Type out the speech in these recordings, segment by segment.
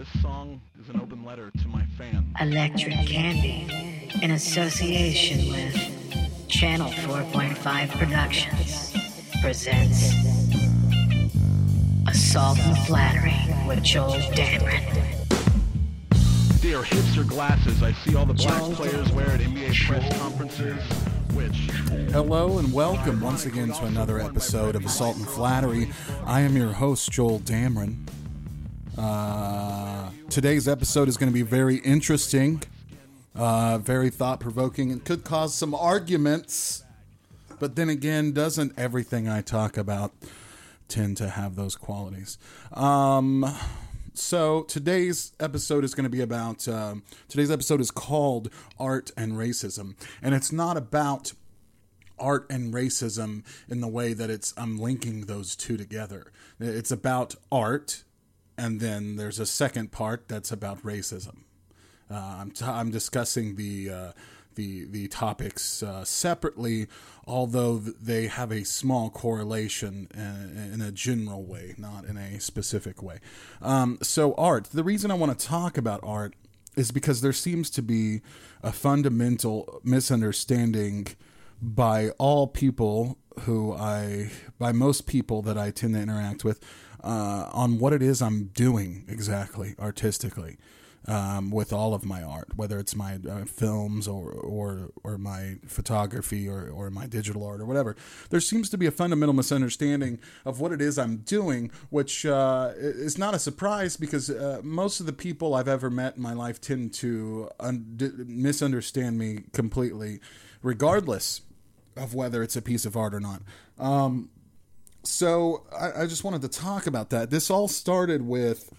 This song is an open letter to my fans. Electric Candy, in association with Channel 4.5 Productions, presents Assault and Flattery with Joel Dameron. Dear are hipster glasses I see all the black Joel players wear at NBA press conferences, which Hello and welcome once again to another episode of Assault and Flattery. I am your host, Joel Dameron. Uh, today's episode is going to be very interesting, uh, very thought provoking, and could cause some arguments. But then again, doesn't everything I talk about tend to have those qualities? Um, so today's episode is going to be about. Um, today's episode is called Art and Racism, and it's not about art and racism in the way that it's I'm linking those two together. It's about art, and then there's a second part that's about racism. Uh, I'm, t- I'm discussing the uh, the the topics uh, separately, although they have a small correlation in, in a general way, not in a specific way. Um, so, art. The reason I want to talk about art is because there seems to be a fundamental misunderstanding by all people who I, by most people that I tend to interact with, uh, on what it is I'm doing exactly artistically. Um, with all of my art, whether it's my uh, films or, or or my photography or, or my digital art or whatever, there seems to be a fundamental misunderstanding of what it is I'm doing, which uh, is not a surprise because uh, most of the people I've ever met in my life tend to un- misunderstand me completely, regardless of whether it's a piece of art or not. Um, so I, I just wanted to talk about that. This all started with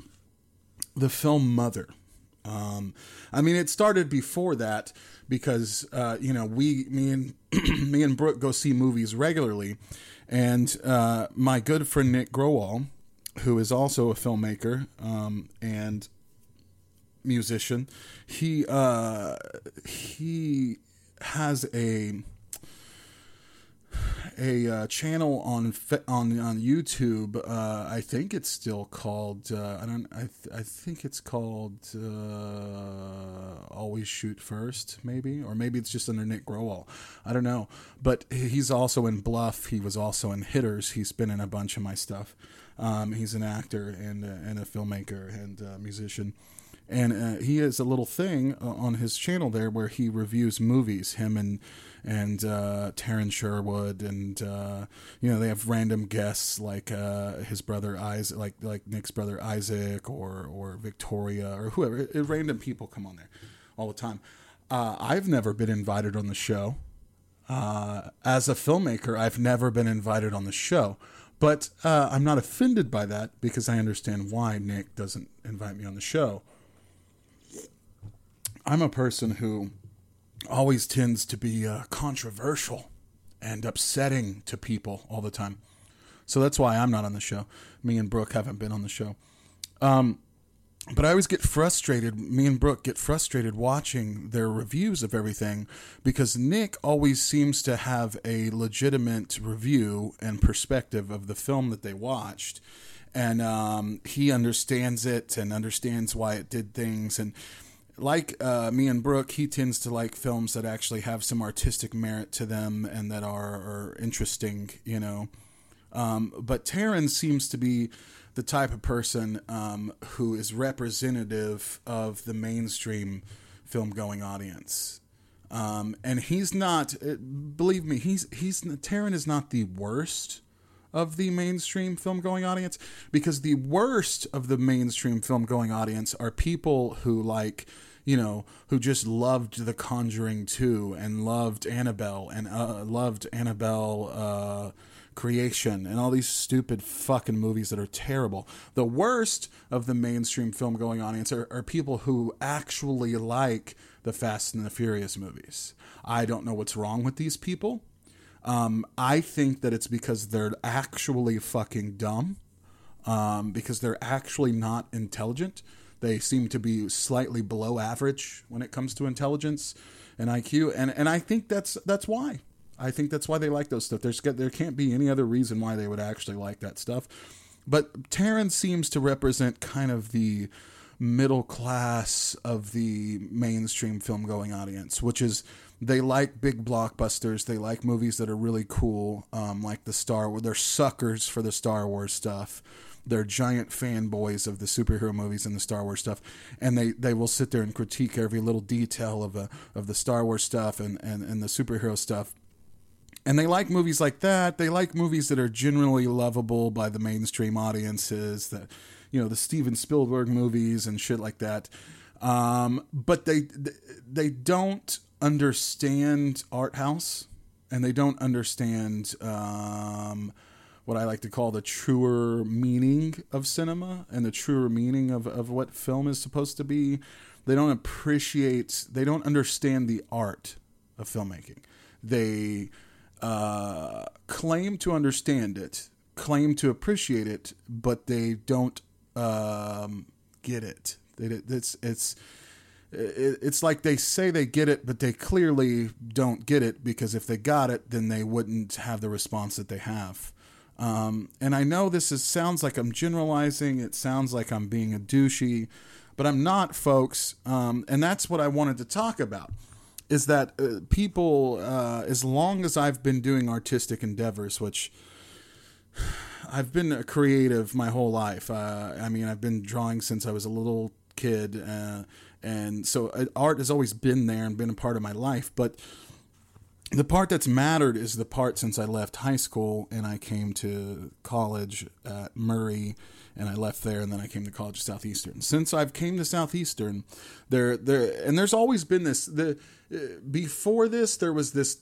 the film Mother. Um, I mean, it started before that because uh, you know we, me and me and Brooke go see movies regularly, and uh, my good friend Nick Growall, who is also a filmmaker um, and musician, he uh, he has a a uh, channel on on on YouTube. Uh, I think it's still called. Uh, I don't. I th- I think it's called uh, Always Shoot First, maybe, or maybe it's just under Nick Growall. I don't know. But he's also in Bluff. He was also in Hitters. He's been in a bunch of my stuff. Um, he's an actor and uh, and a filmmaker and uh, musician and he has a little thing on his channel there where he reviews movies. Him and and uh, Taryn Sherwood, and uh, you know they have random guests like uh, his brother Isaac, like like Nick's brother Isaac, or or Victoria, or whoever. Uh, Random people come on there all the time. Uh, I've never been invited on the show. Uh, as a filmmaker, I've never been invited on the show. But uh, I'm not offended by that because I understand why Nick doesn't invite me on the show. I'm a person who always tends to be uh, controversial and upsetting to people all the time. So that's why I'm not on the show. Me and Brooke haven't been on the show. Um, but I always get frustrated. Me and Brooke get frustrated watching their reviews of everything because Nick always seems to have a legitimate review and perspective of the film that they watched. And um, he understands it and understands why it did things. And like uh, me and Brooke, he tends to like films that actually have some artistic merit to them and that are, are interesting, you know. Um, but Taryn seems to be the type of person um, who is representative of the mainstream film going audience. Um, and he's not, uh, believe me, he's he's Taryn is not the worst of the mainstream film going audience because the worst of the mainstream film going audience are people who like you know who just loved the conjuring 2 and loved annabelle and uh, loved annabelle uh, creation and all these stupid fucking movies that are terrible. The worst of the mainstream film going audience are, are people who actually like the fast and the furious movies. I don't know what's wrong with these people. Um, I think that it's because they're actually fucking dumb, um, because they're actually not intelligent. They seem to be slightly below average when it comes to intelligence and IQ, and and I think that's that's why. I think that's why they like those stuff. There's there can't be any other reason why they would actually like that stuff. But Taryn seems to represent kind of the middle class of the mainstream film going audience, which is they like big blockbusters. They like movies that are really cool, um, like the Star. They're suckers for the Star Wars stuff. They're giant fanboys of the superhero movies and the Star Wars stuff, and they, they will sit there and critique every little detail of a, of the Star Wars stuff and, and, and the superhero stuff and they like movies like that. They like movies that are generally lovable by the mainstream audiences. That you know the Steven Spielberg movies and shit like that. Um, but they they don't understand art house, and they don't understand um, what I like to call the truer meaning of cinema and the truer meaning of, of what film is supposed to be. They don't appreciate. They don't understand the art of filmmaking. They uh, claim to understand it, claim to appreciate it, but they don't um, get it. It's it's it's like they say they get it, but they clearly don't get it because if they got it, then they wouldn't have the response that they have. Um, and I know this is sounds like I'm generalizing. It sounds like I'm being a douchey, but I'm not, folks. Um, and that's what I wanted to talk about is that uh, people, uh, as long as I've been doing artistic endeavors, which I've been a creative my whole life. Uh, I mean, I've been drawing since I was a little kid, uh, and so uh, art has always been there and been a part of my life. But the part that's mattered is the part since I left high school and I came to college at Murray and I left there and then I came to college at Southeastern. Since I've came to Southeastern, there there and there's always been this the uh, before this, there was this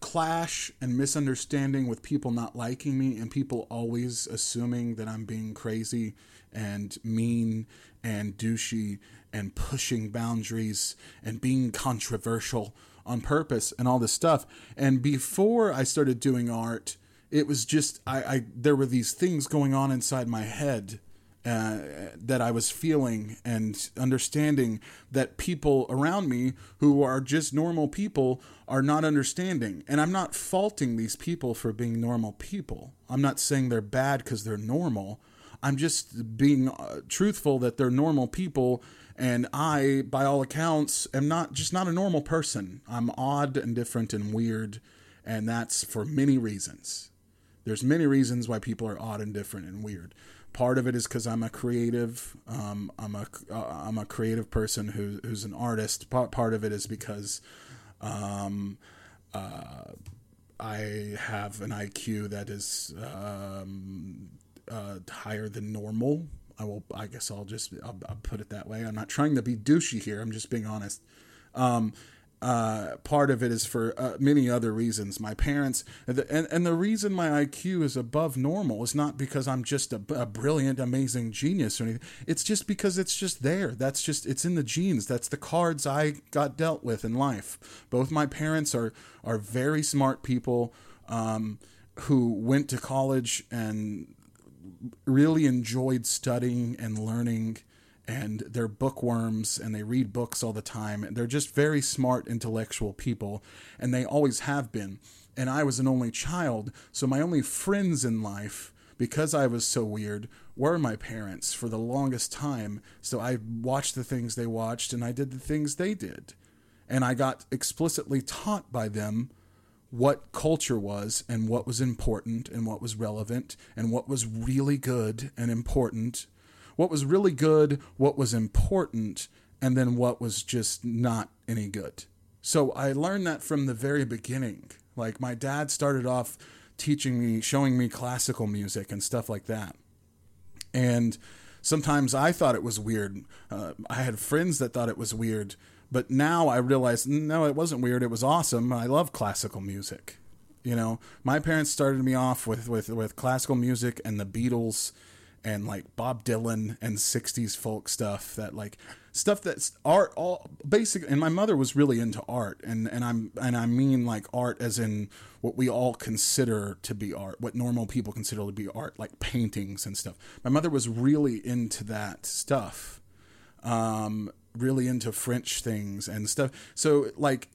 clash and misunderstanding with people not liking me and people always assuming that I'm being crazy and mean and douchey and pushing boundaries and being controversial on purpose and all this stuff. And before I started doing art, it was just I, I there were these things going on inside my head uh, that I was feeling and understanding that people around me who are just normal people are not understanding. And I'm not faulting these people for being normal people. I'm not saying they're bad because they're normal. I'm just being uh, truthful that they're normal people. And I, by all accounts, am not just not a normal person. I'm odd and different and weird. And that's for many reasons. There's many reasons why people are odd and different and weird. Part of it is because I'm a creative. Um, I'm a am uh, a creative person who, who's an artist. Part part of it is because um, uh, I have an IQ that is um, uh, higher than normal. I will. I guess I'll just I'll, I'll, put it that way. I'm not trying to be douchey here. I'm just being honest. Um, uh, part of it is for uh, many other reasons. My parents, and, and the reason my IQ is above normal is not because I'm just a, a, brilliant, amazing genius or anything. It's just because it's just there. That's just, it's in the genes. That's the cards I got dealt with in life. Both my parents are, are very smart people um, who went to college and really enjoyed studying and learning and they're bookworms and they read books all the time. They're just very smart, intellectual people, and they always have been. And I was an only child, so my only friends in life, because I was so weird, were my parents for the longest time. So I watched the things they watched and I did the things they did. And I got explicitly taught by them what culture was and what was important and what was relevant and what was really good and important what was really good, what was important, and then what was just not any good. So I learned that from the very beginning. Like my dad started off teaching me, showing me classical music and stuff like that. And sometimes I thought it was weird. Uh, I had friends that thought it was weird, but now I realize no, it wasn't weird. It was awesome. I love classical music. You know, my parents started me off with with with classical music and the Beatles and like Bob Dylan and 60s folk stuff that like stuff that's art all basic and my mother was really into art and and I'm and I mean like art as in what we all consider to be art what normal people consider to be art like paintings and stuff my mother was really into that stuff um really into French things and stuff so like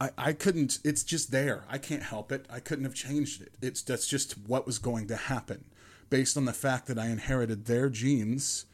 I, I couldn't it's just there I can't help it I couldn't have changed it it's that's just what was going to happen based on the fact that I inherited their genes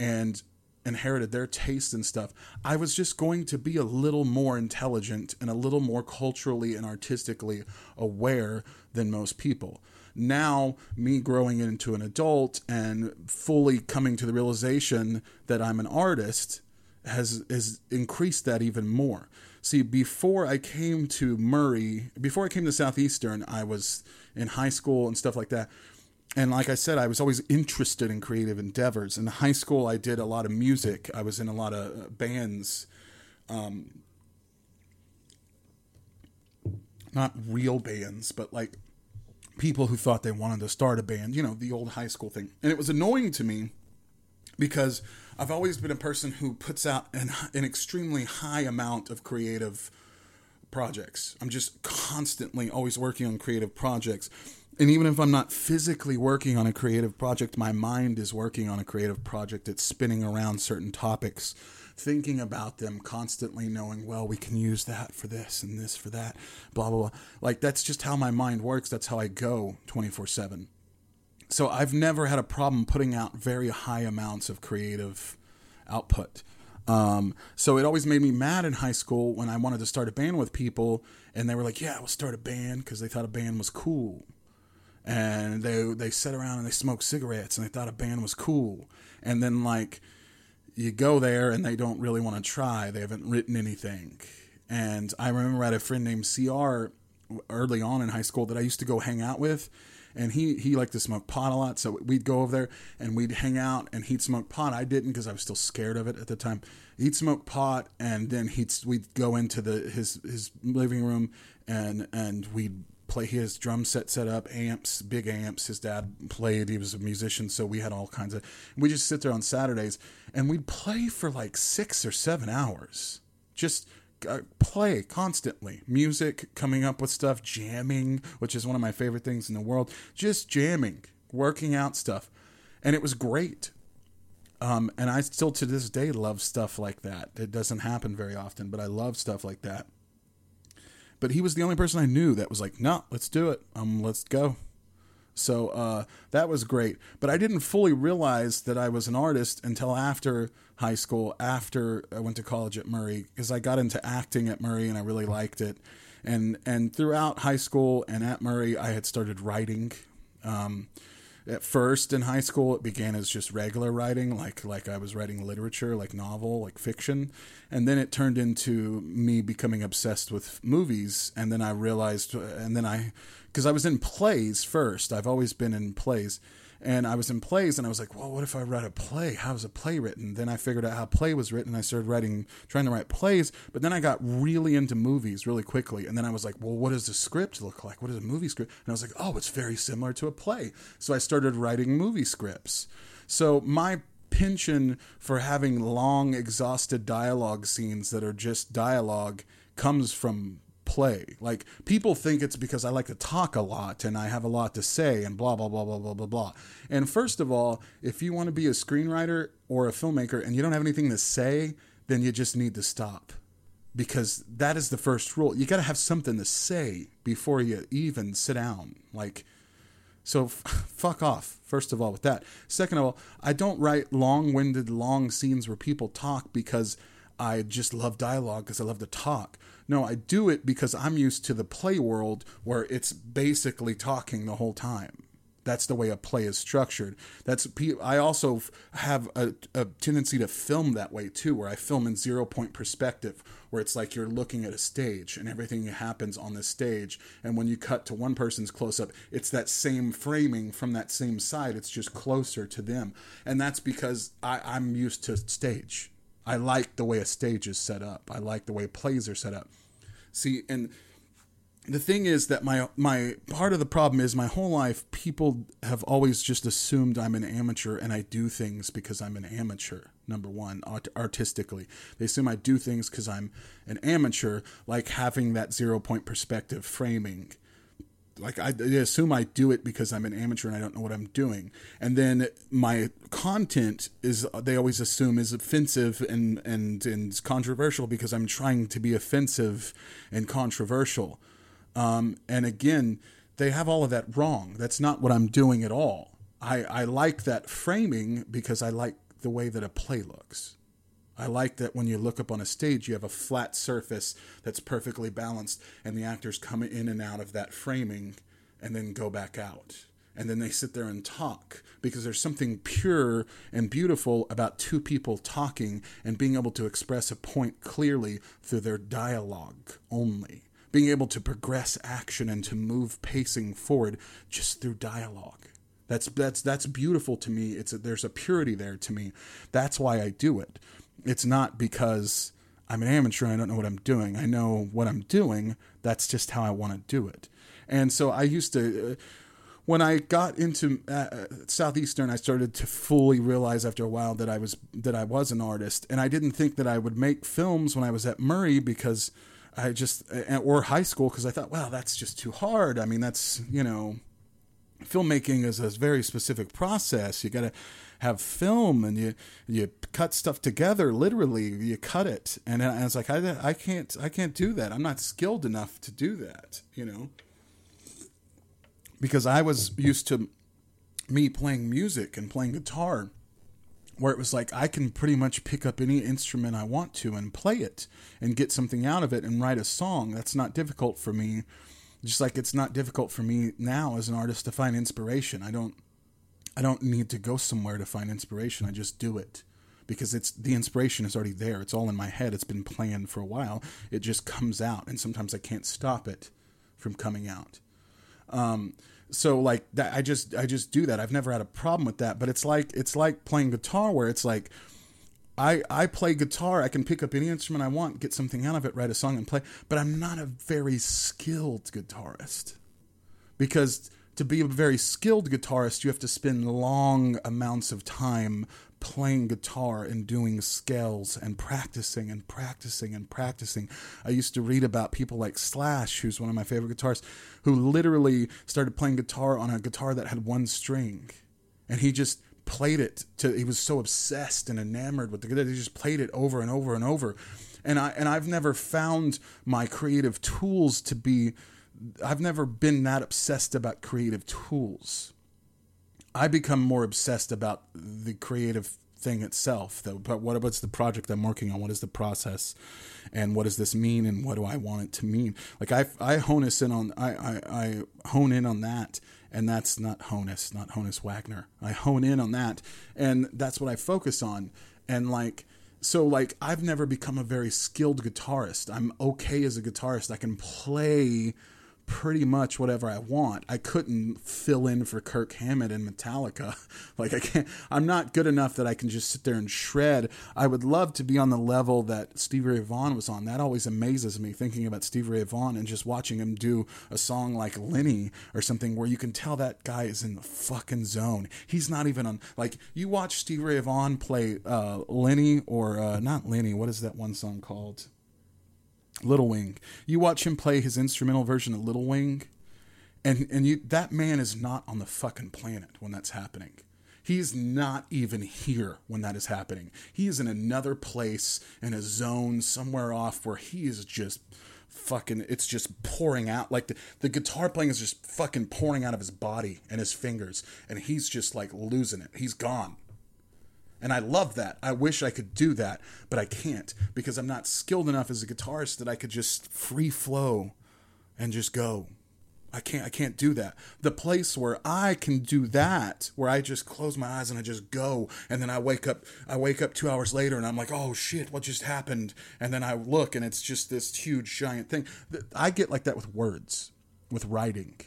and inherited their taste and stuff. I was just going to be a little more intelligent and a little more culturally and artistically aware than most people. Now, me growing into an adult and fully coming to the realization that I'm an artist has has increased that even more. See, before I came to Murray, before I came to Southeastern, I was in high school and stuff like that. And like I said, I was always interested in creative endeavors. In high school, I did a lot of music. I was in a lot of uh, bands. Um, not real bands, but like people who thought they wanted to start a band, you know, the old high school thing. And it was annoying to me because I've always been a person who puts out an, an extremely high amount of creative projects. I'm just constantly always working on creative projects. And even if I'm not physically working on a creative project, my mind is working on a creative project. It's spinning around certain topics, thinking about them, constantly knowing, well, we can use that for this and this for that, blah, blah, blah. Like, that's just how my mind works. That's how I go 24 7 so I've never had a problem putting out very high amounts of creative output. Um, so it always made me mad in high school when I wanted to start a band with people, and they were like, "Yeah, we'll start a band" because they thought a band was cool, and they they sat around and they smoked cigarettes and they thought a band was cool, and then like you go there and they don't really want to try. They haven't written anything, and I remember I had a friend named Cr early on in high school that I used to go hang out with and he he liked to smoke pot a lot. So we'd go over there and we'd hang out, and he'd smoke pot. I didn't because I was still scared of it at the time. He'd smoke pot, and then he'd we'd go into the his his living room, and and we'd play his drum set set up, amps, big amps. His dad played. He was a musician, so we had all kinds of. We just sit there on Saturdays, and we'd play for like six or seven hours, just uh, play constantly. Music coming up with stuff jamming which is one of my favorite things in the world. Just jamming working out stuff. And it was great. Um, and i still to this day love stuff like that. It doesn't happen very often but i love stuff like that. But he was the only person i knew that was like no let's do it. Um let's go so uh, that was great. But I didn't fully realize that I was an artist until after high school, after I went to college at Murray, because I got into acting at Murray and I really liked it. And and throughout high school and at Murray, I had started writing. Um, at first in high school it began as just regular writing like like i was writing literature like novel like fiction and then it turned into me becoming obsessed with movies and then i realized and then i because I was in plays first. I've always been in plays. And I was in plays and I was like, well, what if I write a play? How's a play written? Then I figured out how play was written. And I started writing, trying to write plays. But then I got really into movies really quickly. And then I was like, well, what does a script look like? What is a movie script? And I was like, oh, it's very similar to a play. So I started writing movie scripts. So my penchant for having long, exhausted dialogue scenes that are just dialogue comes from play. Like people think it's because I like to talk a lot and I have a lot to say and blah blah blah blah blah blah blah. And first of all, if you want to be a screenwriter or a filmmaker and you don't have anything to say, then you just need to stop. Because that is the first rule. You got to have something to say before you even sit down. Like so f- fuck off, first of all, with that. Second of all, I don't write long winded, long scenes where people talk because I just love dialogue because I love to talk. No, I do it because I'm used to the play world where it's basically talking the whole time. That's the way a play is structured. That's I also have a, a tendency to film that way too, where I film in zero point perspective, where it's like you're looking at a stage and everything happens on the stage. And when you cut to one person's close up, it's that same framing from that same side. It's just closer to them, and that's because I, I'm used to stage. I like the way a stage is set up. I like the way plays are set up. See, and the thing is that my my part of the problem is my whole life people have always just assumed I'm an amateur and I do things because I'm an amateur. Number one, art- artistically, they assume I do things because I'm an amateur, like having that zero point perspective framing like I, assume I do it because I'm an amateur and I don't know what I'm doing. And then my content is they always assume is offensive and and and controversial because I'm trying to be offensive and controversial. Um, and again, they have all of that wrong. That's not what I'm doing at all. I, I like that framing because I like the way that a play looks. I like that when you look up on a stage, you have a flat surface that's perfectly balanced, and the actors come in and out of that framing and then go back out. And then they sit there and talk because there's something pure and beautiful about two people talking and being able to express a point clearly through their dialogue only. Being able to progress action and to move pacing forward just through dialogue. That's that's that's beautiful to me. It's a, there's a purity there to me. That's why I do it. It's not because I'm an amateur and I don't know what I'm doing. I know what I'm doing. That's just how I want to do it. And so I used to. Uh, when I got into uh, southeastern, I started to fully realize after a while that I was that I was an artist, and I didn't think that I would make films when I was at Murray because I just uh, or high school because I thought, well, that's just too hard. I mean, that's you know, filmmaking is a very specific process. You got to have film and you you cut stuff together literally you cut it. And I was like I, I can't I can't do that. I'm not skilled enough to do that you know? Because I was used to me playing music and playing guitar where it was like I can pretty much pick up any instrument I want to and play it and get something out of it and write a song. That's not difficult for me. Just like it's not difficult for me now as an artist to find inspiration. I don't I don't need to go somewhere to find inspiration. I just do it because it's the inspiration is already there. It's all in my head. It's been planned for a while. It just comes out, and sometimes I can't stop it from coming out. Um, so like that, I just I just do that. I've never had a problem with that. But it's like it's like playing guitar, where it's like I I play guitar. I can pick up any instrument I want, get something out of it, write a song, and play. But I'm not a very skilled guitarist because to be a very skilled guitarist, you have to spend long amounts of time playing guitar and doing scales and practicing and practicing and practicing. I used to read about people like Slash, who's one of my favorite guitarists, who literally started playing guitar on a guitar that had one string. And he just played it to he was so obsessed and enamored with the guitar he just played it over and over and over and i and i've never found my creative tools to be I've never been that obsessed about creative tools. I become more obsessed about the creative thing itself. But what what's the project I'm working on? What is the process, and what does this mean? And what do I want it to mean? Like I I hone in on I I, I hone in on that, and that's not Honus, not Honus Wagner. I hone in on that, and that's what I focus on. And like so like I've never become a very skilled guitarist. I'm okay as a guitarist. I can play pretty much whatever I want. I couldn't fill in for Kirk Hammett and Metallica. Like I can't I'm not good enough that I can just sit there and shred. I would love to be on the level that Stevie Ray Vaughan was on. That always amazes me thinking about Stevie Ray Vaughan and just watching him do a song like Lenny or something where you can tell that guy is in the fucking zone. He's not even on like you watch Stevie Ray Vaughan play uh, Lenny or uh, not Lenny, what is that one song called? Little Wing. You watch him play his instrumental version of Little Wing, and and you that man is not on the fucking planet when that's happening. He's not even here when that is happening. He is in another place in a zone somewhere off where he is just fucking it's just pouring out like the, the guitar playing is just fucking pouring out of his body and his fingers and he's just like losing it. He's gone. And I love that. I wish I could do that, but I can't because I'm not skilled enough as a guitarist that I could just free flow and just go. I can't I can't do that. The place where I can do that, where I just close my eyes and I just go and then I wake up I wake up 2 hours later and I'm like, "Oh shit, what just happened?" And then I look and it's just this huge giant thing. I get like that with words, with writing.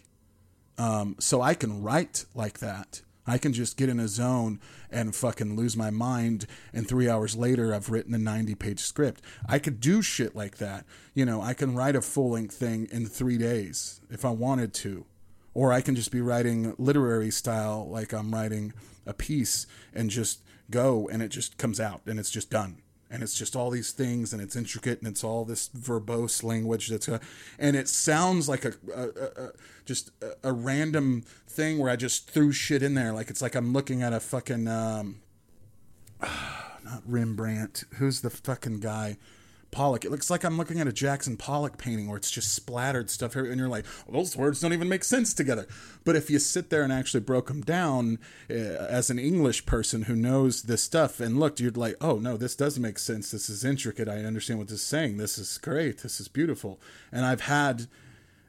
Um, so I can write like that I can just get in a zone and fucking lose my mind, and three hours later, I've written a 90 page script. I could do shit like that. You know, I can write a full length thing in three days if I wanted to. Or I can just be writing literary style, like I'm writing a piece, and just go, and it just comes out, and it's just done and it's just all these things and it's intricate and it's all this verbose language that's uh, and it sounds like a, a, a just a, a, random thing where I just threw shit in there. Like it's like I'm looking at a fucking um, not Rembrandt. Who's the fucking guy Pollock. It looks like I'm looking at a Jackson Pollock painting where it's just splattered stuff here, and you're like, well, those words don't even make sense together. But if you sit there and actually broke them down uh, as an English person who knows this stuff and looked, you'd like, oh no, this does make sense. This is intricate. I understand what this is saying. This is great. This is beautiful. And I've had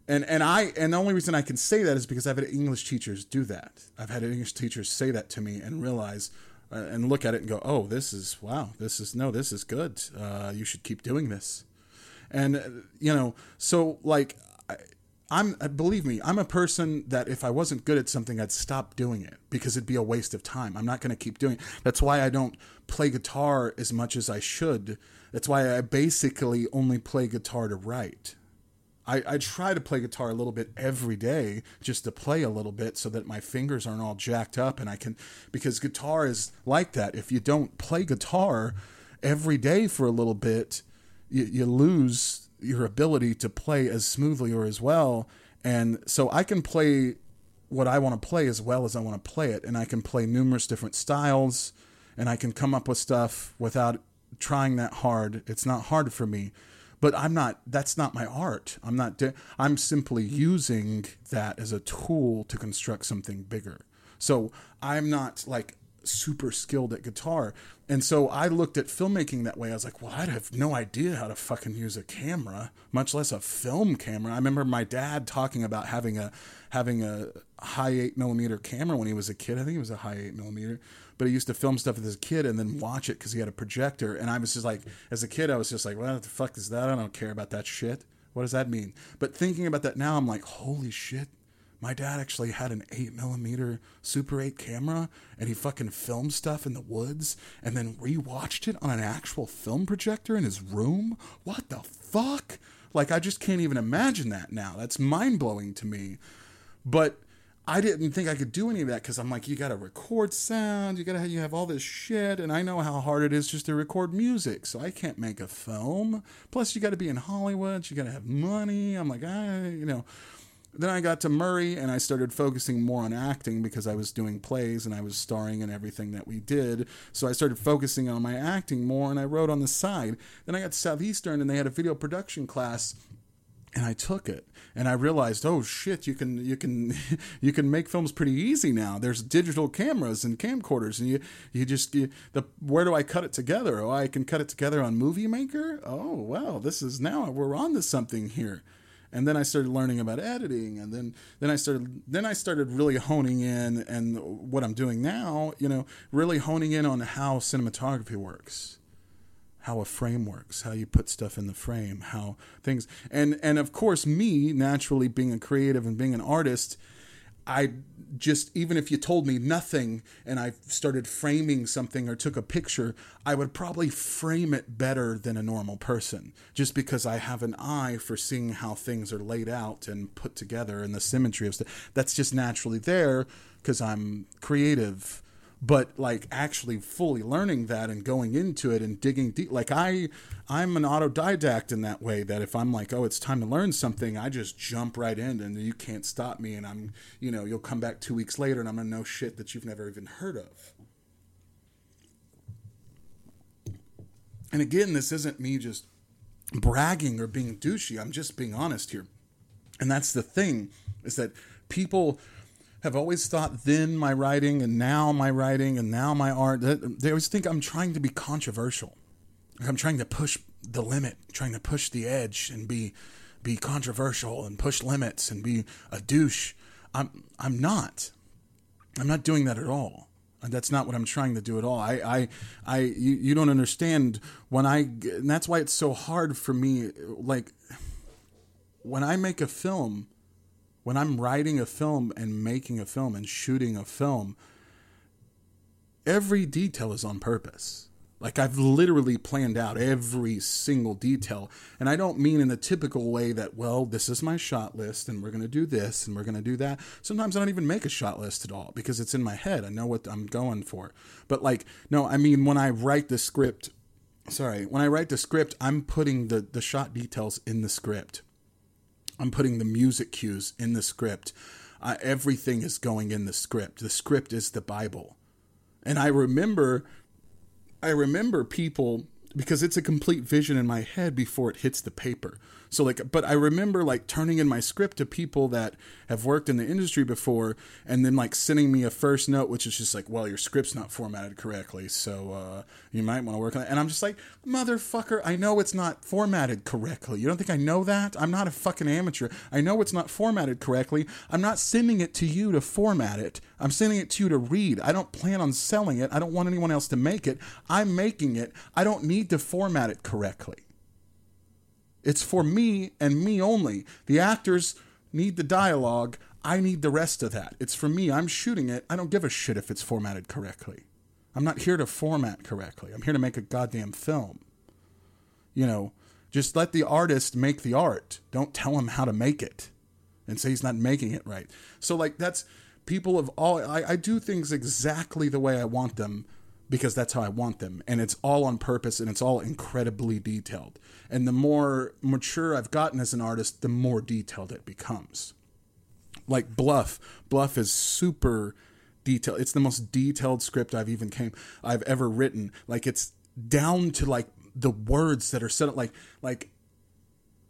and and I and the only reason I can say that is because I've had English teachers do that. I've had English teachers say that to me and realize and look at it and go, "Oh, this is wow. This is no, this is good. Uh, you should keep doing this." And uh, you know, so like I, I'm uh, believe me, I'm a person that if I wasn't good at something, I'd stop doing it because it'd be a waste of time. I'm not going to keep doing it. That's why I don't play guitar as much as I should. That's why I basically only play guitar to write. I, I try to play guitar a little bit every day just to play a little bit so that my fingers aren't all jacked up and I can because guitar is like that. If you don't play guitar every day for a little bit, you, you lose your ability to play as smoothly or as well. And so I can play what I want to play as well as I want to play it, and I can play numerous different styles, and I can come up with stuff without trying that hard. It's not hard for me but I'm not that's not my art. I'm not I'm simply using that as a tool to construct something bigger. So I'm not like super skilled at guitar. And so I looked at filmmaking that way. I was like, well, I'd have no idea how to fucking use a camera, much less a film camera. I remember my dad talking about having a having a high eight millimeter camera when he was a kid. I think it was a high eight millimeter but he used to film stuff with his kid and then watch it because he had a projector. And I was just like, as a kid, I was just like, what the fuck is that? I don't care about that shit. What does that mean? But thinking about that now, I'm like, holy shit. My dad actually had an 8 millimeter Super 8 camera and he fucking filmed stuff in the woods and then rewatched it on an actual film projector in his room. What the fuck? Like, I just can't even imagine that now. That's mind blowing to me. But I didn't think I could do any of that because I'm like, you got to record sound, you got to you have all this shit, and I know how hard it is just to record music, so I can't make a film. Plus, you got to be in Hollywood, you got to have money. I'm like, I, you know. Then I got to Murray and I started focusing more on acting because I was doing plays and I was starring in everything that we did. So I started focusing on my acting more and I wrote on the side. Then I got to Southeastern and they had a video production class and I took it and I realized, oh shit, you can you can you can make films pretty easy now. There's digital cameras and camcorders, and you you just you, the where do I cut it together? Oh, I can cut it together on Movie Maker. Oh wow, this is now we're on to something here. And then I started learning about editing, and then then I started then I started really honing in, and what I'm doing now, you know, really honing in on how cinematography works how a frame works, how you put stuff in the frame, how things and and of course me naturally being a creative and being an artist, I just even if you told me nothing and I started framing something or took a picture, I would probably frame it better than a normal person just because I have an eye for seeing how things are laid out and put together and the symmetry of stuff. That's just naturally there because I'm creative but like actually fully learning that and going into it and digging deep like i i'm an autodidact in that way that if i'm like oh it's time to learn something i just jump right in and you can't stop me and i'm you know you'll come back two weeks later and i'm gonna know shit that you've never even heard of. And again this isn't me just bragging or being douchey. I'm just being honest here. And that's the thing is that people have always thought then my writing and now my writing and now my art, they always think I'm trying to be controversial. I'm trying to push the limit, trying to push the edge and be be controversial and push limits and be a douche. I'm I'm not. I'm not doing that at all. That's not what I'm trying to do at all. I, I, I you, you don't understand when I, and that's why it's so hard for me. Like, when I make a film, when I'm writing a film and making a film and shooting a film, every detail is on purpose. Like I've literally planned out every single detail. And I don't mean in the typical way that, well, this is my shot list and we're going to do this and we're going to do that. Sometimes I don't even make a shot list at all because it's in my head. I know what I'm going for. But like, no, I mean, when I write the script, sorry, when I write the script, I'm putting the, the shot details in the script. I'm putting the music cues in the script. Uh, everything is going in the script. The script is the Bible. And I remember, I remember people because it's a complete vision in my head before it hits the paper. So like but I remember like turning in my script to people that have worked in the industry before and then like sending me a first note which is just like, "Well, your script's not formatted correctly, so uh, you might want to work on it." And I'm just like, "Motherfucker, I know it's not formatted correctly. You don't think I know that? I'm not a fucking amateur. I know it's not formatted correctly. I'm not sending it to you to format it. I'm sending it to you to read. I don't plan on selling it. I don't want anyone else to make it. I'm making it. I don't need to format it correctly." It's for me and me only. The actors need the dialogue. I need the rest of that. It's for me. I'm shooting it. I don't give a shit if it's formatted correctly. I'm not here to format correctly. I'm here to make a goddamn film. You know, just let the artist make the art. Don't tell him how to make it and say he's not making it right. So, like, that's people of all, I, I do things exactly the way I want them because that's how I want them. And it's all on purpose and it's all incredibly detailed. And the more mature I've gotten as an artist, the more detailed it becomes. Like Bluff, Bluff is super detailed. It's the most detailed script I've even came I've ever written. Like it's down to like the words that are set up like like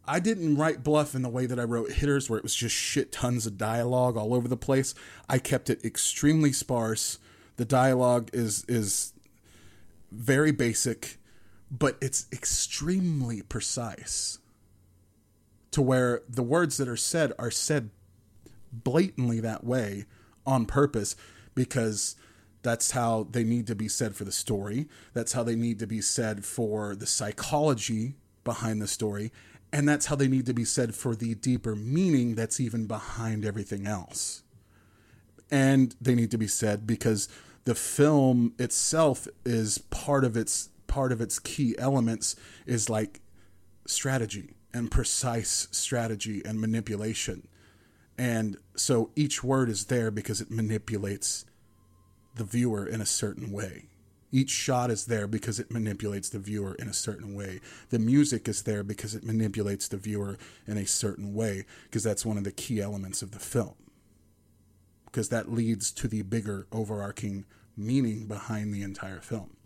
I didn't write Bluff in the way that I wrote Hitters where it was just shit tons of dialogue all over the place. I kept it extremely sparse. The dialogue is is very basic but it's extremely precise to where the words that are said are said blatantly that way on purpose because that's how they need to be said for the story. That's how they need to be said for the psychology behind the story. And that's how they need to be said for the deeper meaning that's even behind everything else. And they need to be said because the film itself is part of its part of its key elements is like strategy and precise strategy and manipulation. And so each word is there because it manipulates the viewer in a certain way. Each shot is there because it manipulates the viewer in a certain way. The music is there because it manipulates the viewer in a certain way, because that's one of the key elements of the film. Because that leads to the bigger overarching meaning behind the entire film.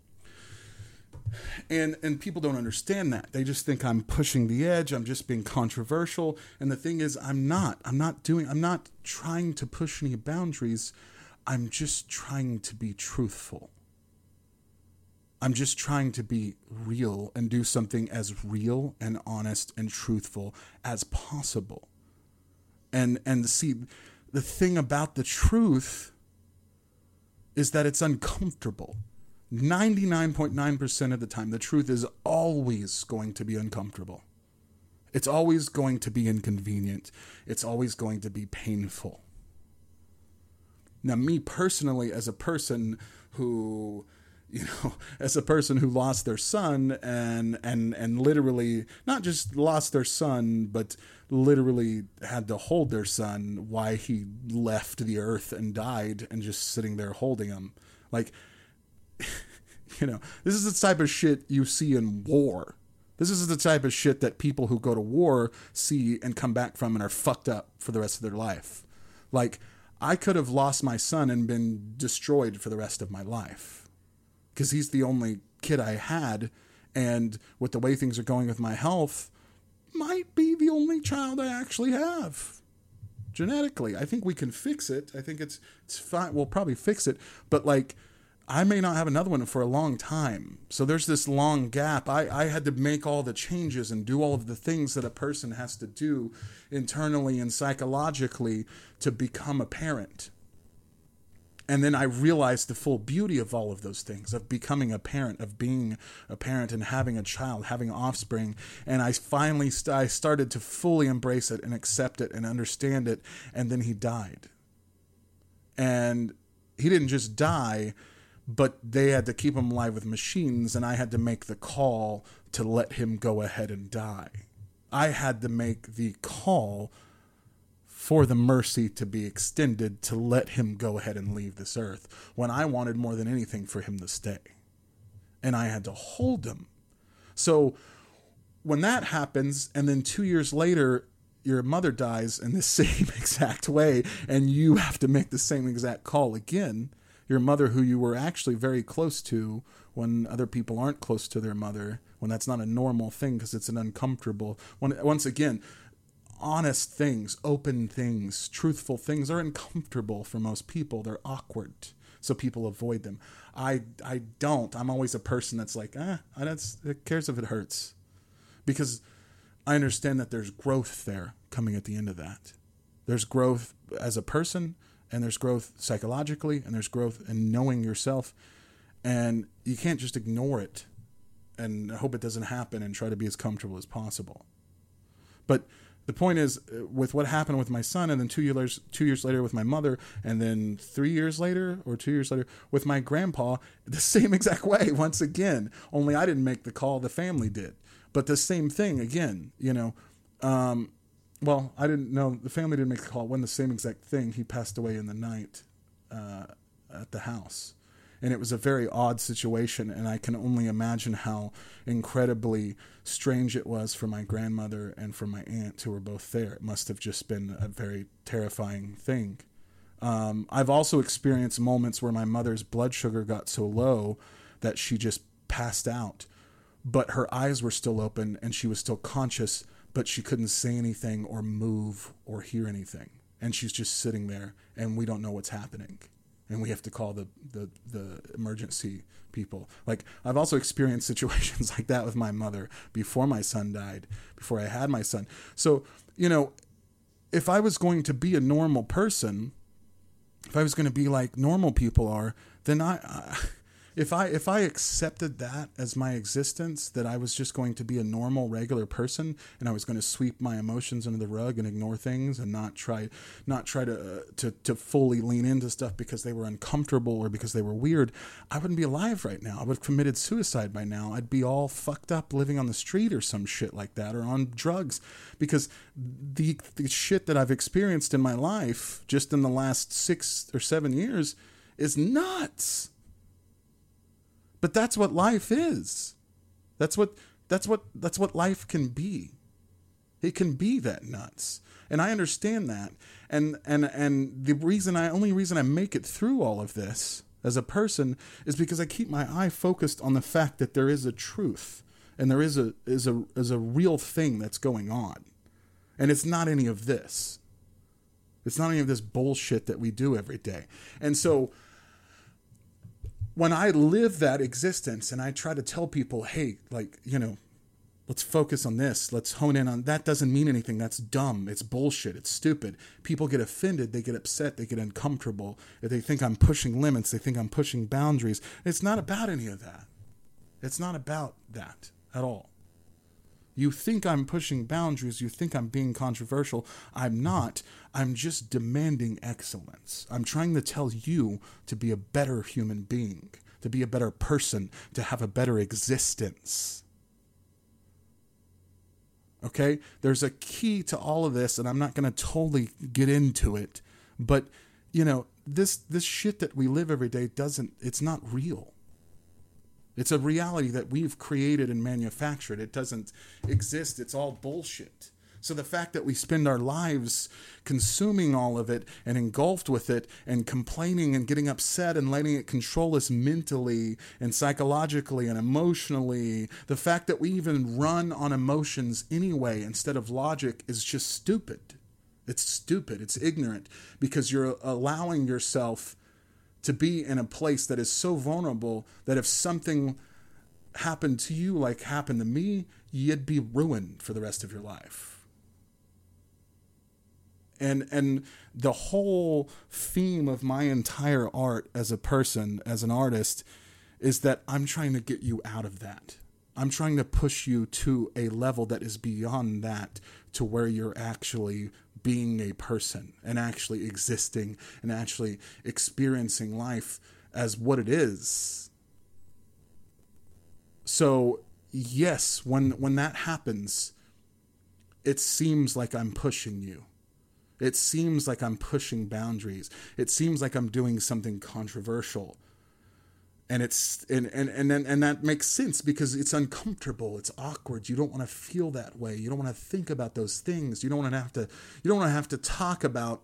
And and people don't understand that. They just think i'm pushing the edge i'm just being controversial. And the thing is i'm not. I'm not doing i'm not trying to push any boundaries. I'm just trying to be truthful. I'm just trying to be real and do something as real and honest and truthful as possible. And and see the thing about the truth is that it's uncomfortable 99.9% of the time, the truth is always going to be uncomfortable. It's always going to be inconvenient. It's always going to be painful. Now, me personally, as a person who, you know, as a person who lost their son and and and literally not just lost their son, but literally had to hold their son why he left the earth and died and just sitting there holding him. Like you know, this is the type of shit you see in war. This is the type of shit that people who go to war see and come back from and are fucked up for the rest of their life. Like, I could have lost my son and been destroyed for the rest of my life because he's the only kid I had. And with the way things are going with my health, might be the only child I actually have genetically. I think we can fix it. I think it's it's fine. We'll probably fix it, but like I may not have another one for a long time. So there's this long gap. I, I had to make all the changes and do all of the things that a person has to do internally and psychologically to become a parent. And then I realized the full beauty of all of those things of becoming a parent, of being a parent and having a child, having offspring. And I finally st- I started to fully embrace it and accept it and understand it. And then he died. And he didn't just die but they had to keep him alive with machines, and I had to make the call to let him go ahead and die. I had to make the call for the mercy to be extended to let him go ahead and leave this earth when I wanted more than anything for him to stay. And I had to hold him. So when that happens, and then two years later, your mother dies in the same exact way, and you have to make the same exact call again your mother who you were actually very close to when other people aren't close to their mother when that's not a normal thing because it's an uncomfortable when once again honest things open things truthful things. Are uncomfortable for most people. They're awkward so people avoid them. I i don't. I'm always a person that's like ah I don't, who cares if it hurts? Because i understand that there's growth there coming at the end of that. There's growth as a person and there's growth psychologically and there's growth in knowing yourself. And you can't just ignore it and hope it doesn't happen and try to be as comfortable as possible. But the point is, uh, with what happened with my son, and then two years two years later with my mother, and then three years later or two years later with my grandpa, the same exact way once again. Only I didn't make the call; the family did. But the same thing again, you know. Um, well, I didn't know the family didn't make the call. When the same exact thing, he passed away in the night uh, at the house and it was a very odd situation and i can only imagine how incredibly strange it was for my grandmother and for my aunt who were both there. It must have just been a very terrifying thing. Um, i've also experienced moments where my mother's blood sugar got so low that she just passed out but her eyes were still open and she was still conscious but she couldn't say anything or move or hear anything. And she's just sitting there and we don't know what's happening and we have to call the, the, the emergency people. Like I've also experienced situations like that with my mother before my son died, before I had my son. So, you know, if I was going to be a normal person, if I was going to be like normal people are, then I, I if I if I accepted that as my existence, that I was just going to be a normal, regular person, and I was going to sweep my emotions under the rug and ignore things, and not try not try to uh, to to fully lean into stuff because they were uncomfortable or because they were weird, I wouldn't be alive right now. I would have committed suicide by now. I'd be all fucked up, living on the street or some shit like that, or on drugs, because the the shit that I've experienced in my life just in the last six or seven years is nuts but that's what life is. That's what that's what that's what life can be. It can be that nuts. And I understand that. And and and the reason I only reason I make it through all of this as a person is because I keep my eye focused on the fact that there is a truth and there is a is a is a real thing that's going on. And it's not any of this. It's not any of this bullshit that we do every day. And so when I live that existence and I try to tell people, hey, like, you know, let's focus on this, let's hone in on that doesn't mean anything. That's dumb. It's bullshit. It's stupid. People get offended, they get upset, they get uncomfortable. They think I'm pushing limits, they think I'm pushing boundaries. It's not about any of that. It's not about that at all. You think I'm pushing boundaries, you think I'm being controversial. I'm not. I'm just demanding excellence. I'm trying to tell you to be a better human being, to be a better person, to have a better existence. Okay? There's a key to all of this, and I'm not going to totally get into it, but you know, this this shit that we live every day doesn't it's not real. It's a reality that we've created and manufactured. It doesn't exist. It's all bullshit. So the fact that we spend our lives consuming all of it and engulfed with it and complaining and getting upset and letting it control us mentally and psychologically and emotionally, the fact that we even run on emotions anyway instead of logic is just stupid. It's stupid. It's ignorant because you're allowing yourself to be in a place that is so vulnerable that if something happened to you like happened to me, you'd be ruined for the rest of your life. And and the whole theme of my entire art as a person, as an artist, is that I'm trying to get you out of that. I'm trying to push you to a level that is beyond that to where you're actually being a person and actually existing and actually experiencing life as what it is. So, yes, when when that happens, it seems like I'm pushing you. It seems like I'm pushing boundaries. It seems like I'm doing something controversial and it's and and and and that makes sense because it's uncomfortable it's awkward you don't want to feel that way you don't want to think about those things you don't want to have to you don't want to have to talk about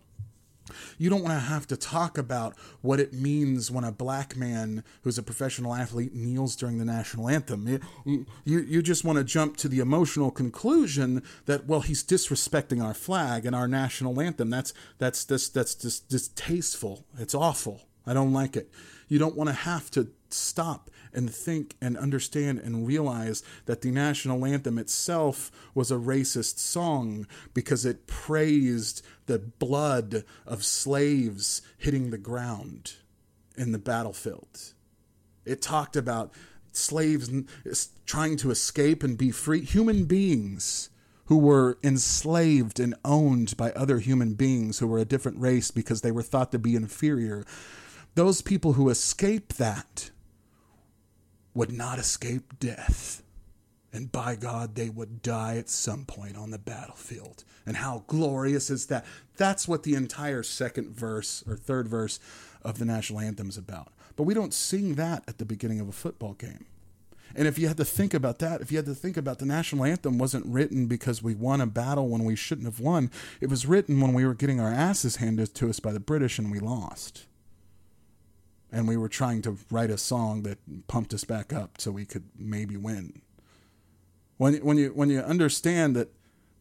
You don't want to have to talk about what it means when a black man who's a professional athlete kneels during the national anthem. You, you, you just want to jump to the emotional conclusion that, well, he's disrespecting our flag and our national anthem. That's, that's, that's, that's just distasteful. It's awful. I don't like it. You don't want to have to stop and think and understand and realize that the national anthem itself was a racist song because it praised the blood of slaves hitting the ground in the battlefield. It talked about slaves trying to escape and be free, human beings who were enslaved and owned by other human beings who were a different race because they were thought to be inferior. Those people who escape that would not escape death. And by God, they would die at some point on the battlefield. And how glorious is that? That's what the entire second verse or third verse of the national anthem is about. But we don't sing that at the beginning of a football game. And if you had to think about that, if you had to think about the national anthem wasn't written because we won a battle when we shouldn't have won, it was written when we were getting our asses handed to us by the British and we lost and we were trying to write a song that pumped us back up so we could maybe win. When when you when you understand that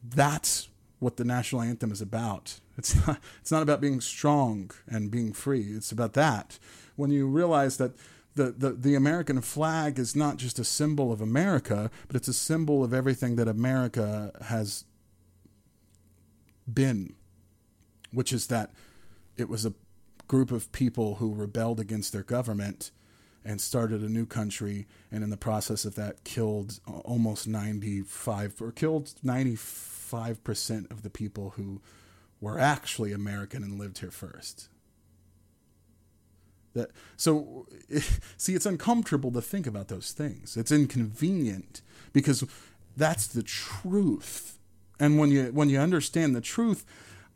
that's what the national anthem is about. It's not it's not about being strong and being free. It's about that. When you realize that the, the, the American flag is not just a symbol of America, but it's a symbol of everything that America has been, which is that it was a group of people who rebelled against their government and started a new country and in the process of that killed almost 95 or killed 95% of the people who were actually American and lived here first. That so see it's uncomfortable to think about those things. It's inconvenient because that's the truth. And when you when you understand the truth,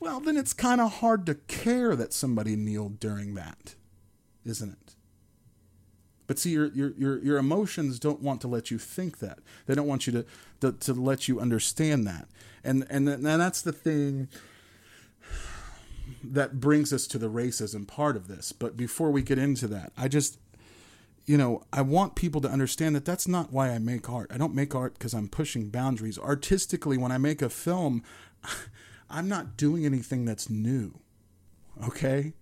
well, then it's kind of hard to care that somebody kneeled during that, isn't it? But see, your, your, your, your emotions don't want to let you think that. They don't want you to, to, to let you understand that. And, and, and that's the thing that brings us to the racism part of this. But before we get into that, I just, you know, I want people to understand that that's not why I make art. I don't make art because I'm pushing boundaries. Artistically, when I make a film, I'm not doing anything that's new. Okay?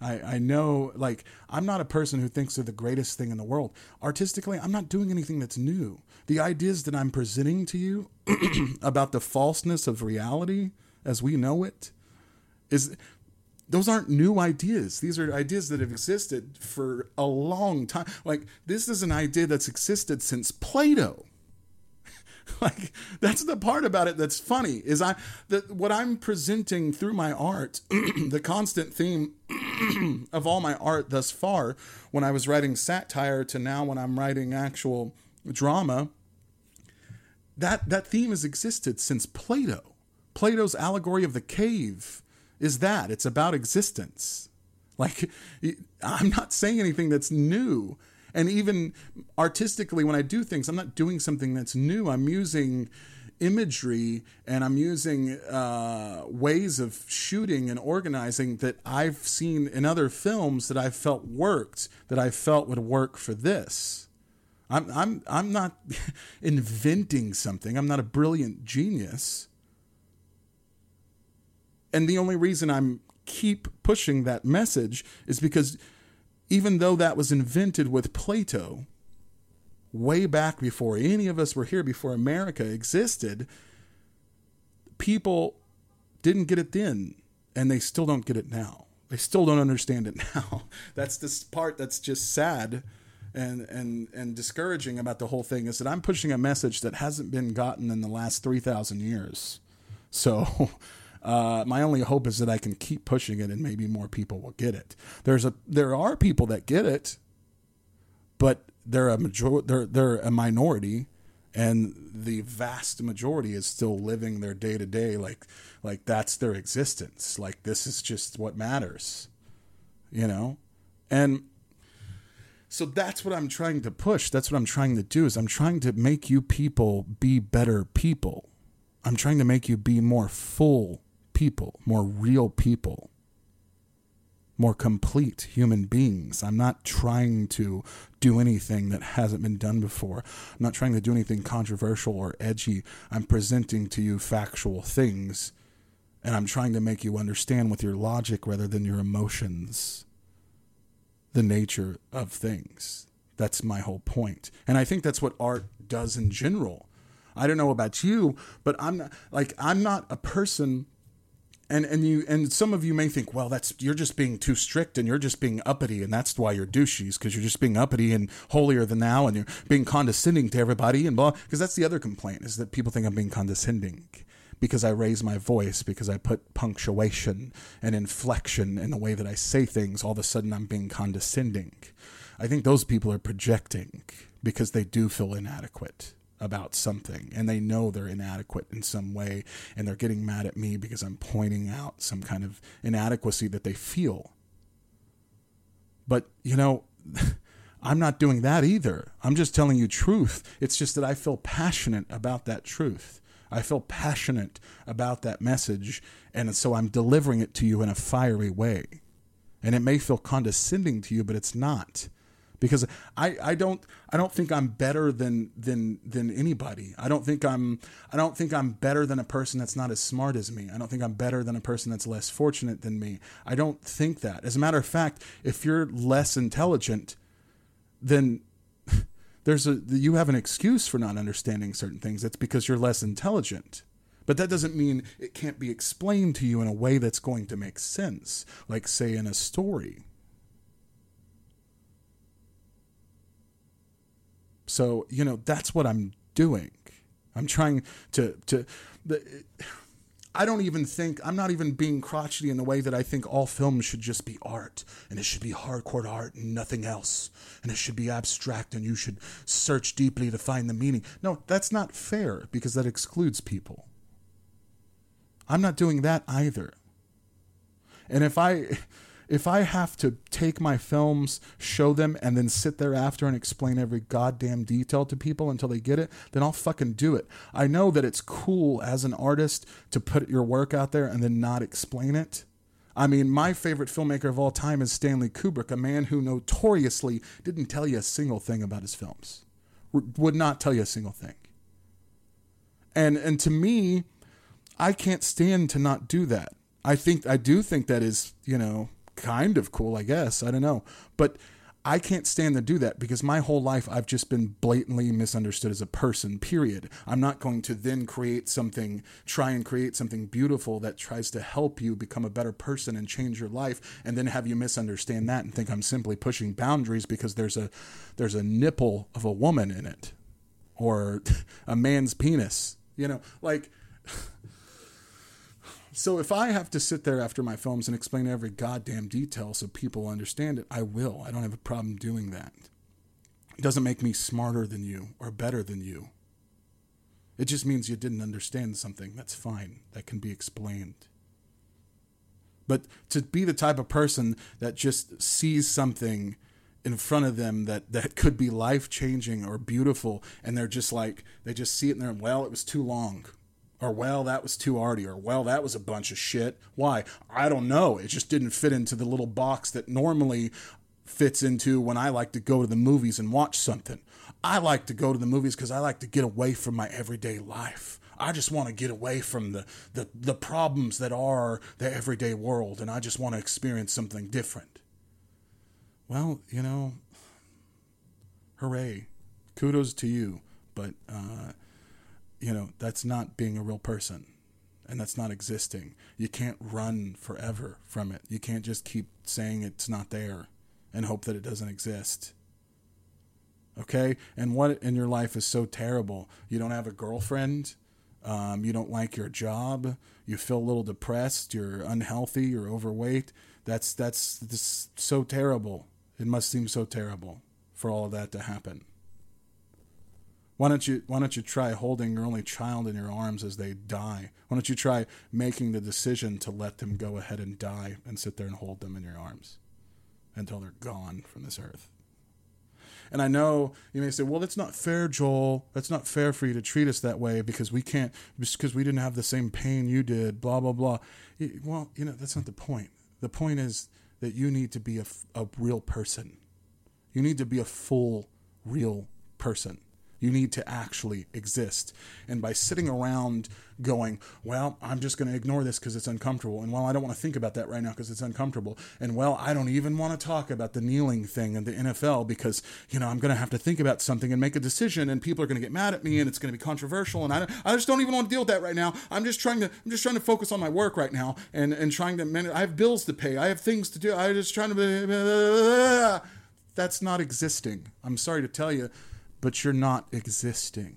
I, I know, like, I'm not a person who thinks they're the greatest thing in the world. Artistically, I'm not doing anything that's new. The ideas that I'm presenting to you about the falseness of reality as we know it is those aren't new ideas. These are ideas that have existed for a long time. Like, this is an idea that's existed since Plato. like that's the part about it that's funny is I that what I'm presenting through my art, the constant theme of all my art thus far, when I was writing satire to now when I'm writing actual drama, that that theme has existed since Plato. Plato's allegory of the cave is that it's about existence. Like I'm not saying anything that's new and even artistically when i do things i'm not doing something that's new. I'm using imagery and i'm using uh, ways of shooting and organizing that i've seen in other films that i felt worked that i felt would work for this. I'm i'm i'm not inventing something. I'm not a brilliant genius. And the only reason i'm keep pushing that message is because even though that was invented with Plato, way back before any of us were here, before America existed, people didn't get it then, and they still don't get it now. They still don't understand it now. That's this part that's just sad and and and discouraging about the whole thing is that I'm pushing a message that hasn't been gotten in the last 3000 years. So uh, my only hope is that I can keep pushing it, and maybe more people will get it. There's a there are people that get it, but they're a major they're they're a minority, and the vast majority is still living their day to day like like that's their existence. Like this is just what matters, you know, and so that's what I'm trying to push. That's what I'm trying to do is I'm trying to make you people be better people. I'm trying to make you be more full people, more real people. more complete human beings. I'm not trying to do anything that hasn't been done before. I'm not trying to do anything controversial or edgy. I'm presenting to you factual things and I'm trying to make you understand with your logic rather than your emotions the nature of things. That's my whole point. And I think that's what art does in general. I don't know about you, but I'm not like I'm not a person and and you and some of you may think, well, that's you're just being too strict and you're just being uppity and that's why you're douchies because you're just being uppity and holier than thou and you're being condescending to everybody and blah. Because that's the other complaint is that people think I'm being condescending because I raise my voice, because I put punctuation and inflection in the way that I say things, all of a sudden I'm being condescending. I think those people are projecting because they do feel inadequate about something and they know they're inadequate in some way and they're getting mad at me because I'm pointing out some kind of inadequacy that they feel. But, you know, I'm not doing that either. I'm just telling you truth. It's just that I feel passionate about that truth. I feel passionate about that message, and so I'm delivering it to you in a fiery way. And it may feel condescending to you, but it's not. Because I, I don't I don't think I'm better than than than anybody. I don't think I'm I don't think I'm better than a person that's not as smart as me. I don't think I'm better than a person that's less fortunate than me. I don't think that. As a matter of fact, if you're less intelligent, then there's a you have an excuse for not understanding certain things. It's because you're less intelligent. But that doesn't mean it can't be explained to you in a way that's going to make sense, like say in a story. So, you know, that's what I'm doing. I'm trying to to the I don't even think I'm not even being crotchety in the way that I think all films should just be art and it should be hardcore art and nothing else and it should be abstract and you should search deeply to find the meaning. No, that's not fair because that excludes people. I'm not doing that either. And if I if I have to take my films, show them, and then sit there after and explain every goddamn detail to people until they get it, then I'll fucking do it. I know that it's cool as an artist to put your work out there and then not explain it. I mean, my favorite filmmaker of all time is Stanley Kubrick, a man who notoriously didn't tell you a single thing about his films, would not tell you a single thing. And and to me, I can't stand to not do that. I think I do think that is, you know, kind of cool, I guess. I don't know. But I can't stand to do that because my whole life I've just been blatantly misunderstood as a person, period. I'm not going to then create something, try and create something beautiful that tries to help you become a better person and change your life and then have you misunderstand that and think I'm simply pushing boundaries because there's a there's a nipple of a woman in it or a man's penis. You know, like so if I have to sit there after my films and explain every goddamn detail so people understand it, I will. I don't have a problem doing that. It doesn't make me smarter than you or better than you. It just means you didn't understand something. That's fine. That can be explained. But to be the type of person that just sees something in front of them that, that could be life changing or beautiful, and they're just like, they just see it and they're, well, it was too long or well that was too arty or well that was a bunch of shit why i don't know it just didn't fit into the little box that normally fits into when i like to go to the movies and watch something i like to go to the movies because i like to get away from my everyday life I just want to get away from the, the, the problems that are the everyday world and I just want to experience something different. Well, you know, hooray. Kudos to you. But uh, you know, that's not being a real person and that's not existing. You can't run forever from it. You can't just keep saying it's not there and hope that it doesn't exist. Okay? And what in your life is so terrible? You don't have a girlfriend. Um, you don't like your job. You feel a little depressed. You're unhealthy. You're overweight. That's that's, that's so terrible. It must seem so terrible for all of that to happen. Why don't you Why don't you try holding your only child in your arms as they die? Why don't you try making the decision to let them go ahead and die and sit there and hold them in your arms until they're gone from this earth? And I know you may say, "Well, that's not fair, Joel. That's not fair for you to treat us that way because we can't because we didn't have the same pain you did." Blah blah blah. Well, you know that's not the point. The point is that you need to be a, a real person. You need to be a full, real person. You need to actually exist. And by sitting around going, well, I'm just going to ignore this because it's uncomfortable. And well, I don't want to think about that right now because it's uncomfortable. And well, I don't even want to talk about the kneeling thing in the NFL because, you know, I'm going to have to think about something and make a decision and people are going to get mad at me and it's going to be controversial. And I, I just don't even want to deal with that right now. I'm just trying to, I'm just trying to focus on my work right now and, and trying to, man, I have bills to pay. I have things to do. I'm just trying to, that's not existing. I'm sorry to tell you but you're not existing.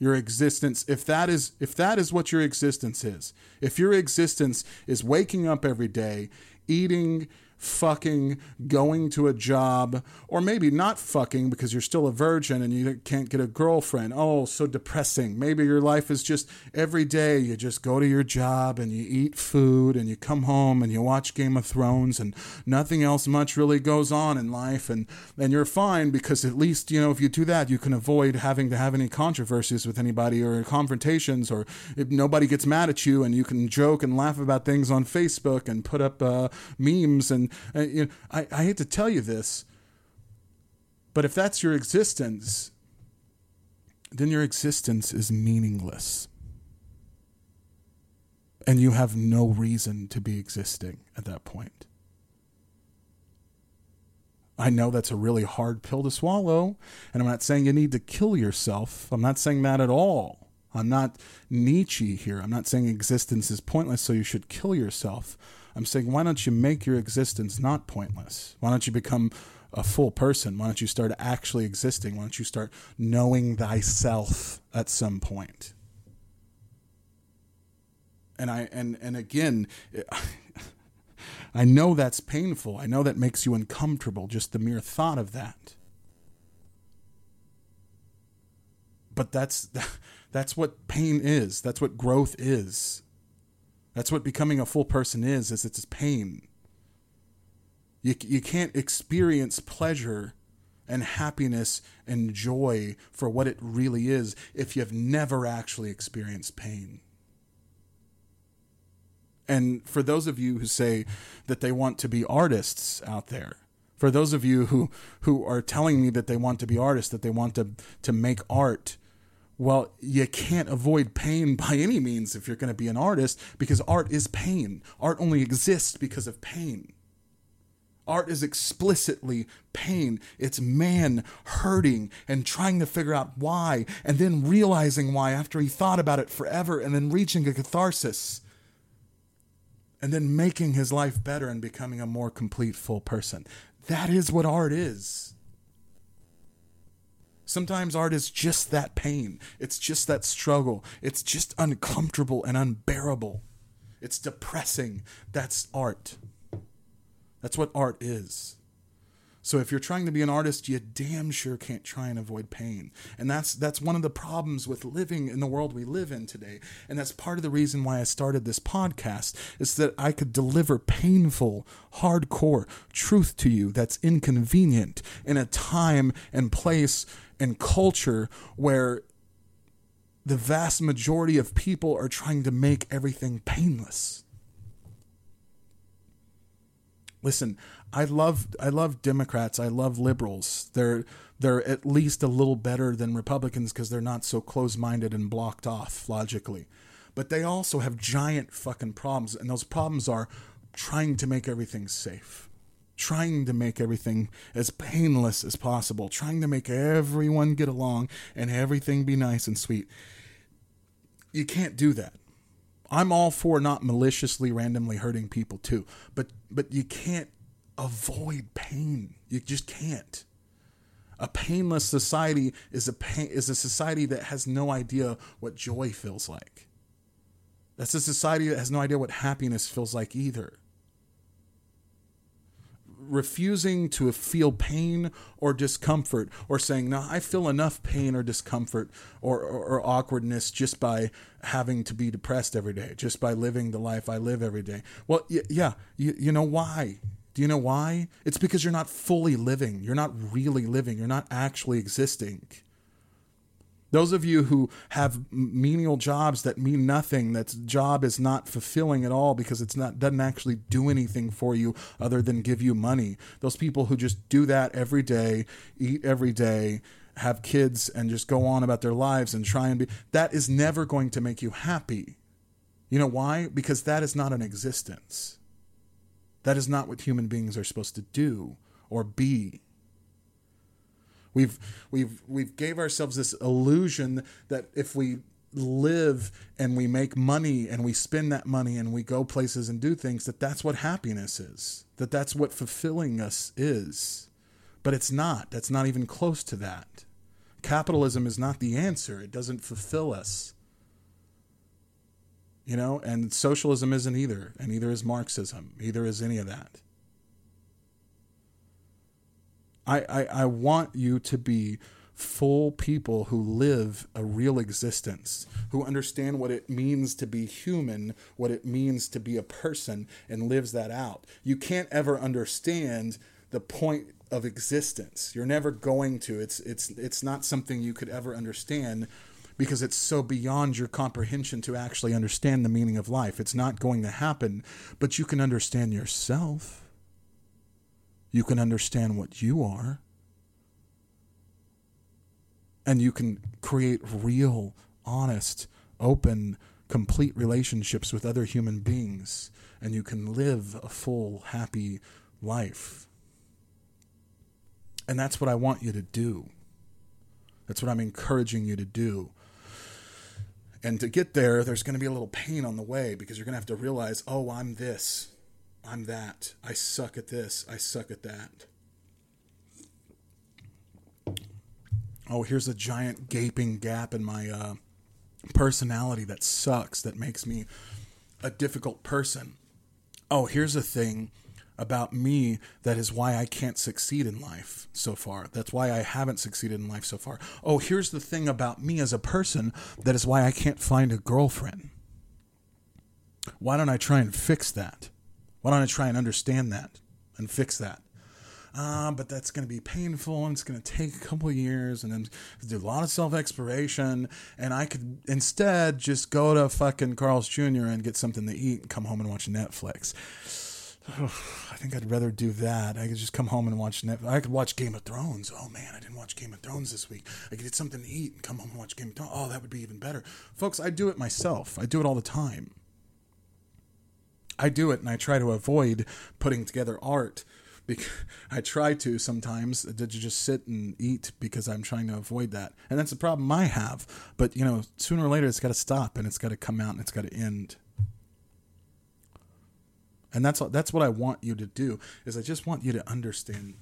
Your existence, if that is if that is what your existence is, if your existence is waking up every day, eating fucking, going to a job, or maybe not fucking because you're still a virgin and you can't get a girlfriend. Oh, so depressing. Maybe your life is just every day you just go to your job and you eat food and you come home and you watch Game of Thrones and nothing else much really goes on in life and and you're fine because at least, you know, if you do that, you can avoid having to have any controversies with anybody or confrontations or if nobody gets mad at you and you can joke and laugh about things on Facebook and put up uh, memes and uh, you know, I, I hate to tell you this, but if that's your existence, then your existence is meaningless. And you have no reason to be existing at that point. I know that's a really hard pill to swallow, and I'm not saying you need to kill yourself. I'm not saying that at all. I'm not Nietzsche here. I'm not saying existence is pointless, so you should kill yourself. I'm saying, why don't you make your existence not pointless? Why don't you become a full person? Why don't you start actually existing? Why don't you start knowing thyself at some point? And I and and again, I know that's painful. I know that makes you uncomfortable just the mere thought of that. But that's that's what pain is. That's what growth is. That's what becoming a full person is, is it's pain. You, you can't experience pleasure and happiness and joy for what it really is if you've never actually experienced pain. And for those of you who say that they want to be artists out there, for those of you who, who are telling me that they want to be artists, that they want to, to make art, well, you can't avoid pain by any means if you're going to be an artist because art is pain. Art only exists because of pain. Art is explicitly pain. It's man hurting and trying to figure out why, and then realizing why after he thought about it forever, and then reaching a catharsis, and then making his life better and becoming a more complete, full person. That is what art is. Sometimes art is just that pain. It's just that struggle. It's just uncomfortable and unbearable. It's depressing. That's art. That's what art is. So if you're trying to be an artist, you damn sure can't try and avoid pain. And that's that's one of the problems with living in the world we live in today. And that's part of the reason why I started this podcast is that I could deliver painful, hardcore truth to you that's inconvenient in a time and place and culture where the vast majority of people are trying to make everything painless. Listen, I love I love Democrats. I love liberals. They're they're at least a little better than Republicans because they're not so close-minded and blocked off logically. But they also have giant fucking problems, and those problems are trying to make everything safe, trying to make everything as painless as possible, trying to make everyone get along and everything be nice and sweet. You can't do that. I'm all for not maliciously randomly hurting people too, but but you can't avoid pain. You just can't. A painless society is a pain, is a society that has no idea what joy feels like. That's a society that has no idea what happiness feels like either. Refusing to feel pain or discomfort, or saying, No, I feel enough pain or discomfort or, or, or awkwardness just by having to be depressed every day, just by living the life I live every day. Well, y- yeah, you, you know why? You know why? It's because you're not fully living. You're not really living. You're not actually existing. Those of you who have menial jobs that mean nothing, that job is not fulfilling at all because it's not doesn't actually do anything for you other than give you money. Those people who just do that every day, eat every day, have kids and just go on about their lives and try and be that is never going to make you happy. You know why? Because that is not an existence. That is not what human beings are supposed to do or be. We've we've we've gave ourselves this illusion that if we live and we make money and we spend that money and we go places and do things that that's what happiness is. That that's what fulfilling us is. But it's not. That's not even close to that. Capitalism is not the answer. It doesn't fulfill us. You know, and socialism isn't either, and neither is Marxism, either is any of that. I, I, I want you to be full people who live a real existence, who understand what it means to be human, what it means to be a person, and lives that out. You can't ever understand the point of existence. You're never going to. It's it's it's not something you could ever understand because it's so beyond your comprehension to actually understand the meaning of life. It's not going to happen, but you can understand yourself. You can understand what you are. And you can create real, honest, open, complete relationships with other human beings. And you can live a full, happy life. And that's what I want you to do. That's what I'm encouraging you to do. And to get there, there's going to be a little pain on the way because you're going to have to realize, oh, I'm this. I'm that. I suck at this. I suck at that. Oh, here's a giant gaping gap in my uh, personality that sucks, that makes me a difficult person. Oh, here's a thing about me that is why I can't succeed in life so far. That's why I haven't succeeded in life so far. Oh, here's the thing about me as a person that is why I can't find a girlfriend. Why don't I try and fix that? Why don't I try and understand that and fix that? Uh, but that's going to be painful and it's going to take a couple years and then do a lot of self exploration. And I could instead just go to fucking Carl's Jr. and get something to eat and come home and watch Netflix. I think I'd rather do that. I could just come home and watch Netflix. I could watch Game of Thrones. Oh man, I didn't watch Game of Thrones this week. I could get something to eat and come home and watch Game of Thrones. Oh, that would be even better. Folks, I do it myself. I do it all the time. I do it and I try to avoid putting together art. Because I try to sometimes to just sit and eat because I'm trying to avoid that. And that's a problem I have. But, you know, sooner or later it's got to stop and it's got to come out and it's got to end. And that's that's what I want you to do is I just want you to understand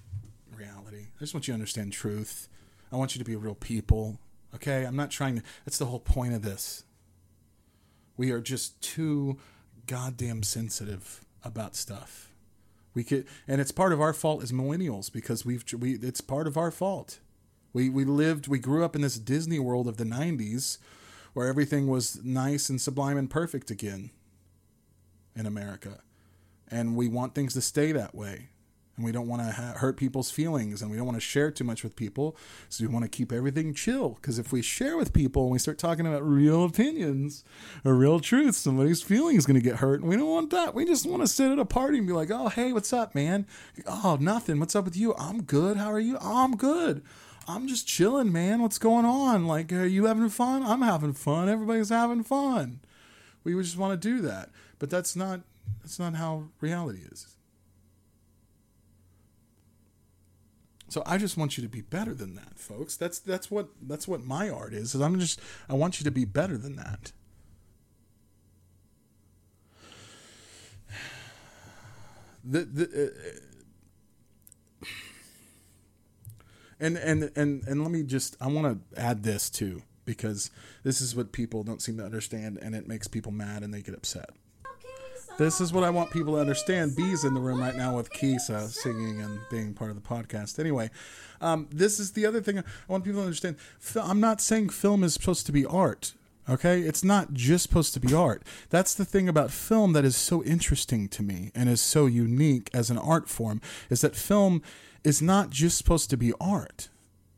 reality. I just want you to understand truth. I want you to be real people. Okay? I'm not trying to that's the whole point of this. We are just too goddamn sensitive about stuff. We could, and it's part of our fault as millennials because we've we it's part of our fault. We we lived, we grew up in this Disney world of the '90s, where everything was nice and sublime and perfect again. In America, and we want things to stay that way. And we don't want to ha- hurt people's feelings. And we don't want to share too much with people. So we want to keep everything chill. Because if we share with people and we start talking about real opinions or real truth somebody's feeling is going to get hurt. And we don't want that. We just want to sit at a party and be like oh hey what's up man? Oh nothing. What's up with you? I'm good. How are you? Oh, i'm good. I'm just chilling man. What's going on? Like are you having fun? I'm having fun. Everybody's having fun. We just want to do that. But that's not that's not how reality is So I just want you to be better than that, folks. That's that's what that's what my art is. is I'm just I want you to be better than that. The the uh, and and and and let me just I want to add this too because this is what people don't seem to understand and it makes people mad and they get upset. This is what I want people to understand. B's in the room right now with Kisa singing and being part of the podcast. Anyway, um, this is the other thing I want people to understand. I'm not saying film is supposed to be art. Okay, it's not just supposed to be art. That's the thing about film that is so interesting to me and is so unique as an art form is that film is not just supposed to be art.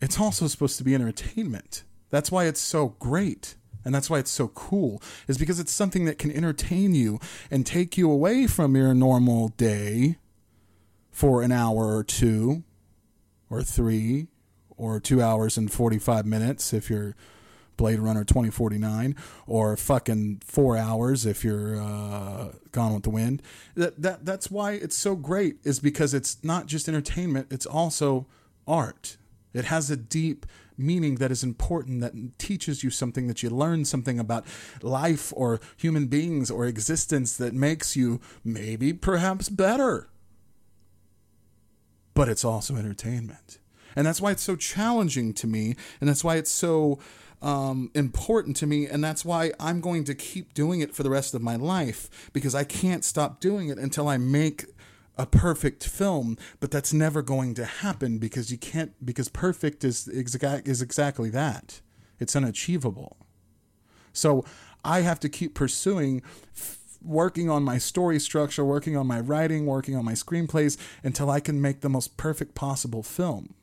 It's also supposed to be entertainment That's why it's so great. And that's why it's so cool, is because it's something that can entertain you and take you away from your normal day for an hour or two or three or two hours and 45 minutes if you're Blade Runner 2049 or fucking four hours if you're uh, Gone with the Wind. That, that, that's why it's so great, is because it's not just entertainment, it's also art. It has a deep meaning that is important, that teaches you something, that you learn something about life or human beings or existence that makes you maybe perhaps better. But it's also entertainment. And that's why it's so challenging to me. And that's why it's so um, important to me. And that's why I'm going to keep doing it for the rest of my life because I can't stop doing it until I make a perfect film, but that's never going to happen because you can't because perfect is exact is exactly that. It's unachievable. So I have to keep pursuing f- working on my story structure, working on my writing, working on my screenplays until I can make the most perfect possible film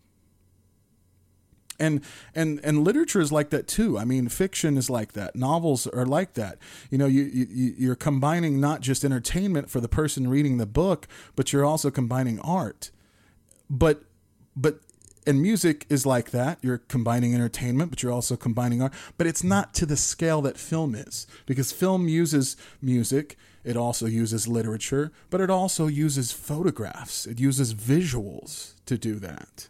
and and and literature is like that too. I mean fiction is like that. Novels are like that. You know you, you you're combining not just entertainment for the person reading the book but you're also combining art. But but and music is like that. You're combining entertainment but you're also combining art. But it's not to the scale that film is because film uses music. It also uses literature but it also uses photographs. It uses visuals to do that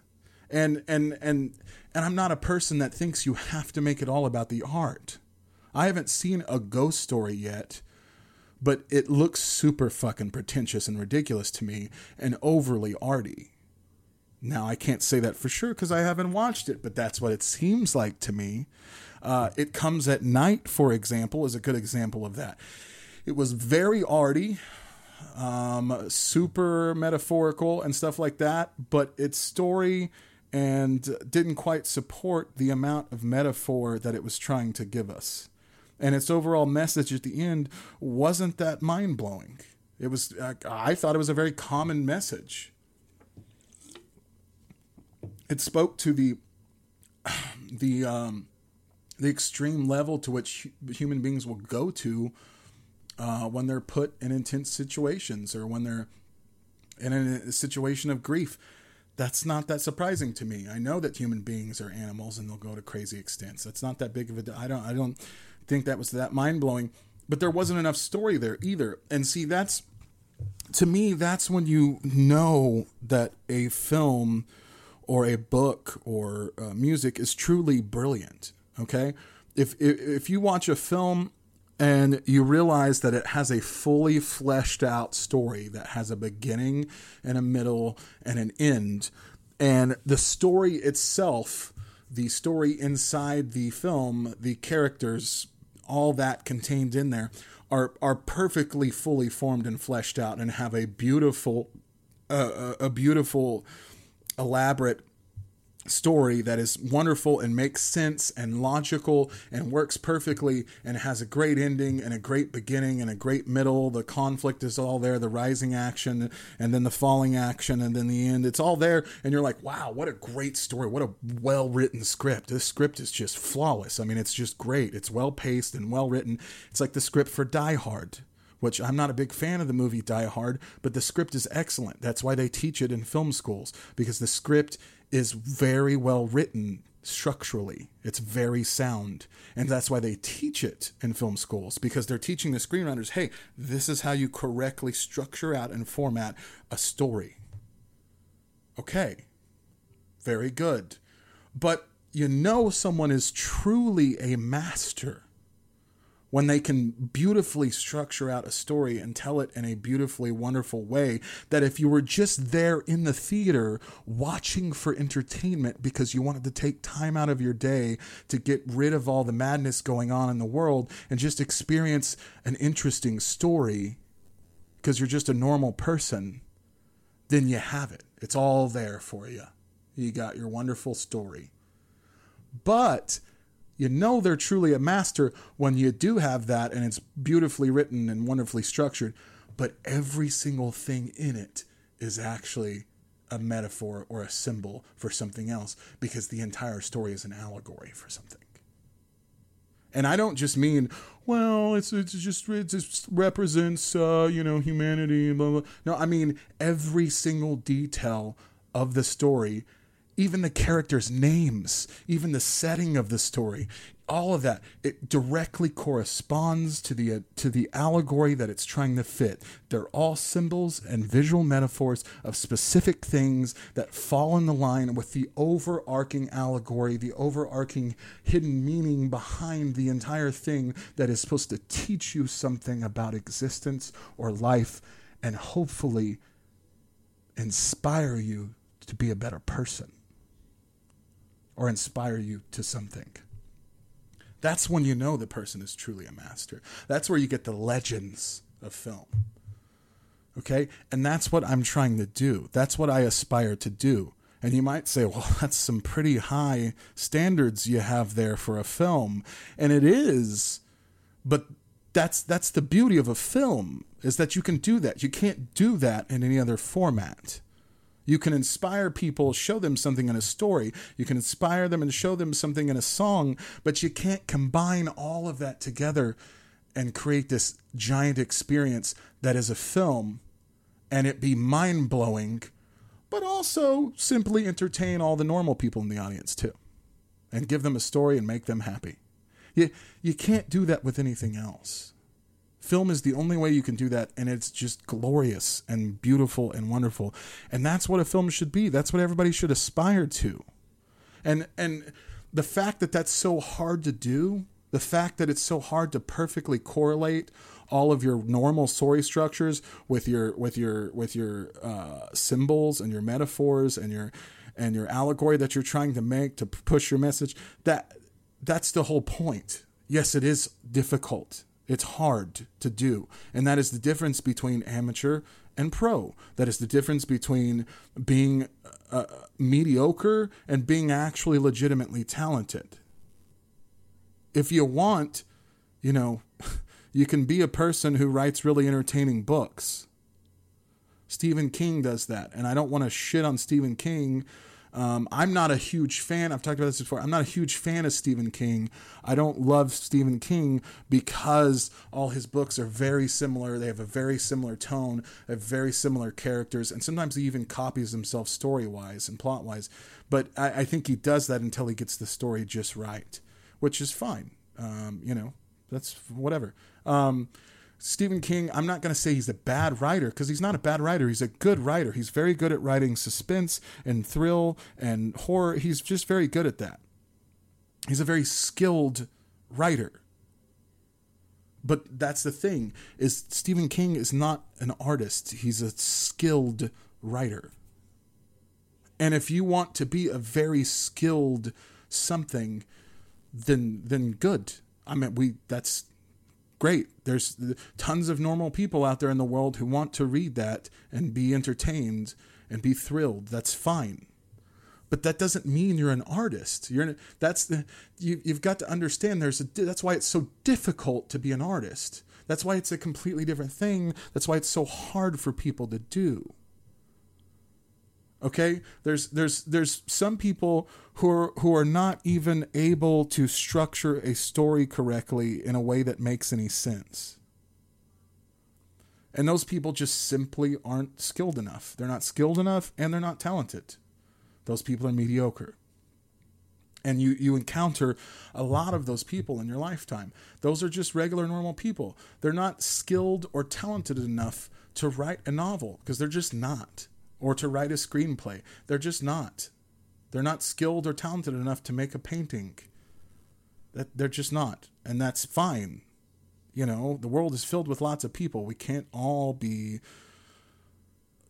and and and and I'm not a person that thinks you have to make it all about the art. I haven't seen a ghost story yet, but it looks super fucking pretentious and ridiculous to me and overly arty. Now, I can't say that for sure because I haven't watched it, but that's what it seems like to me. Uh, it Comes at Night, for example, is a good example of that. It was very arty, um, super metaphorical, and stuff like that, but its story and didn't quite support the amount of metaphor that it was trying to give us. And its overall message at the end wasn't that mind blowing. It was, I thought it was a very common message. It spoke to the, the, um, the extreme level to which human beings will go to uh, when they're put in intense situations or when they're in a situation of grief that's not that surprising to me. I know that human beings are animals and they'll go to crazy extents. That's not that big of a. I don't. I don't think that was that mind blowing. But there wasn't enough story there either. And see, that's to me. That's when you know that a film or a book or uh, music is truly brilliant. Okay, if, if if you watch a film and you realize that it has a fully fleshed out story that has a beginning and a middle and an end. And the story itself the story inside the film the characters all that contained in there are are perfectly fully formed and fleshed out and have a beautiful uh, a beautiful elaborate story that is wonderful and makes sense and logical and works perfectly and has a great ending and a great beginning and a great middle. The conflict is all there, the rising action and then the falling action and then the end. It's all there and you're like, "Wow, what a great story. What a well-written script. This script is just flawless. I mean, it's just great. It's well-paced and well-written. It's like the script for Die Hard." which I'm not a big fan of the movie Die Hard, but the script is excellent. That's why they teach it in film schools because the script is very well written structurally. It's very sound. And that's why they teach it in film schools because they're teaching the screenwriters hey, this is how you correctly structure out and format a story. Okay, very good. But you know, someone is truly a master when they can beautifully structure out a story and tell it in a beautifully wonderful way that if you were just there in the theater watching for entertainment because you wanted to take time out of your day to get rid of all the madness going on in the world and just experience an interesting story because you're just a normal person, then you have it. It's all there for you. You got your wonderful story. But you know they're truly a master when you do have that and it's beautifully written and wonderfully structured, but every single thing in it is actually a metaphor or a symbol for something else because the entire story is an allegory for something. And I don't just mean, well, it's, it's just it just represents uh, you know humanity blah blah. No, I mean every single detail of the story, even the characters' names, even the setting of the story, all of that it directly corresponds to the uh, to the allegory that it's trying to fit. They're all symbols and visual metaphors of specific things that fall in the line with the overarching allegory the overarching hidden meaning behind the entire thing that is supposed to teach you something about existence or life and hopefully inspire you to be a better person or inspire you to something that's when you know the person is truly a master. That's where you get the legends of film. Okay? And that's what I'm trying to do. That's what I aspire to do. And you might say, well, that's some pretty high standards you have there for a film. And it is, but that's that's the beauty of a film is that you can do that. You can't do that in any other format. You can inspire people, show them something in a story. You can inspire them and show them something in a song, but you can't combine all of that together and create this giant experience that is a film and it be mind blowing, but also simply entertain all the normal people in the audience too and give them a story and make them happy. You, you can't do that with anything else. Film is the only way you can do that, and it's just glorious and beautiful and wonderful. And that's what a film should be. That's what everybody should aspire to. And and the fact that that's so hard to do, the fact that it's so hard to perfectly correlate all of your normal story structures with your with your with your uh, symbols and your metaphors and your and your allegory that you're trying to make to push your message that that's the whole point yes it is difficult it's hard to do. And that is the difference between amateur and pro. That is the difference between being uh, mediocre and being actually legitimately talented. If you want, you know, you can be a person who writes really entertaining books. Stephen King does that. And I don't want to shit on Stephen King um, I'm not a huge fan. I've talked about this before. I'm not a huge fan of Stephen King. I don't love Stephen King because all his books are very similar. They have a very similar tone, they have very similar characters, and sometimes he even copies himself story wise and plot wise. But I, I, think he does that until he gets the story just right, which is fine. Um, you know, that's whatever. Um, Stephen King, I'm not going to say he's a bad writer because he's not a bad writer. He's a good writer. He's very good at writing suspense and thrill and horror. He's just very good at that. He's a very skilled writer. But that's the thing is Stephen King is not an artist. He's a skilled writer. And if you want to be a very skilled something, then then good. I mean, we that's great. There's tons of normal people out there in the world who want to read that and be entertained and be thrilled. That's fine. But that doesn't mean you're an artist. You're that's the you, you've got to understand. There's a that's why it's so difficult to be an artist. That's why it's a completely different thing. That's why it's so hard for people to do. Okay, there's there's there's some people who are who are not even able to structure a story correctly in a way that makes any sense. And those people just simply aren't skilled enough. They're not skilled enough and they're not talented. Those people are mediocre. And you, you encounter a lot of those people in your lifetime. Those are just regular, normal people. They're not skilled or talented enough to write a novel because they're just not or to write a screenplay. They're just not. They're not skilled or talented enough to make a painting. That they're just not, and that's fine. You know, the world is filled with lots of people. We can't all be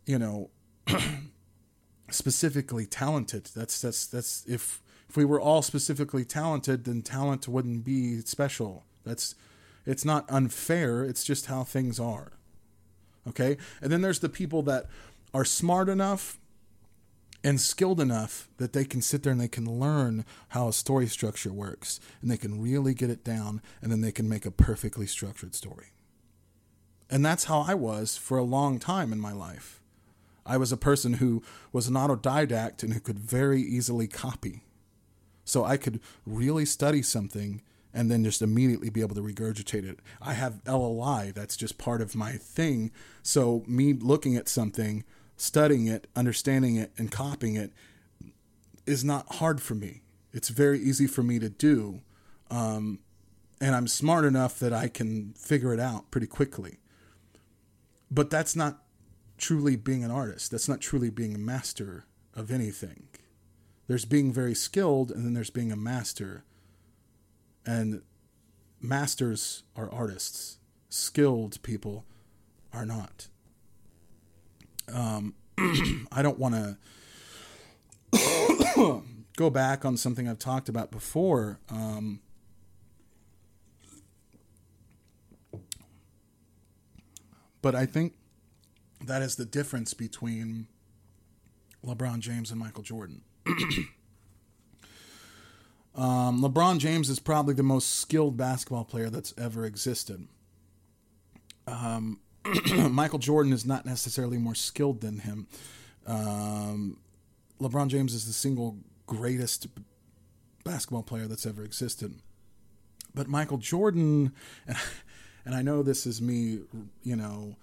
you know specifically talented. That's that's that's if if we were all specifically talented, then talent wouldn't be special. That's it's not unfair, it's just how things are. Okay? And then there's the people that are smart enough and skilled enough that they can sit there and they can learn how a story structure works and they can really get it down and then they can make a perfectly structured story. And that's how I was for a long time in my life. I was a person who was an autodidact and who could very easily copy. So I could really study something and then just immediately be able to regurgitate it. I have LLI, that's just part of my thing. So, me looking at something, studying it, understanding it, and copying it is not hard for me. It's very easy for me to do. Um, and I'm smart enough that I can figure it out pretty quickly. But that's not truly being an artist. That's not truly being a master of anything. There's being very skilled, and then there's being a master. And masters are artists, skilled people are not. Um, I don't want to go back on something I've talked about before. Um, but I think that is the difference between LeBron James and Michael Jordan. um, LeBron James is probably the most skilled basketball player that's ever existed. Um, Michael Jordan is not necessarily more skilled than him. Um, LeBron James is the single greatest basketball player that's ever existed. But Michael Jordan, and I know this is me, you know,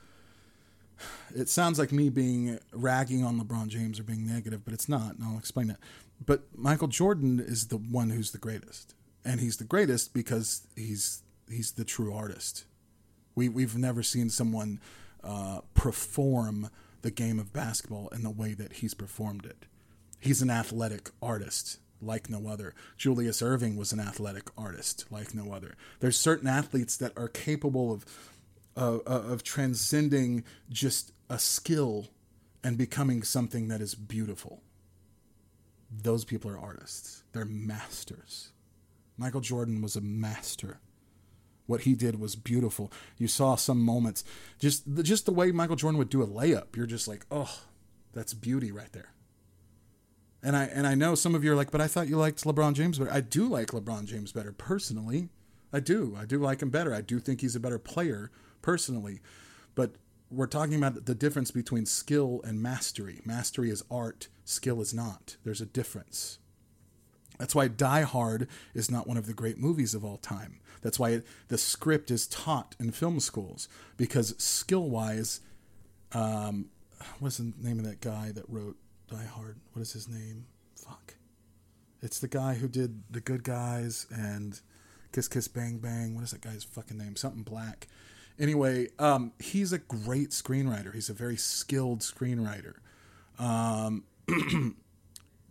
it sounds like me being ragging on LeBron James or being negative, but it's not, and I'll explain that. But Michael Jordan is the one who's the greatest, and he's the greatest because he's he's the true artist. We we've never seen someone uh, perform the game of basketball in the way that he's performed it. He's an athletic artist like no other. Julius Erving was an athletic artist like no other. There's certain athletes that are capable of uh, of transcending just a skill and becoming something that is beautiful. Those people are artists. They're masters. Michael Jordan was a master. What he did was beautiful. You saw some moments, just the, just the way Michael Jordan would do a layup. You're just like, oh, that's beauty right there. And I and I know some of you are like, but I thought you liked LeBron James better. I do like LeBron James better personally. I do. I do like him better. I do think he's a better player personally. But we're talking about the difference between skill and mastery. Mastery is art, skill is not. There's a difference. That's why Die Hard is not one of the great movies of all time. That's why it, the script is taught in film schools because skill wise, um, what's the name of that guy that wrote Die Hard? What is his name? Fuck. It's the guy who did The Good Guys and Kiss Kiss Bang Bang. What is that guy's fucking name? Something black. Anyway, um, he's a great screenwriter. He's a very skilled screenwriter. Um,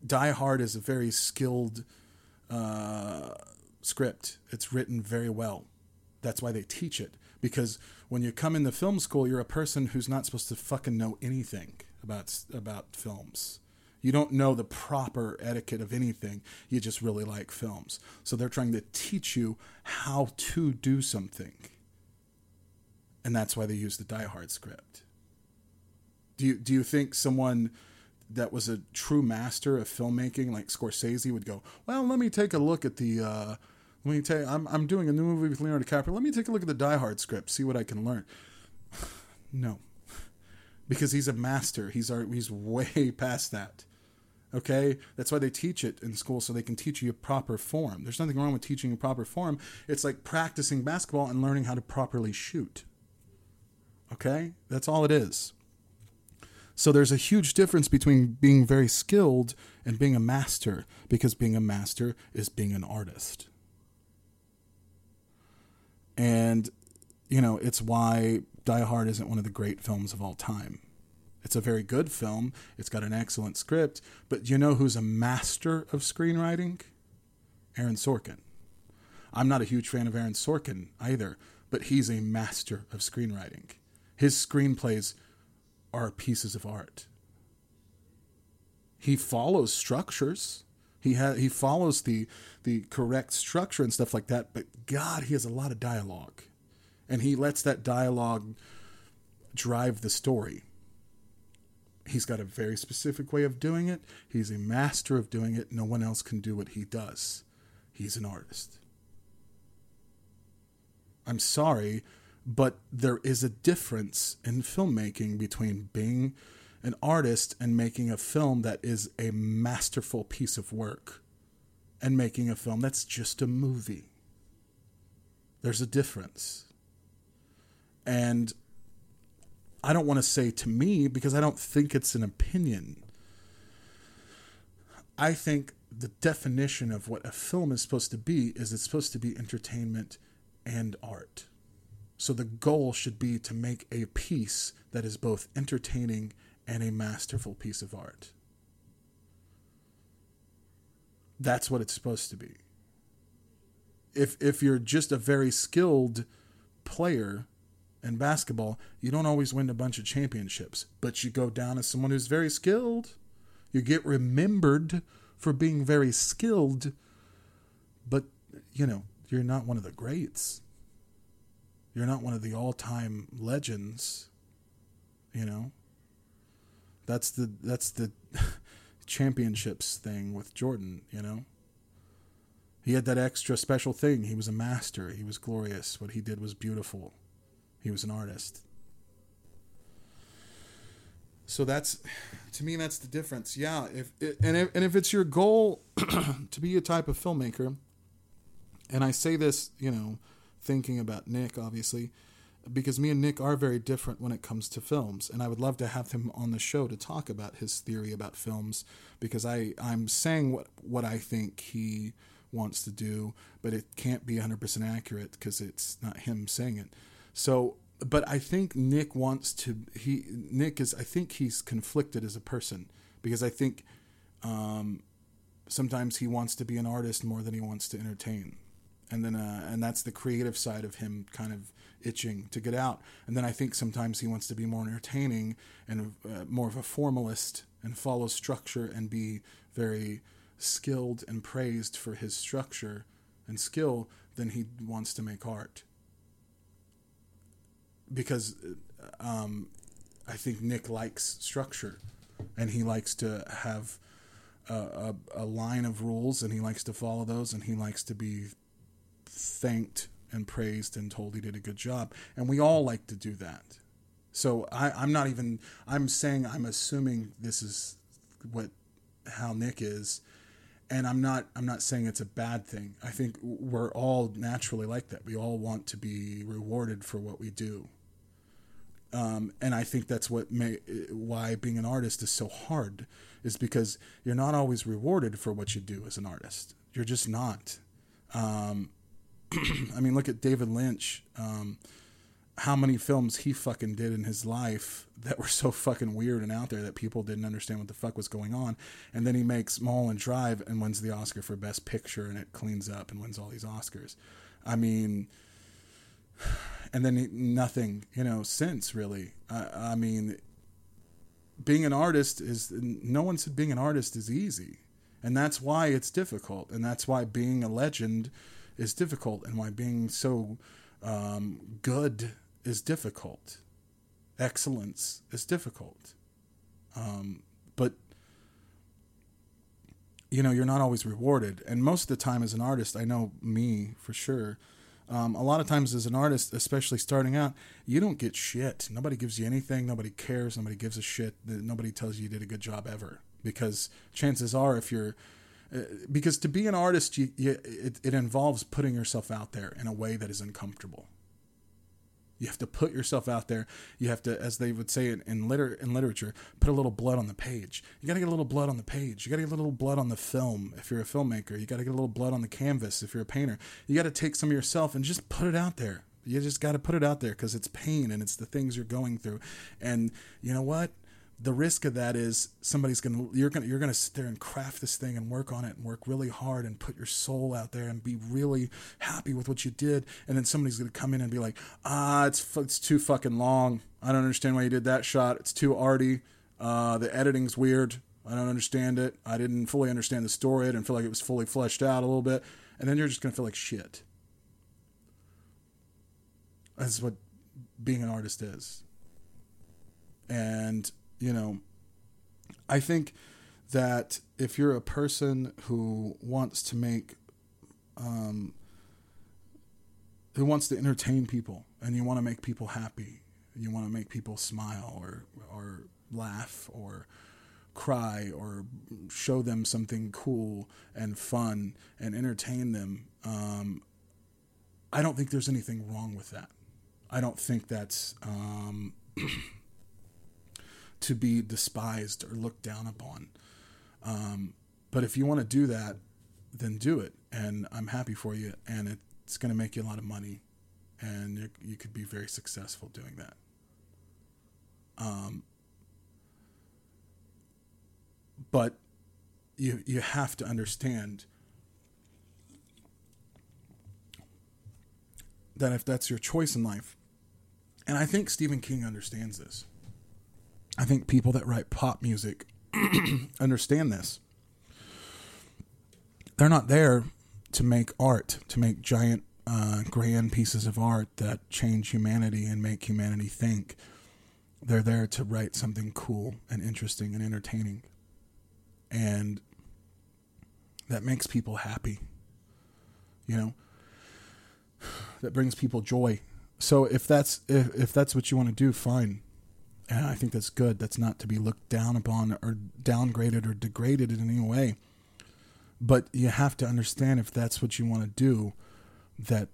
Die Hard is a very skilled uh, script. It's written very well. That's why they teach it. Because when you come into film school, you're a person who's not supposed to fucking know anything about about films. You don't know the proper etiquette of anything. You just really like films. So they're trying to teach you how to do something and that's why they use the Die Hard script. Do you do you think someone that was a true master of filmmaking like Scorsese would go, well, let me take a look at the. Uh, let me take. I'm I'm doing a new movie with Leonardo DiCaprio. Let me take a look at the Die Hard script, see what I can learn. no, because he's a master. He's he's way past that. Okay, that's why they teach it in school so they can teach you a proper form. There's nothing wrong with teaching a proper form. It's like practicing basketball and learning how to properly shoot. Okay? That's all it is. So there's a huge difference between being very skilled and being a master, because being a master is being an artist. And, you know, it's why Die Hard isn't one of the great films of all time. It's a very good film, it's got an excellent script, but you know who's a master of screenwriting? Aaron Sorkin. I'm not a huge fan of Aaron Sorkin either, but he's a master of screenwriting. His screenplays are pieces of art. He follows structures. He ha- he follows the the correct structure and stuff like that, but God, he has a lot of dialogue. And he lets that dialogue drive the story. He's got a very specific way of doing it. He's a master of doing it. No one else can do what he does. He's an artist. I'm sorry, but there is a difference in filmmaking between being an artist and making a film that is a masterful piece of work and making a film that's just a movie. There's a difference. And I don't want to say to me because I don't think it's an opinion. I think the definition of what a film is supposed to be is it's supposed to be entertainment and art. So the goal should be to make a piece that is both entertaining and a masterful piece of art. That's what it's supposed to be. If if you're just a very skilled player in basketball, you don't always win a bunch of championships, but you go down as someone who's very skilled. You get remembered for being very skilled, but you know, you're not one of the greats. You're not one of the all-time legends, you know. That's the that's the championships thing with Jordan, you know. He had that extra special thing. He was a master. He was glorious. What he did was beautiful. He was an artist. So that's to me that's the difference. Yeah, if and if, and if it's your goal to be a type of filmmaker, and I say this, you know, thinking about Nick obviously, because me and Nick are very different when it comes to films, and I would love to have him on the show to talk about his theory about films because I I'm saying what what I think he wants to do, but it can't be 100% accurate because it's not him saying it. So, but I think Nick wants to he Nick is I think he's conflicted as a person because I think um, sometimes he wants to be an artist more than he wants to entertain. And then, uh, and that's the creative side of him kind of itching to get out. And then I think sometimes he wants to be more entertaining and uh, more of a formalist and follow structure and be very skilled and praised for his structure and skill than he wants to make art. Because um, I think Nick likes structure and he likes to have a, a, a line of rules and he likes to follow those and he likes to be thanked and praised and told he did a good job. And we all like to do that. So I, I'm not even, I'm saying, I'm assuming this is what, how Nick is. And I'm not, I'm not saying it's a bad thing. I think we're all naturally like that. We all want to be rewarded for what we do. Um, and I think that's what may, why being an artist is so hard is because you're not always rewarded for what you do as an artist. You're just not. Um, I mean, look at David Lynch. Um, how many films he fucking did in his life that were so fucking weird and out there that people didn't understand what the fuck was going on. And then he makes Mulholland Drive and wins the Oscar for Best Picture and it cleans up and wins all these Oscars. I mean, and then he, nothing, you know, since really. I, I mean, being an artist is, no one said being an artist is easy. And that's why it's difficult. And that's why being a legend is difficult and why being so um, good is difficult. Excellence is difficult. Um, but, you know, you're not always rewarded. And most of the time, as an artist, I know me for sure. Um, a lot of times, as an artist, especially starting out, you don't get shit. Nobody gives you anything. Nobody cares. Nobody gives a shit. Nobody tells you you did a good job ever. Because chances are, if you're because to be an artist, you, you, it, it involves putting yourself out there in a way that is uncomfortable. You have to put yourself out there. You have to, as they would say in, in, liter, in literature, put a little blood on the page. You got to get a little blood on the page. You got to get a little blood on the film if you're a filmmaker. You got to get a little blood on the canvas if you're a painter. You got to take some of yourself and just put it out there. You just got to put it out there because it's pain and it's the things you're going through. And you know what? The risk of that is somebody's gonna you're gonna you're gonna sit there and craft this thing and work on it and work really hard and put your soul out there and be really happy with what you did. And then somebody's gonna come in and be like ah it's it's too fucking long. I don't understand why you did that shot. It's too arty. Uh, the editing's weird. I don't understand it. I didn't fully understand the story. I didn't feel like it was fully fleshed out a little bit. And then you're just gonna feel like shit. That's what being an artist is. And you know, I think that if you're a person who wants to make, um, who wants to entertain people and you want to make people happy, you want to make people smile or, or laugh or cry or show them something cool and fun and entertain them. Um, I don't think there's anything wrong with that. I don't think that's um, to be despised or looked down upon. Um, but if you want to do that, then do it. And I'm happy for you. And it's going to make you a lot of money. And you, could be very successful doing that. Um, but you you have to understand that if that's your choice in life, and I think Stephen King understands this. I think people that write pop music understand this. They're not there to make art, to make giant, uh, grand pieces of art that change humanity and make humanity think. They're there to write something cool and interesting and entertaining. And that makes people happy. You know, that brings people joy. So if that's if, if that's what you want to do, fine. And I think that's good. That's not to be looked down upon or downgraded or degraded in any way. But you have to understand if that's what you want to do, that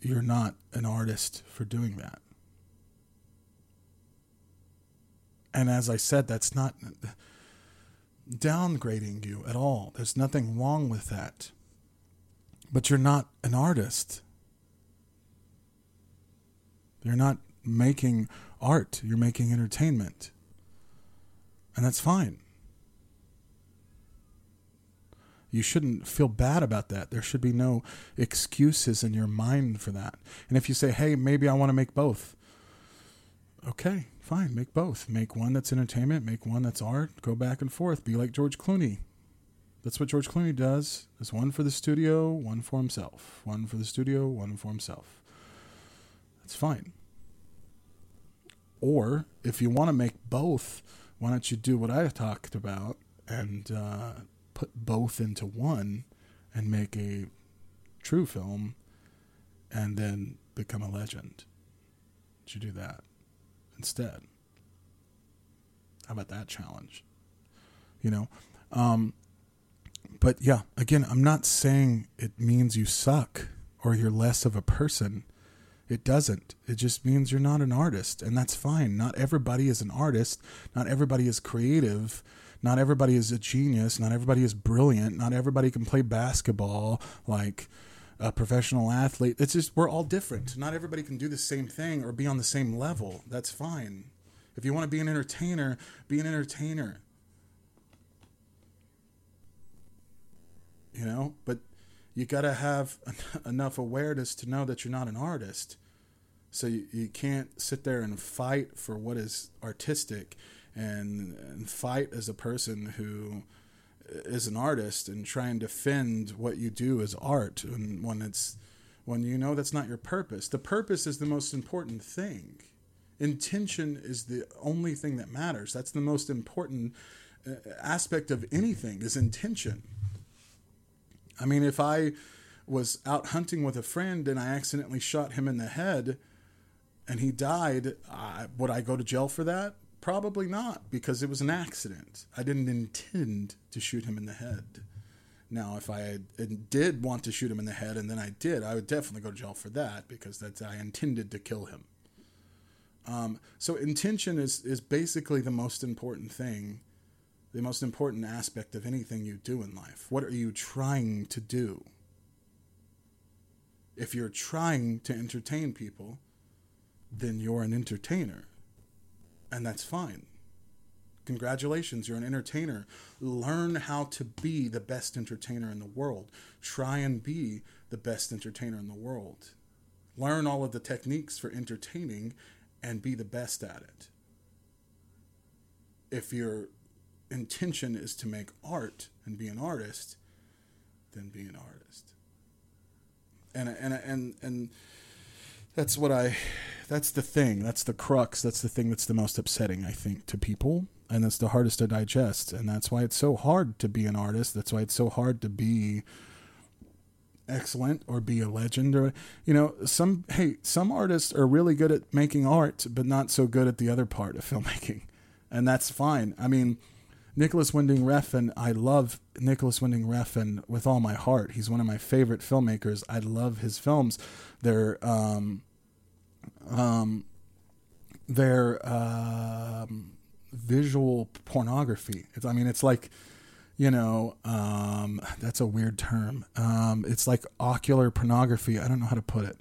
you're not an artist for doing that. And as I said, that's not downgrading you at all. There's nothing wrong with that. But you're not an artist. You're not making art, you're making entertainment. And that's fine. You shouldn't feel bad about that. There should be no excuses in your mind for that. And if you say, hey, maybe I want to make both, okay, fine, make both. Make one that's entertainment, make one that's art, go back and forth. Be like George Clooney. That's what George Clooney does. There's one for the studio, one for himself. One for the studio, one for himself. That's fine. Or if you want to make both, why don't you do what I talked about and uh, put both into one and make a true film and then become a legend? You do that? instead. How about that challenge? You know? Um, but yeah, again, I'm not saying it means you suck or you're less of a person. It doesn't. It just means you're not an artist, and that's fine. Not everybody is an artist. Not everybody is creative. Not everybody is a genius. Not everybody is brilliant. Not everybody can play basketball like a professional athlete. It's just we're all different. Not everybody can do the same thing or be on the same level. That's fine. If you want to be an entertainer, be an entertainer. You know, but you got to have enough awareness to know that you're not an artist. So you, you can't sit there and fight for what is artistic and, and fight as a person who is an artist and try and defend what you do as art and when it's when you know that's not your purpose. The purpose is the most important thing. Intention is the only thing that matters. That's the most important uh, aspect of anything is intention. I mean if i was out hunting with a friend and i accidentally shot him in the head and he died uh, would i go to jail for that Probably not, because it was an accident. I didn't intend to shoot him in the head. Now, if I did want to shoot him in the head and then I did, I would definitely go to jail for that because that's I intended to kill him. Um, so intention is is basically the most important thing, the most important aspect of anything you do in life. What are you trying to do? If you're trying to entertain people, then you're an entertainer and that's fine. Congratulations, you're an entertainer. Learn how to be the best entertainer in the world. Try and be the best entertainer in the world. Learn all of the techniques for entertaining and be the best at it. If your intention is to make art and be an artist, then be an artist. And and and and that's what I that's the thing. That's the crux. That's the thing that's the most upsetting, I think, to people. And that's the hardest to digest. And that's why it's so hard to be an artist. That's why it's so hard to be excellent or be a legend or you know some hey some artists are really good at making art but not so good at the other part of filmmaking and that's fine i mean Nicolas Winding Refn, I love Nicolas Winding Refn with all my heart. He's one of my favorite filmmakers. I love his films. They're um, um, they're um, visual pornography. It's, I mean, it's like you know, um, that's a weird term. Um, it's like ocular pornography. I don't know how to put it.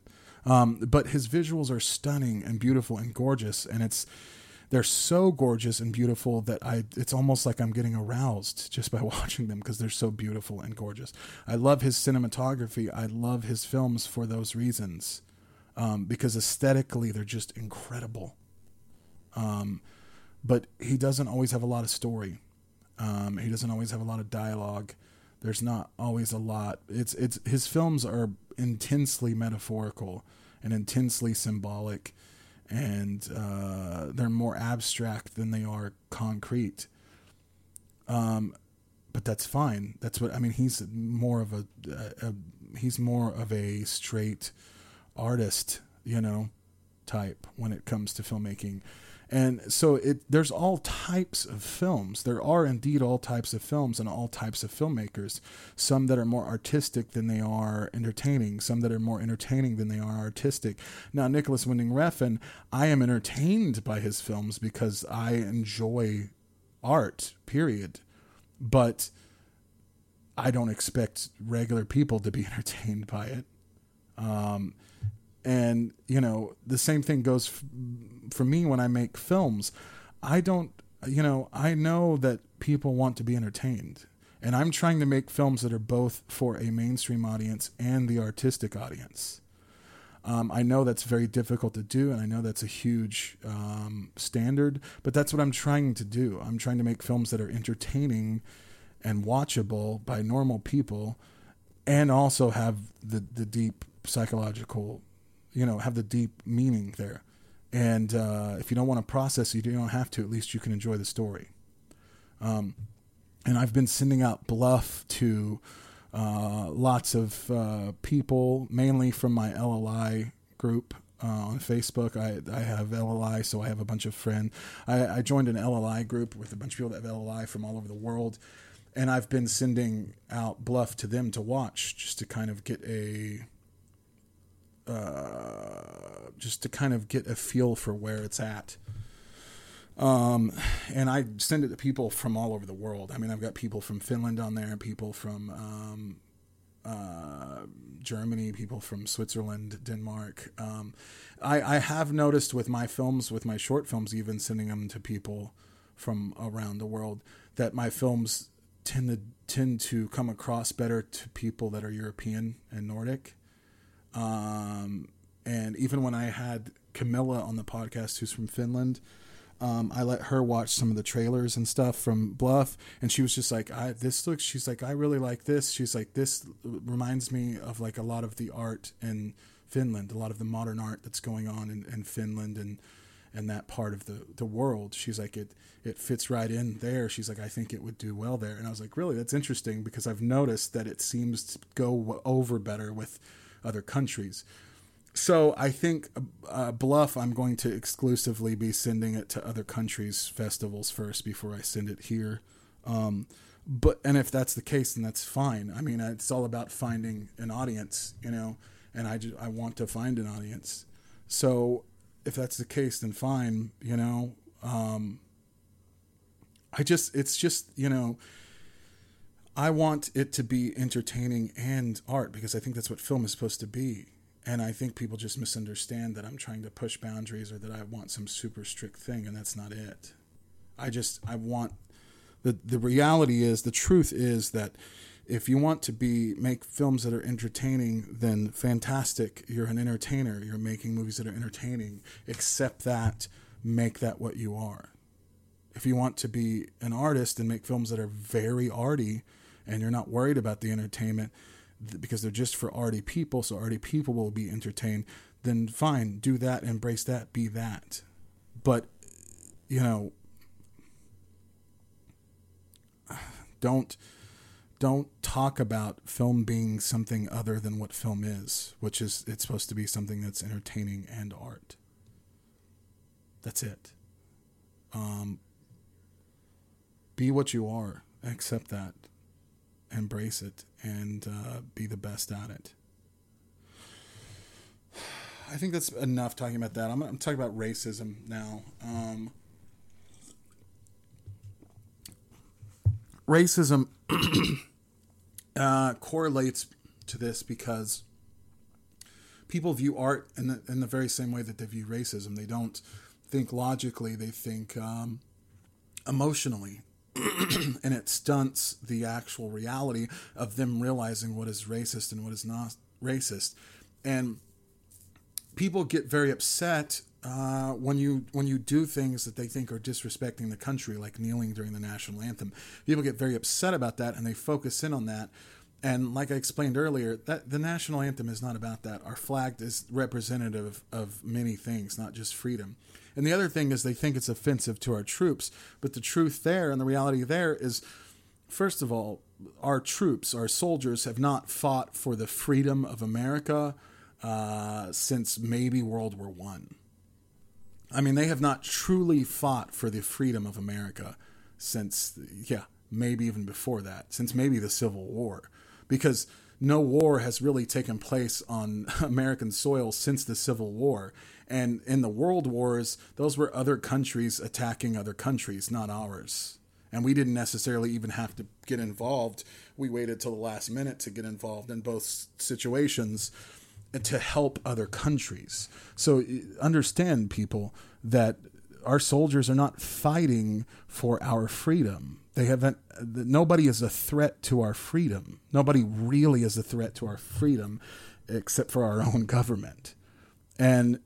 Um, but his visuals are stunning and beautiful and gorgeous, and it's they're so gorgeous and beautiful that I it's almost like I'm getting aroused just by watching them because they're so beautiful and gorgeous. I love his cinematography. I love his films for those reasons, um, because aesthetically they're just incredible. Um, but he doesn't always have a lot of story. Um, he doesn't always have a lot of dialogue. There's not always a lot. It's it's his films are intensely metaphorical and intensely symbolic and uh, they're more abstract than they are concrete. Um, but that's fine. That's what I mean. He's more of a, a, a he's more of a straight artist, you know, type when it comes to filmmaking. And so it there's all types of films. There are indeed all types of films and all types of filmmakers. Some that are more artistic than they are entertaining, some that are more entertaining than they are artistic. Now Nicolas Winding Refn, I am entertained by his films because I enjoy art, period. But I don't expect regular people to be entertained by it. Um, and you know the same thing goes f- for me when i make films. I don't you know i know that people want to be entertained. And i'm trying to make films that are both for a mainstream audience and the artistic audience. Um, i know that's very difficult to do and i know that's a huge um, standard but that's what i'm trying to do. I'm trying to make films that are entertaining and watchable by normal people and also have the, the deep psychological you know have the deep meaning there and uh, if you don't want to process you don't have to at least you can enjoy the story um, and i've been sending out bluff to uh, lots of uh, people mainly from my lli group uh, on Facebook. I, I have LLI, so I have a bunch of friends. I, I joined an LLI group with a bunch of people that have LLI from all over the world, and I've been sending out Bluff to them to watch just to kind of get a uh, just to kind of get a feel for where it's at. Um, and I send it to people from all over the world. I mean, I've got people from Finland on there, people from um, uh, Germany, people from Switzerland, Denmark. Um, I, I have noticed with my films, with my short films, even sending them to people from around the world, that my films tend to tend to come across better to people that are European and Nordic. Um, and even when I had Camilla on the podcast, who's from Finland, um, I let her watch some of the trailers and stuff from Bluff, and she was just like, "I this looks." She's like, "I really like this." She's like, "This reminds me of like a lot of the art in Finland, a lot of the modern art that's going on in, in Finland and and that part of the the world." She's like, "It it fits right in there." She's like, "I think it would do well there," and I was like, "Really? That's interesting because I've noticed that it seems to go over better with." Other countries. So I think uh, Bluff, I'm going to exclusively be sending it to other countries' festivals first before I send it here. Um, but and if that's the case, then that's fine. I mean, it's all about finding an audience, you know, and I just, I want to find an audience. So if that's the case, then fine, you know. Um, I just it's just you know I want it to be entertaining and art because I think that's what film is supposed to be. And I think people just misunderstand that I'm trying to push boundaries or that I want some super strict thing, and that's not it. I just I want the the reality is the truth is that if you want to be make films that are entertaining, then fantastic. You're an entertainer. You're making movies that are entertaining. Accept that. Make that what you are. If you want to be an artist and make films that are very arty, and you're not worried about the entertainment because they're just for arty people, so arty people will be entertained, then fine, do that, embrace that, be that. But, you know, don't don't talk about film being something other than what film is, which is it's supposed to be something that's entertaining and art. That's it. Um, be what you are, accept that, embrace it, and uh, be the best at it. I think that's enough talking about that. I'm, I'm talking about racism now. Um, racism uh, correlates to this because people view art in the, in the very same way that they view racism. They don't think logically, they think um, emotionally. and it stunts the actual reality of them realizing what is racist and what is not racist. And people get very upset uh, when you when you do things that they think are disrespecting the country, like kneeling during the national anthem. People get very upset about that, and they focus in on that. And like I explained earlier, that the national anthem is not about that. Our flag is representative of many things, not just freedom. And the other thing is they think it's offensive to our troops, but the truth there and the reality there is, first of all, our troops, our soldiers, have not fought for the freedom of America uh, since maybe World War One. I. I mean, they have not truly fought for the freedom of America since, yeah, maybe even before that, since maybe the Civil War, because no war has really taken place on American soil since the Civil War. And in the world wars, those were other countries attacking other countries, not ours. And we didn't necessarily even have to get involved. We waited till the last minute to get involved in both situations uh, to help other countries. So uh, understand, people, that our soldiers are not fighting for our freedom. They haven't. Uh, nobody is a threat to our freedom. Nobody really is a threat to our freedom, except for our own government. And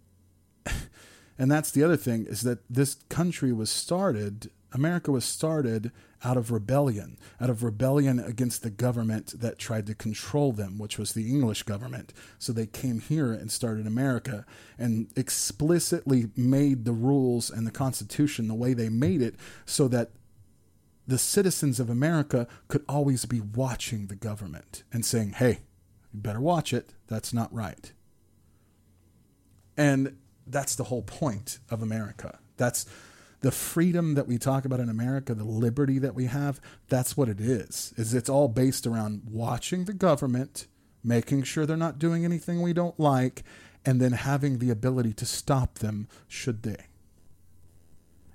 and that's the other thing is that this country was started. America was started out of rebellion, out of rebellion against the government that tried to control them, which was the English government. So they came here and started America and explicitly made the rules and the Constitution the way they made it so that the citizens of America could always be watching the government and saying, hey, you better watch it. That's not right. And that's the whole point of America. That's the freedom that we talk about in America, the liberty that we have, that's what it is. Is it's all based around watching the government, making sure they're not doing anything we don't like, and then having the ability to stop them should they.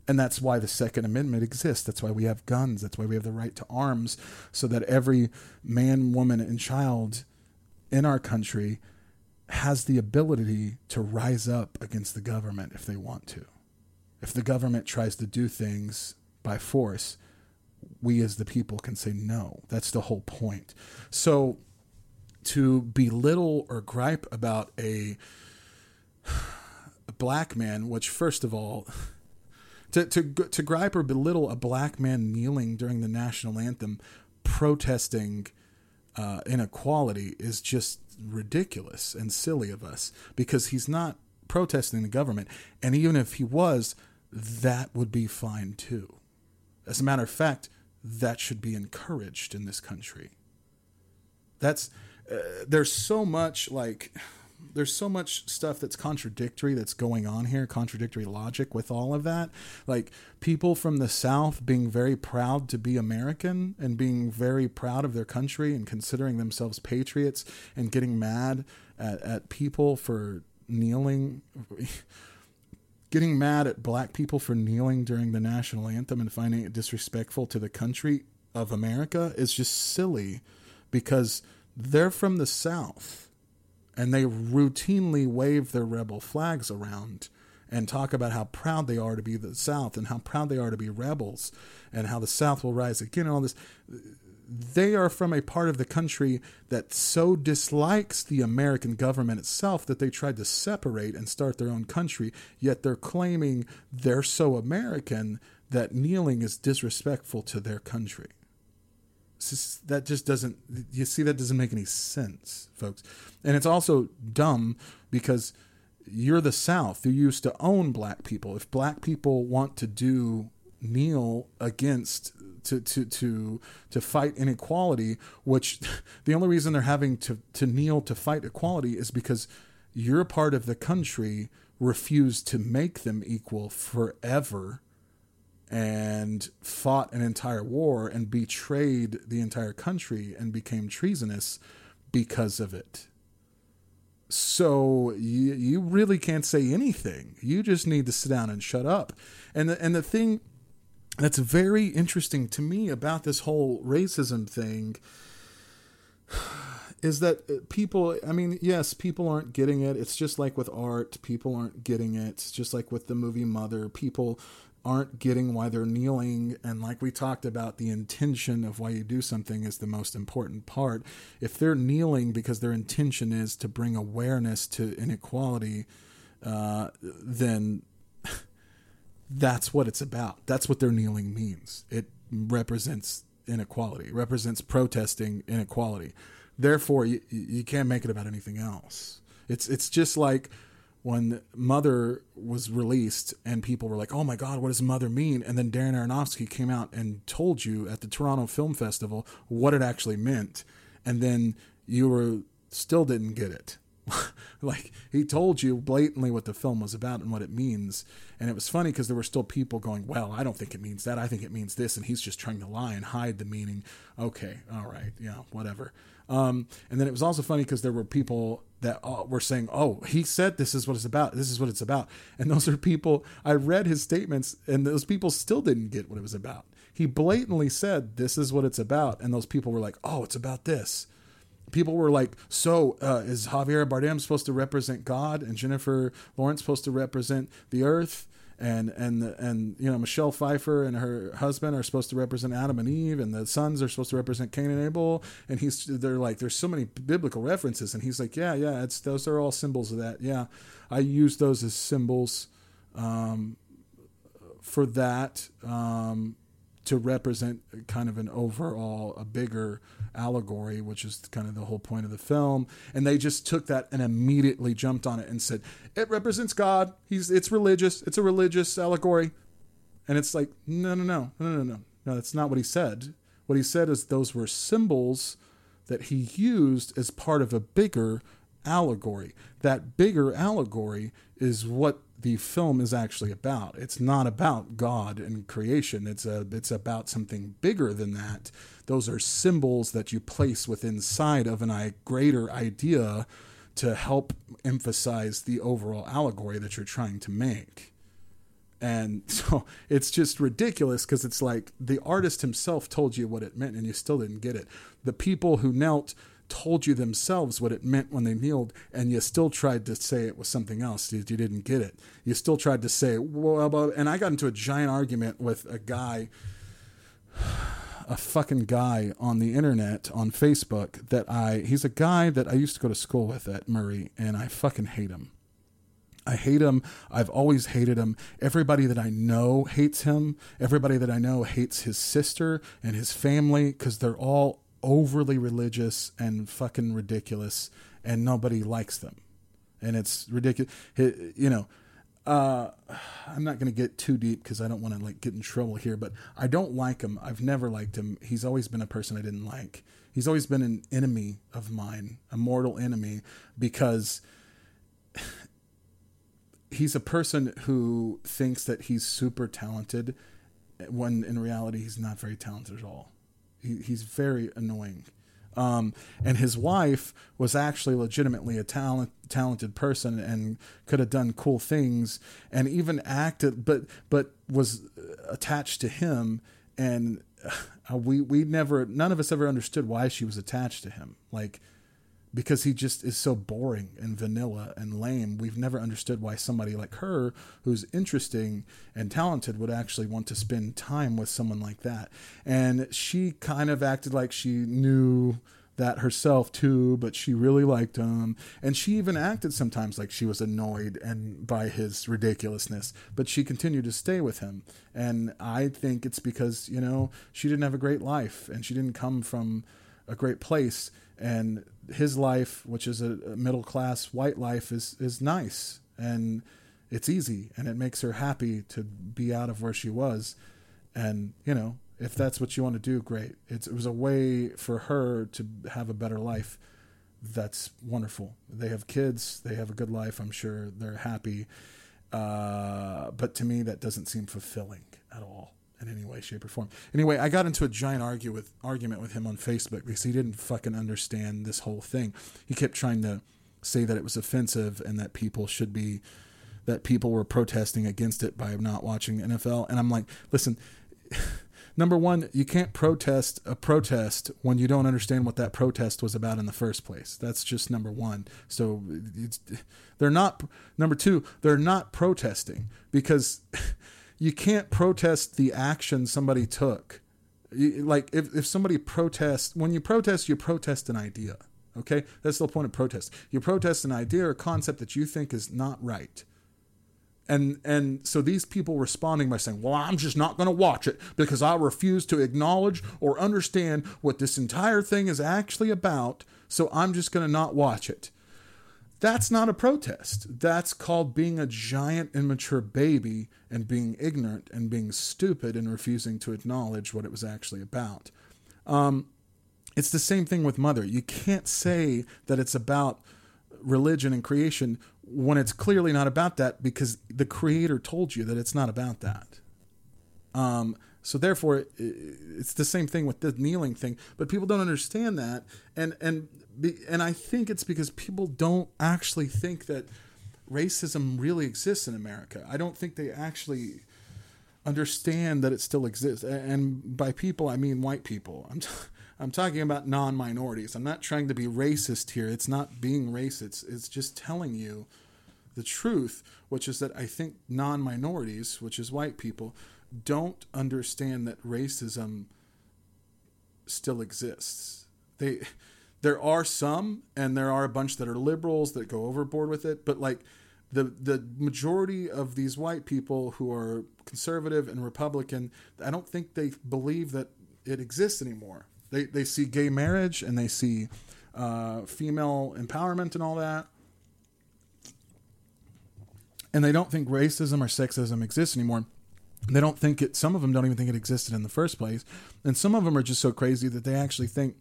And that's why the Second Amendment exists. That's why we have guns. That's why we have the right to arms, so that every man, woman, and child in our country has the ability to rise up against the government if they want to if the government tries to do things by force, we as the people can say no. That's the whole point. So to belittle or gripe about a, a black man, which first of all, to, to, to gripe or belittle a black man kneeling during the national anthem, protesting uh, inequality is just ridiculous and silly of us because he's not protesting the government. And even if he was, that would be fine too. As a matter of fact, that should be encouraged in this country. That's uh, there's so much like there's so much stuff that's contradictory that's going on here, contradictory logic with all of that. Like people from the South being very proud to be American and being very proud of their country and considering themselves patriots and getting mad at, at people for kneeling getting mad at black people for kneeling during the national anthem and finding it disrespectful to the country of America is just silly because they're from the South and they routinely wave their rebel flags around and talk about how proud they are to be the South and how proud they are to be rebels and how the South will rise again and all this they are from a part of the country that so dislikes the American government itself that they tried to separate and start their own country, yet they're claiming they're so American that kneeling is disrespectful to their country. That just doesn't, you see, that doesn't make any sense, folks. And it's also dumb because you're the South. You used to own black people. If black people want to do kneel against to to to to fight inequality which the only reason they're having to to kneel to fight equality is because your part of the country refused to make them equal forever and fought an entire war and betrayed the entire country and became treasonous because of it. So you, you really can't say anything. You just need to sit down and shut up. And the, and the thing that's very interesting to me about this whole racism thing is that uh, people i mean yes people aren't getting it it's just like with art people aren't getting it it's just like with the movie mother people aren't getting why they're kneeling. And like we talked about the intention of why you do something is the most important part. If they're kneeling because their intention is to bring awareness to inequality uh, then that's what it's about. That's what their kneeling means. It represents inequality it represents protesting inequality. Therefore you, you can't make it about anything else. It's it's just like when Mother was released and people were like, "Oh my God, what does Mother mean?" And then Darren Aronofsky came out and told you at the Toronto Film Festival what it actually meant, and then you were still didn't get it. like he told you blatantly what the film was about and what it means, and it was funny because there were still people going, "Well, I don't think it means that. I think it means this," and he's just trying to lie and hide the meaning. Okay, all right, yeah, whatever. Um, and then it was also funny because there were people that uh, were saying, "Oh, he said this is what it's about. This is what it's about." And those are people I read his statements, and those people still didn't get what it was about. He blatantly said, "This is what it's about," and those people were like, "Oh, it's about this." People were like, "So uh, is Javier Bardem supposed to represent God, and Jennifer Lawrence supposed to represent the Earth?" And and and you know Michelle Pfeiffer and her husband are supposed to represent Adam and Eve, and the sons are supposed to represent Cain and Abel. And he's they're like there's so many biblical references, and he's like, yeah, yeah, it's those are all symbols of that. Yeah, I use those as symbols um, for that. Um, to represent kind of an overall a bigger allegory which is kind of the whole point of the film. And they just took that and immediately jumped on it and said it represents god. He's it's religious. It's a religious allegory. And it's like no no no no no no no. That's not what he said. What he said is those were symbols that he used as part of a bigger allegory. That bigger allegory is what the film is actually about. It's not about God and creation. It's a it's about something bigger than that. Those are symbols that you place within inside of an greater idea to help emphasize the overall allegory that you're trying to make. And so it's just ridiculous because it's like the artist himself told you what it meant and you still didn't get it. The people who knelt told you themselves what it meant when they kneeled, and you still tried to say it was something else. You, you didn't get it. You still tried to say, well, and I got into a giant argument with a guy, a fucking guy on the internet, on Facebook, that I, he's a guy that I used to go to school with at Murray, and I fucking hate him. I hate him. I've always hated him. Everybody that I know hates him. Everybody that I know hates his sister and his family because they're all overly religious and fucking ridiculous, and nobody likes them, and it's ridiculous. You know, uh, I'm not going to get too deep because I don't want to like get in trouble here, but I don't like him. I've never liked him. He's always been a person I didn't like. He's always been an enemy of mine, a mortal enemy, because he's a person who thinks that he's super talented when in reality he's not very talented at all. He, he's very annoying. Um, and his wife was actually legitimately a talent, talented person and could have done cool things and even acted, but but was attached to him. And uh, we we never, none of us ever understood why she was attached to him. Like because he just is so boring and vanilla and lame. We've never understood why somebody like her, who's interesting and talented, would actually want to spend time with someone like that. And she kind of acted like she knew that herself too, but she really liked him. And she even acted sometimes like she was annoyed and by his ridiculousness, but she continued to stay with him. And I think it's because, you know, she didn't have a great life and she didn't come from a great place and his life, which is a, middle class white life, is is nice and it's easy and it makes her happy to be out of where she was. And you know, if that's what you want to do, great. It's, it was a way for her to have a better life. That's wonderful. They have kids. They have a good life. I'm sure they're happy. Uh, but to me, that doesn't seem fulfilling at all. In any way, shape, or form. Anyway, I got into a giant argue with argument with him on Facebook because he didn't fucking understand this whole thing. He kept trying to say that it was offensive and that people should be that people were protesting against it by not watching NFL. And I'm like, listen, number one, you can't protest a protest when you don't understand what that protest was about in the first place. That's just number one. So they're not, number two, they're not protesting because you can't protest the action somebody took. You- Like if, if somebody protests, when you protest, you protest an idea. Okay? That's the point of protest. You protest an idea or concept that you think is not right and and so these people responding by saying well i'm just not going to watch it because i refuse to acknowledge or understand what this entire thing is actually about so i'm just going to not watch it that's not a protest that's called being a giant immature baby and being ignorant and being stupid and refusing to acknowledge what it was actually about it's the same thing with mother. You can't say that it's about religion and creation when it's clearly not about that because the creator told you that it's not about that. Um, so therefore, it's the same thing with the kneeling thing. But people don't understand that, and and and I think it's because people don't actually think that racism really exists in America. I don't think they actually understand that it still exists. And by people, I mean white people. I'm, t- I'm talking about non minorities. I'm not trying to be racist here. It's not being racist. It's, it's just telling you the truth, which is that I think non minorities, which is white people, don't understand that racism still exists. They there are some and there are a bunch that are liberals that go overboard with it, but like the the majority of these white people who are conservative and republican, I don't think they believe that it exists anymore. They they see gay marriage and they see uh, female empowerment and all that, and they don't think racism or sexism exists anymore. They don't think it. Some of them don't even think it existed in the first place, and some of them are just so crazy that they actually think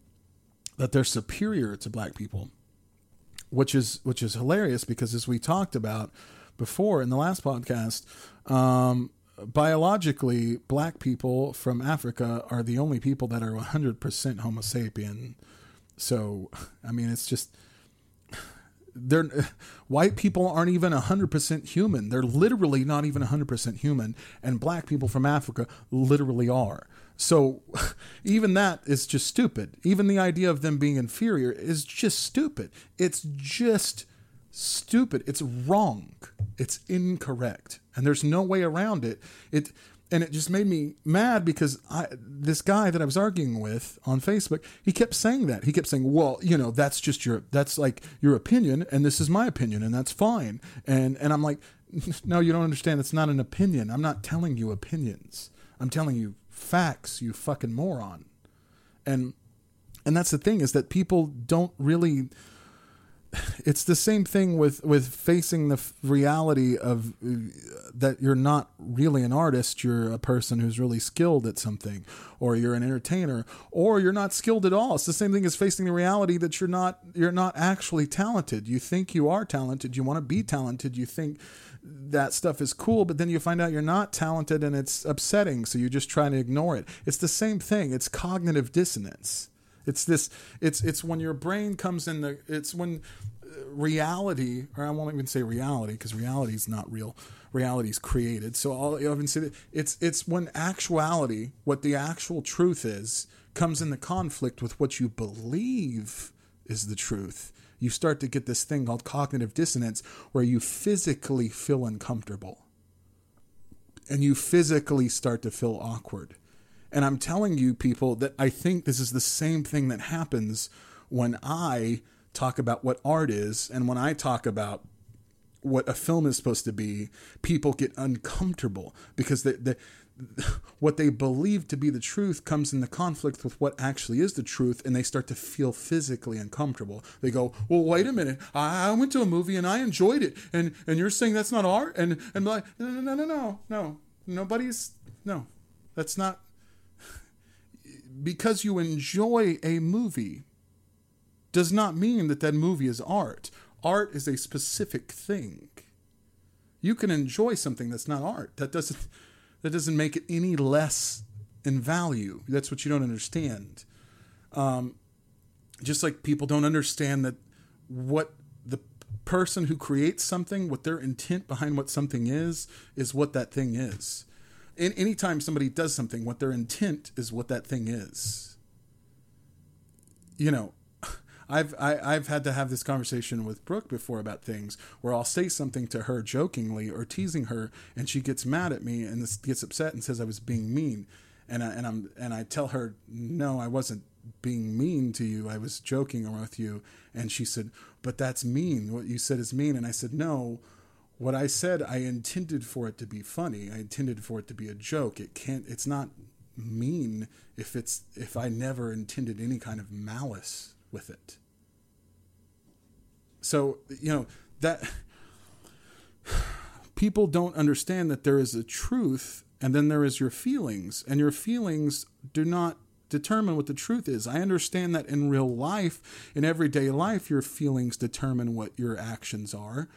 that they're superior to black people, which is which is hilarious because as we talked about before in the last podcast, um, biologically, black people from Africa are the only people that are 100% Homo sapien. So, I mean, it's just they're white people aren't even 100% human. They're literally not even 100% human. And black people from africa literally are so even that is just stupid even the idea of them being inferior is just stupid it's just stupid it's wrong it's incorrect and there's no way around it it and it just made me mad because I this guy that I was arguing with on Facebook, he kept saying that. He kept saying, "Well, you know, that's just your that's like your opinion and this is my opinion and that's fine." And and I'm like, "No, you don't understand. It's not an opinion. I'm not telling you opinions. I'm telling you facts, you fucking moron." And and that's the thing is that people don't really it's the same thing with with facing the f- reality of uh, that you're not really an artist you're a person who's really skilled at something or you're an entertainer or you're not skilled at all it's the same thing as facing the reality that you're not you're not actually talented you think you are talented you want to be talented you think that stuff is cool but then you find out you're not talented and it's upsetting so you just try to ignore it it's the same thing it's cognitive dissonance it's this. It's it's when your brain comes in the. It's when uh, reality, or I won't even say reality because reality is not real. Reality is created. So I'll even say that it's it's when actuality, what the actual truth is, comes into conflict with what you believe is the truth. You start to get this thing called cognitive dissonance, where you physically feel uncomfortable and you physically start to feel awkward. And I'm telling you, people, that I think this is the same thing that happens when I talk about what art is and when I talk about what a film is supposed to be, people get uncomfortable because they, what they believe to be the truth comes into conflict with what actually is the truth, and they start to feel physically uncomfortable. They go, "Well, wait a minute. I, I went to a movie and I enjoyed it, and and you're saying that's not art?" And and like, no, no, no, no, no, no. Nobody's no. That's not because you enjoy a movie does not mean that that movie is art. Art is a specific thing. You can enjoy something that's not art. That doesn't That doesn't make it any less in value. That's what you don't understand. Um, just like people don't understand that what the person who creates something, what their intent behind what something is, is what that thing is. In, anytime somebody does something, what their intent is what that thing is. You know, I've I, have i have had to have this conversation with Brooke before about things where I'll say something to her jokingly or teasing her, and she gets mad at me and gets upset and says I was being mean, and I, and I'm and I tell her no, I wasn't being mean to you. I was joking with you, and she said, but that's mean. What you said is mean, and I said no. What I said, I intended for it to be funny. I intended for it to be a joke. It can't. It's not mean if it's if I never intended any kind of malice with it. So, you know, that people don't understand that there is a truth and then there is your feelings, and your feelings do not determine what the truth is. I understand that in real life, in everyday life, your feelings determine what your actions are.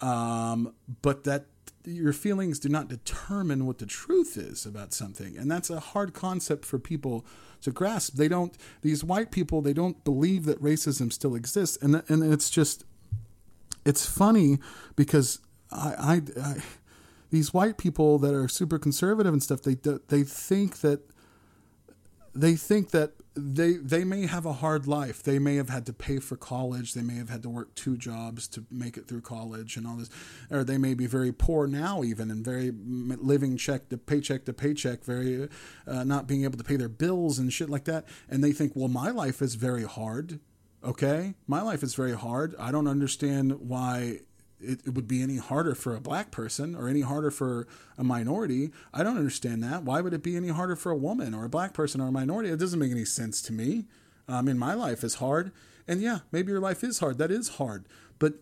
Um, but that your feelings do not determine what the truth is about something. And that's a hard concept for people to grasp. They don't, these white people, they don't believe that racism still exists. And, and it's just, it's funny because I, I, I these white people that are super conservative and stuff, they, they think that, they think that they they may have a hard life. They may have had to pay for college. They may have had to work two jobs to make it through college and all this, or they may be very poor now, even and very living check to paycheck to paycheck, very uh, not being able to pay their bills and shit like that. And they think, well, my life is very hard. Okay, my life is very hard. I don't understand why it, it, would be any harder for a black person or any harder for a minority. I don't understand that. Why would it be any harder for a woman or a black person or a minority? It doesn't make any sense to me. Um, I mean, my life is hard. And yeah, maybe your life is hard. That is hard. But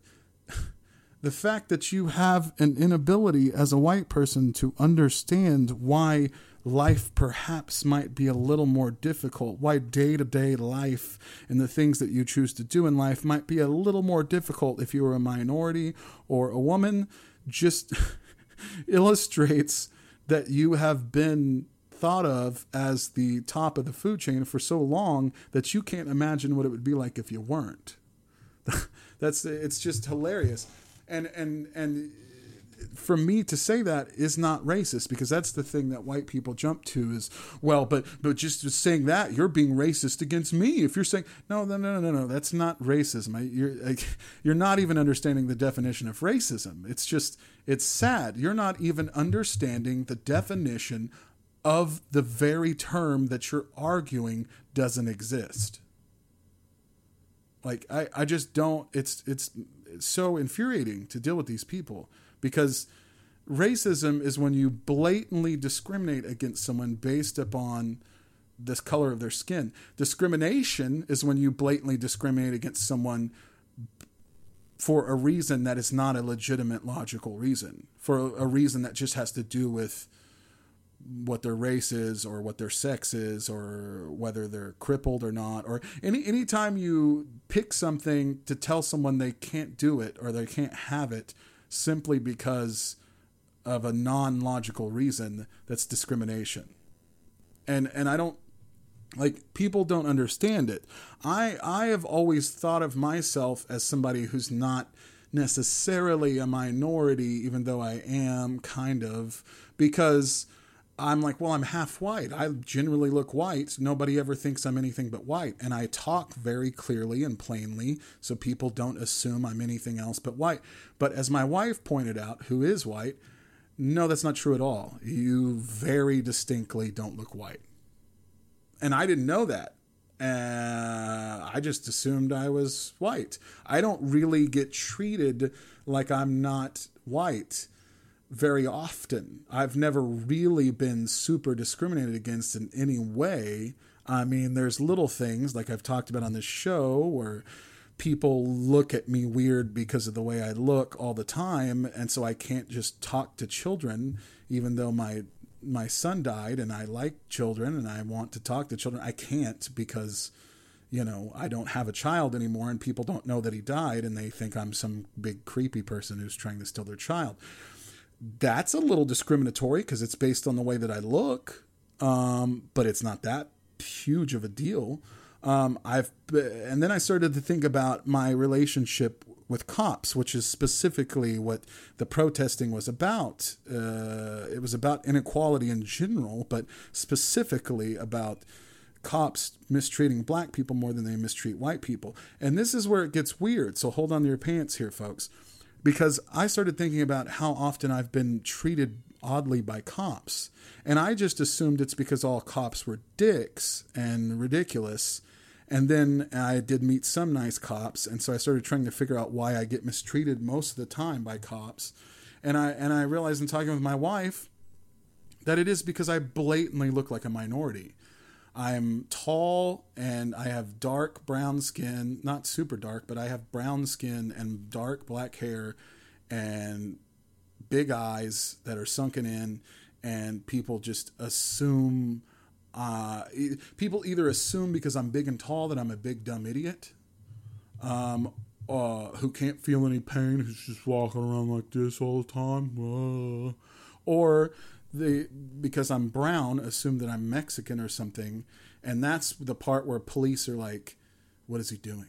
the fact that you have an inability as a white person to understand why life perhaps might be a little more difficult, why day to day life and the things that you choose to do in life might be a little more difficult if you are a minority or a woman, just illustrates that you have been thought of as the top of the food chain for so long that you can't imagine what it would be like if you weren't. That's it's just hilarious. And and and for me to say that is not racist because that's the thing that white people jump to is well but but just saying that you're being racist against me. If you're saying no no no no no that's not racism. I, you're you're not even understanding the definition of racism. It's just it's sad. You're not even understanding the definition of the very term that you're arguing doesn't exist. Like I, I just don't it's it's it's so infuriating to deal with these people because racism is when you blatantly discriminate against someone based upon the color of their skin. Discrimination is when you blatantly discriminate against someone for a reason that is not a legitimate logical reason, for a, reason that just has to do with what their race is or what their sex is or whether they're crippled or not or any anytime you pick something to tell someone they can't do it or they can't have it simply because of a non-logical reason that's discrimination. And and i don't like people don't understand it. I i have always thought of myself as somebody who's not necessarily a minority even though i am kind of because I'm like, well, I'm half white. I generally look white. Nobody ever thinks I'm anything but white. And I talk very clearly and plainly so people don't assume I'm anything else but white. But as my wife pointed out, who is white, no, that's not true at all. You very distinctly don't look white. And I didn't know that. Uh, I just assumed I was white. I don't really get treated like I'm not white very often. I've never really been super discriminated against in any way. I mean, there's little things like I've talked about on this show where people look at me weird because of the way I look all the time, and so I can't just talk to children, even though my my son died and I like children and I want to talk to children. I can't because you know, I don't have a child anymore and people don't know that he died and they think I'm some big creepy person who's trying to steal their child that's a little discriminatory because it's based on the way that I look, um, but it's not that huge of a deal. Um, I've and then I started to think about my relationship with cops, which is specifically what the protesting was about. Uh, it was about inequality in general, but specifically about cops mistreating black people more than they mistreat white people. And this is where it gets weird. So hold on to your pants here, folks because I started thinking about how often I've been treated oddly by cops. And I just assumed it's because all cops were dicks and ridiculous. And then I did meet some nice cops, and so I started trying to figure out why I get mistreated most of the time by cops. And I and I realized in talking with my wife that it is because I blatantly look like a minority. I'm tall and I have dark brown skin, not super dark, but I have brown skin and dark black hair and big eyes that are sunken in and people just assume uh, people either assume because I'm big and tall that I'm a big dumb idiot um, uh, who can't feel any pain, who's just walking around like this all the time, uh, or they because I'm brown assume that I'm Mexican or something, and that's the part where police are like, "What is he doing?"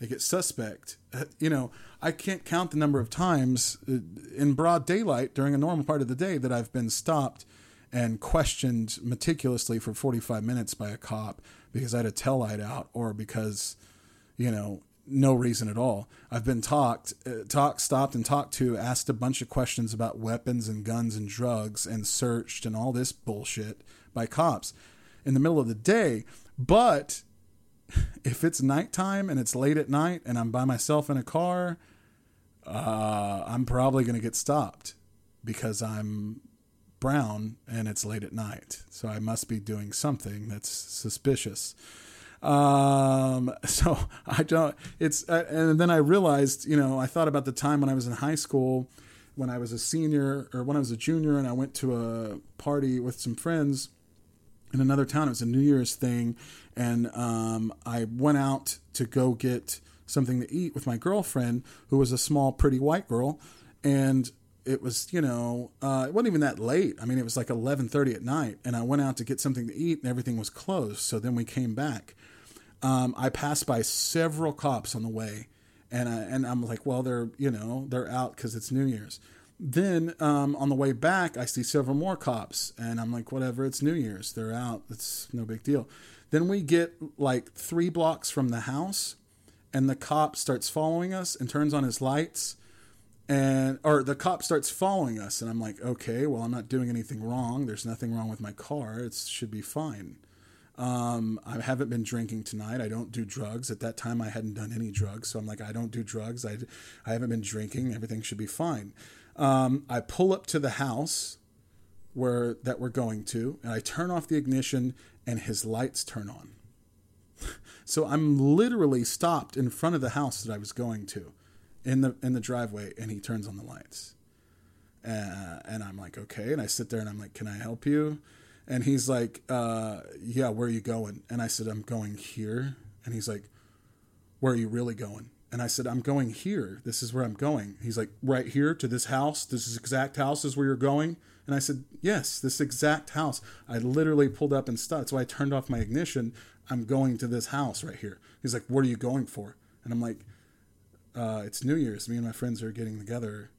They get suspect. Uh, you know, I can't count the number of times uh, in broad daylight during a normal part of the day that I've been stopped and questioned meticulously for 45 minutes by a cop because I had a tail light out or because, you know, no reason at all. I've been talked, uh, talked, stopped, and talked to, asked a bunch of questions about weapons and guns and drugs, and searched and all this bullshit by cops in the middle of the day. But if it's nighttime and it's late at night and I'm by myself in a car, uh, I'm probably going to get stopped because I'm brown and it's late at night. So I must be doing something that's suspicious. Um, so I don't, it's, uh, and then I realized, you know, I thought about the time when I was in high school, when I was a senior or when I was a junior and I went to a party with some friends in another town. It was a New Year's thing. And, um, I went out to go get something to eat with my girlfriend, who was a small, pretty white girl. And it was you know uh, it wasn't even that late i mean it was like 11.30 at night and i went out to get something to eat and everything was closed so then we came back um, I passed by several cops on the way, and I, and I'm like, well, they're you know they're out because it's New Year's. Then um, on the way back, I see several more cops, and I'm like, whatever, it's New Year's, they're out, it's no big deal. Then we get like three blocks from the house, and the cop starts following us and turns on his lights and or the cop starts following us and i'm like okay well i'm not doing anything wrong. There's nothing wrong with my car. It should be fine um, I haven't been drinking tonight. I don't do drugs. At that time, I hadn't done any drugs. So I'm like, I don't do drugs. I, I haven't been drinking. Everything should be fine. Um, I pull up to the house where that we're going to, and I turn off the ignition, and his lights turn on. so I'm literally stopped in front of the house that I was going to, in the in the driveway, and he turns on the lights. Uh, and I'm like, okay. And I sit there and I'm like, can I help you? And he's like, uh, yeah, where are you going? And I said, I'm going here. And he's like, where are you really going? And I said, I'm going here. This is where I'm going. He's like, right here to this house. This is exact house is where you're going. And I said, yes, this exact house. I literally pulled up and stopped. So I turned off my ignition. I'm going to this house right here. He's like, what are you going for? And I'm like, uh, it's New Year's. Me and my friends are getting together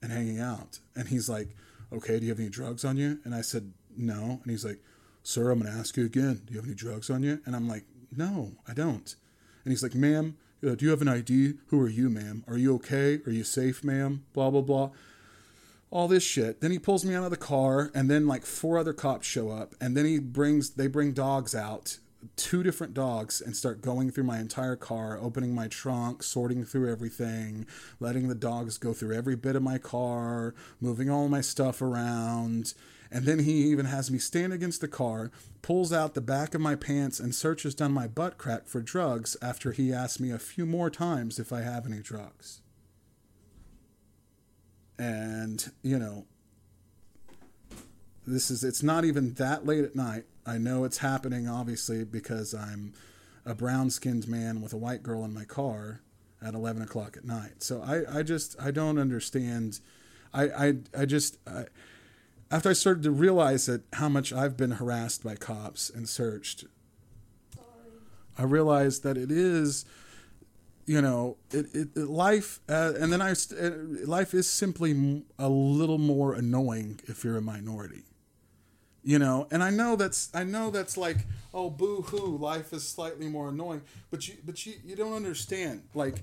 and hanging out. And he's like, okay, do you have any drugs on you? And I said, no. And he's like, Sir, I'm going to ask you again. Do you have any drugs on you? And I'm like, No, I don't. And he's like, Ma'am, uh, do you have an ID? Who are you, ma'am? Are you okay? Are you safe, ma'am? Blah, blah, blah. All this shit. Then he pulls me out of the car, and then like four other cops show up, and then he brings, they bring dogs out two different dogs and start going through my entire car, opening my trunk, sorting through everything, letting the dogs go through every bit of my car, moving all my stuff around. And then he even has me stand against the car, pulls out the back of my pants, and searches down my butt crack for drugs after he asks me a few more times if I have any drugs. And, you know, this is, it's not even that late at night. I know it's happening, obviously, because I'm a brown skinned man with a white girl in my car at 11 o'clock at night. So I, I just, I don't understand I I, I just I, after I started to realize that how much I've been harassed by cops and searched, I realized that it is, you know, it, it, it life, uh, and then I uh, life is simply a little more annoying if you're a minority, you know. And I know that's I know that's like oh boo hoo, life is slightly more annoying, but you but you you don't understand like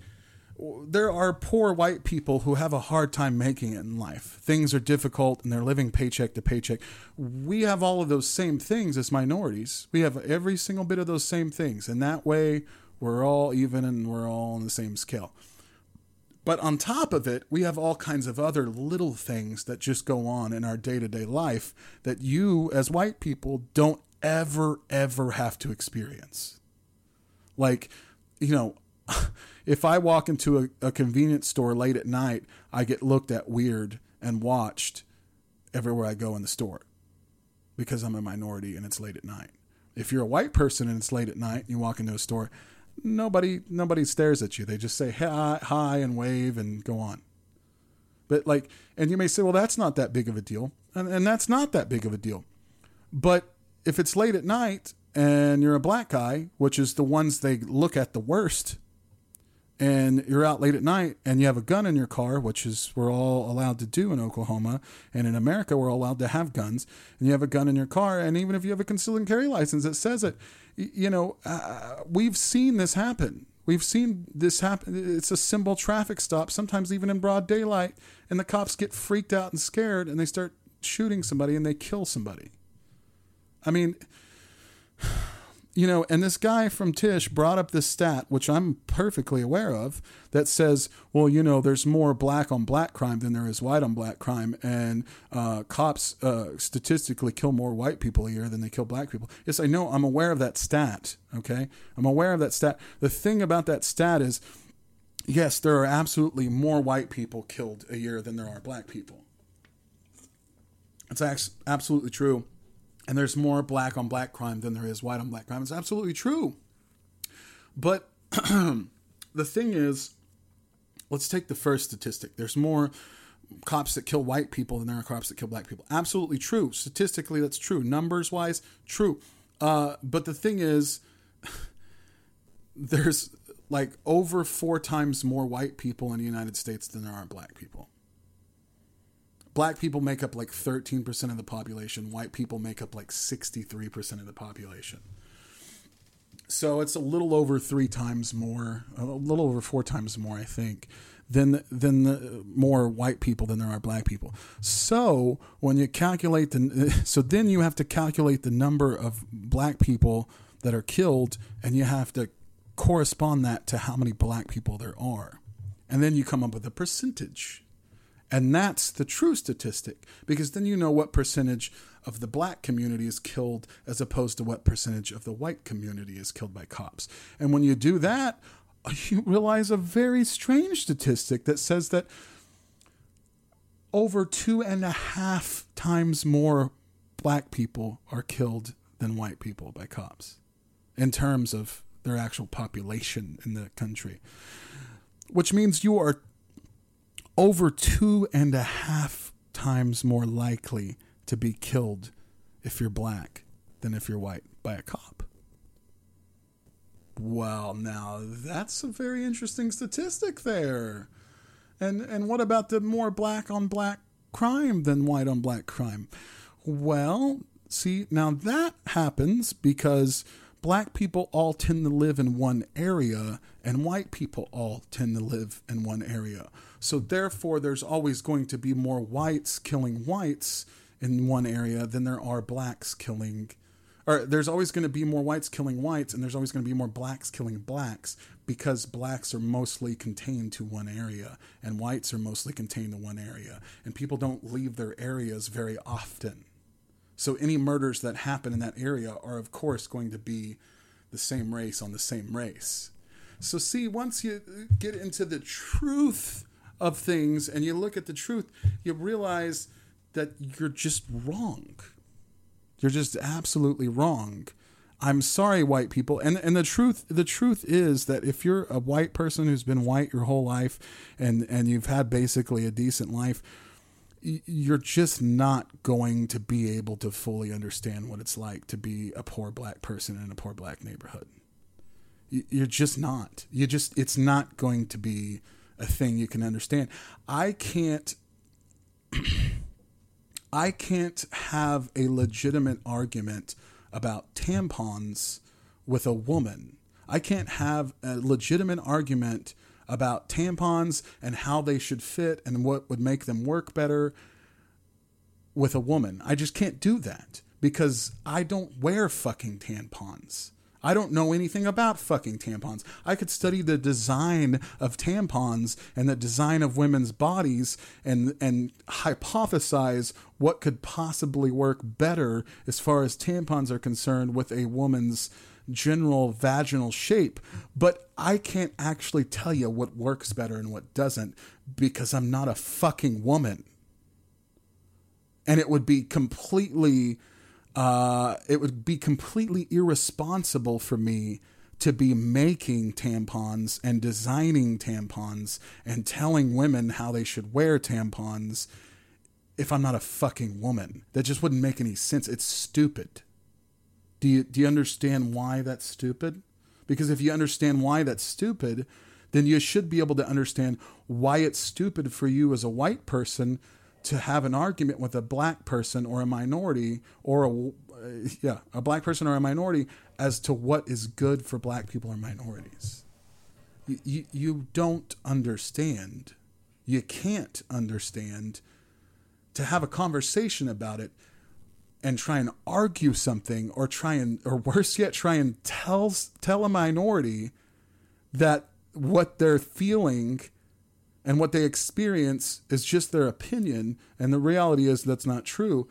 there are poor white people who have a hard time making it in life. Things are difficult and they're living paycheck to paycheck. We have all of those same things as minorities. We have every single bit of those same things. And that way, we're all even and we're all on the same scale. But on top of it, we have all kinds of other little things that just go on in our day to day life that you, as white people, don't ever, ever have to experience. Like, you know, if I walk into a, a convenience store late at night, I get looked at weird and watched everywhere I go in the store because I'm a minority and it's late at night. If you're a white person and it's late at night and you walk into a store, nobody nobody stares at you. They just say hi, hi and wave and go on. But like, and you may say, well, that's not that big of a deal, and, and that's not that big of a deal. But if it's late at night and you're a black guy, which is the ones they look at the worst, and you're out late at night and you have a gun in your car, which is we're all allowed to do in Oklahoma, and in America we're all allowed to have guns, and you have a gun in your car, and even if you have a concealed and carry license that says it, you know, uh, we've seen this happen. We've seen this happen. It's a simple traffic stop, sometimes even in broad daylight, and the cops get freaked out and scared, and they start shooting somebody and they kill somebody. I mean you know, and this guy from Tish brought up this stat, which I'm perfectly aware of, that says, well, you know, there's more black on black crime than there is white on black crime, and uh, cops uh, statistically kill more white people a year than they kill black people. Yes, I know. I'm aware of that stat. Okay, I'm aware of that stat. The thing about that stat is, yes, there are absolutely more white people killed a year than there are black people. It's absolutely true and there's more black on black crime than there is white on black crime. It's absolutely true. But the thing is, let's take the first statistic. There's more cops that kill white people than there are cops that kill black people. Absolutely true. Statistically, that's true. Numbers wise, true. Uh, but the thing is, there's like over four times more white people in the United States than there are black people black people make up like 13% of the population, white people make up like 63% of the population. So it's a little over three times more, a little over four times more, I think, than than the more white people than there are black people. So when you calculate the, so then you have to calculate the number of black people that are killed, and you have to correspond that to how many black people there are, and then you come up with a percentage and that's the true statistic because then you know what percentage of the black community is killed as opposed to what percentage of the white community is killed by cops. And when you do that, you realize a very strange statistic that says that over two and a half times more black people are killed than white people by cops in terms of their actual population in the country. Which means you are over two and a half times more likely to be killed if you're black than if you're white by a cop. Well, now that's a very interesting statistic there. And and what about the more black on black crime than white on black crime? Well, see, now that happens because black people all tend to live in one area and white people all tend to live in one area. So therefore, there's always going to be more whites killing whites in one area than there are blacks killing or there's always going to be more whites killing whites and there's always going to be more blacks killing blacks because blacks are mostly contained to one area and whites are mostly contained to one area and people don't leave their areas very often. So any murders that happen in that area are of course going to be the same race on the same race. So see once you get into the truth of things and you look at the truth, you realize that you're just wrong. You're just absolutely wrong. I'm sorry, white people. And and the truth the truth is that if you're a white person who's been white your whole life and and you've had basically a decent life, you're just not going to be able to fully understand what it's like to be a poor black person in a poor black neighborhood. You're just not. You just it's not going to be a thing you can understand. I can't I can't have a legitimate argument about tampons with a woman. I can't have a legitimate argument about tampons and how they should fit and what would make them work better with a woman. I just can't do that because I don't wear fucking tampons. I don't know anything about fucking tampons. I could study the design of tampons and the design of women's bodies and and hypothesize what could possibly work better as far as tampons are concerned with a woman's general vaginal shape, but I can't actually tell you what works better and what doesn't because I'm not a fucking woman and it would be completely uh, it would be completely irresponsible for me to be making tampons and designing tampons and telling women how they should wear tampons if I'm not a fucking woman. That just wouldn't make any sense. It's stupid. Do you do you understand why that's stupid? Because if you understand why that's stupid, then you should be able to understand why it's stupid for you as a white person to have an argument with a black person or a minority or a yeah, a black person or a minority as to what is good for black people or minorities. You, you, you don't understand. You can't understand to have a conversation about it and try and argue something or try and or worse yet try and tell tell a minority that what they're feeling and what they experience is just their opinion and the reality is that's not true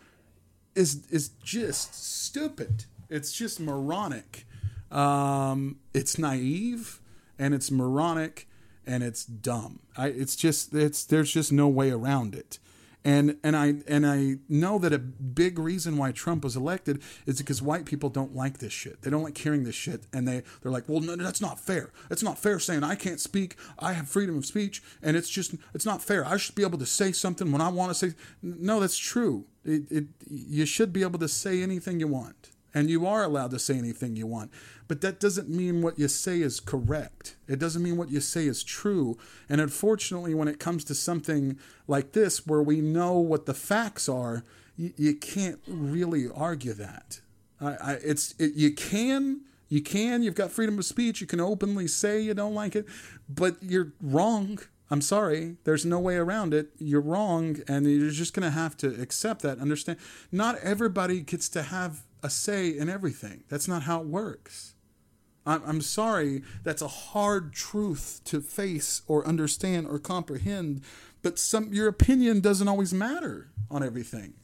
is is just stupid. It's just moronic. Um, it's naive and it's moronic and it's dumb. I, it's just it's there's just no way around it and and I and I know that a big reason why Trump was elected is because white people don't like this shit. They don't like hearing this shit, and they they're like, well, no, that's not fair. It's not fair saying I can't speak. I have freedom of speech, and it's just it's not fair. I should be able to say something when I want to say. No, that's true. It, it you should be able to say anything you want, and you are allowed to say anything you want. But that doesn't mean what you say is correct. It doesn't mean what you say is true. And unfortunately, when it comes to something like this, where we know what the facts are, you, you can't really argue that. I, I, it's it, you can you can you've got freedom of speech. You can openly say you don't like it, but you're wrong. I'm sorry. There's no way around it. You're wrong, and you're just to have to accept that. Understand? Not everybody gets to have a say in everything. That's not how it works. I'm, I'm sorry, that's a hard truth to face or understand or comprehend, but some your opinion doesn't always matter on everything.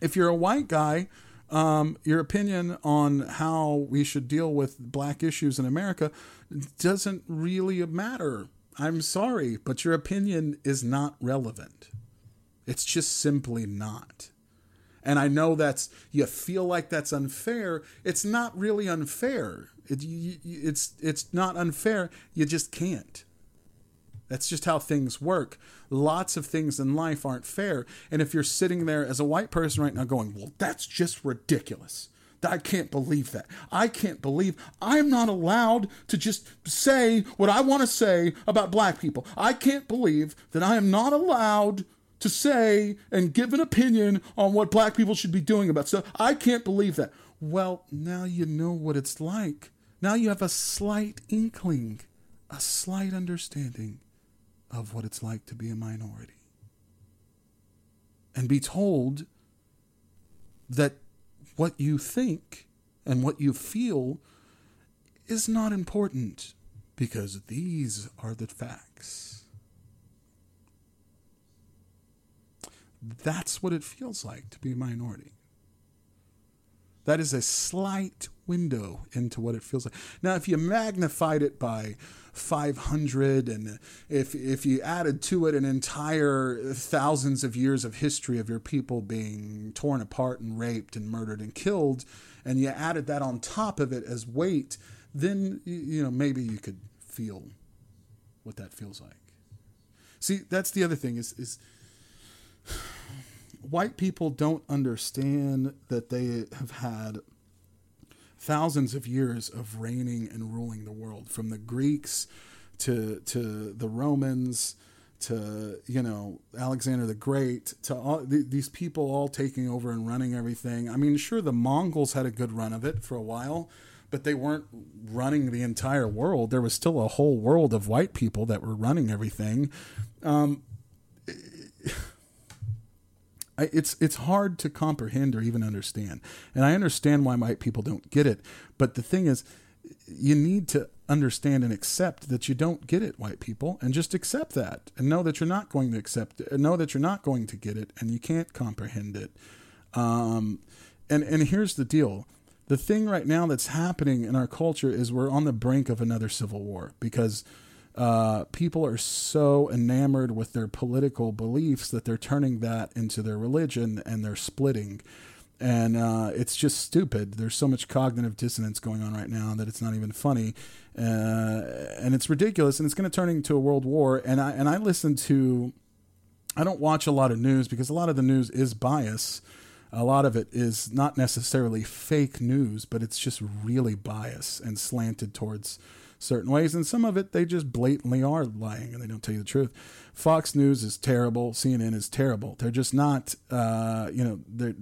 If you're a white guy, um, your opinion on how we should deal with black issues in America doesn't really matter. I'm sorry, but your opinion is not relevant. It's just simply not and I know that's you feel like that's unfair. It's not really unfair. It, it's it's not unfair. You just can't. That's just how things work. Lots of things in life aren't fair. And if you're sitting there as a white person right now going, "Well, that's just ridiculous." I can't believe that. I can't believe I'm not allowed to just say what I want to say about black people. I can't believe that I am not allowed to say and give an opinion on what black people should be doing about stuff. I can't believe that. Well, now you know what it's like. Now you have a slight inkling, a slight understanding of what it's like to be a minority. And be told that what you think and what you feel is not important because these are the facts. That's what it feels like to be a minority. That is a slight window into what it feels like. Now, if you magnified it by 500 and if, if you added to it an entire thousands of years of history of your people being torn apart and raped and murdered and killed, and you added that on top of it as weight, then, you know, maybe you could feel what that feels like. See, that's the other thing is, is white people don't understand that they have had thousands of years of reigning and ruling the world from the Greeks to to the Romans to you know Alexander the Great to all th- these people all taking over and running everything. I mean, sure the Mongols had a good run of it for a while, but they weren't running the entire world. There was still a whole world of white people that were running everything. Um, It's it's hard to comprehend or even understand, and I understand why white people don't get it. But the thing is, you need to understand and accept that you don't get it, white people, and just accept that, and know that you're not going to accept it, know that you're not going to get it, and you can't comprehend it. Um, and and here's the deal: the thing right now that's happening in our culture is we're on the brink of another civil war because uh, people are so enamored with their political beliefs that they're turning that into their religion and they're splitting. And uh, it's just stupid. There's so much cognitive dissonance going on right now that it's not even funny, uh, and it's ridiculous. And it's going to turn into a world war. And I and I listen to, I don't watch a lot of news because a lot of the news is bias a lot of it is not necessarily fake news, but it's just really biased and slanted towards certain ways. And some of it, they just blatantly are lying and they don't tell you the truth. Fox News is terrible. CNN is terrible. They're just not, uh, you know, they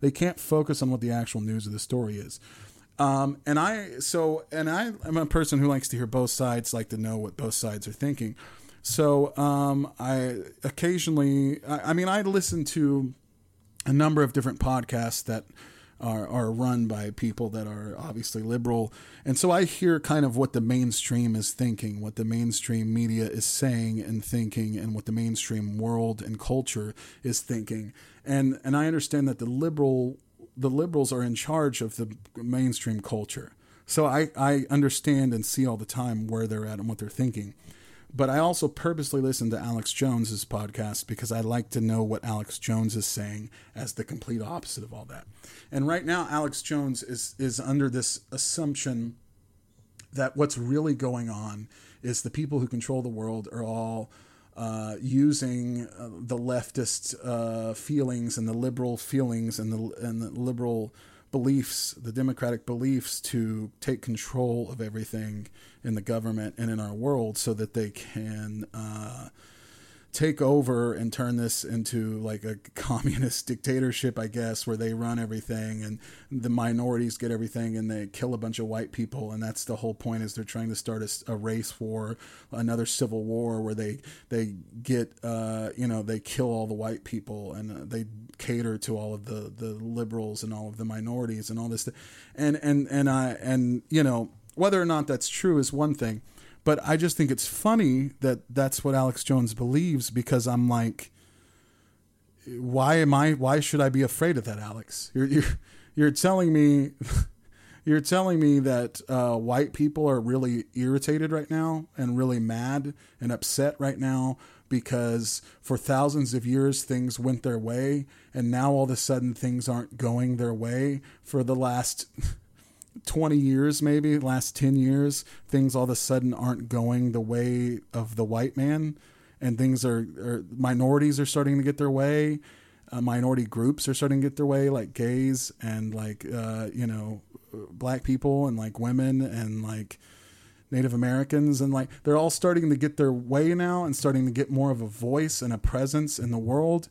they can't focus on what the actual news of the story is. Um, and I, so, and I am a person who likes to hear both sides, like to know what both sides are thinking. So um, I occasionally, I, I mean, I listen to a number of different podcasts that are, are run by people that are obviously liberal. And so I hear kind of what the mainstream is thinking, what the mainstream media is saying and thinking, and what the mainstream world and culture is thinking. And and I understand that the liberal the liberals are in charge of the mainstream culture. So I, I understand and see all the time where they're at and what they're thinking. But I also purposely listen to Alex Jones's podcast because I like to know what Alex Jones is saying as the complete opposite of all that. And right now, Alex Jones is is under this assumption that what's really going on is the people who control the world are all uh, using uh, the leftist uh, feelings and the liberal feelings and the and the liberal beliefs, the democratic beliefs, to take control of everything in the government and in our world so that they can uh, take over and turn this into like a communist dictatorship, I guess, where they run everything and the minorities get everything and they kill a bunch of white people. And that's the whole point is they're trying to start a, a race war, another civil war where they, they get, uh, you know, they kill all the white people and uh, they cater to all of the, the liberals and all of the minorities and all this. And, and, and I, and, you know, whether or not that's true is one thing but I just think it's funny that that's what Alex Jones believes because I'm like, why am I? Why should I be afraid of that, Alex? You're you're, you're telling me. You're telling me that uh, white people are really irritated right now and really mad and upset right now because for thousands of years things went their way and now all of a sudden things aren't going their way for the last 20 years, maybe last 10 years, things all of a sudden aren't going the way of the white man, and things are, are minorities are starting to get their way. Uh, minority groups are starting to get their way, like gays and like uh, you know, black people and like women and like Native Americans and like they're all starting to get their way now and starting to get more of a voice and a presence in the world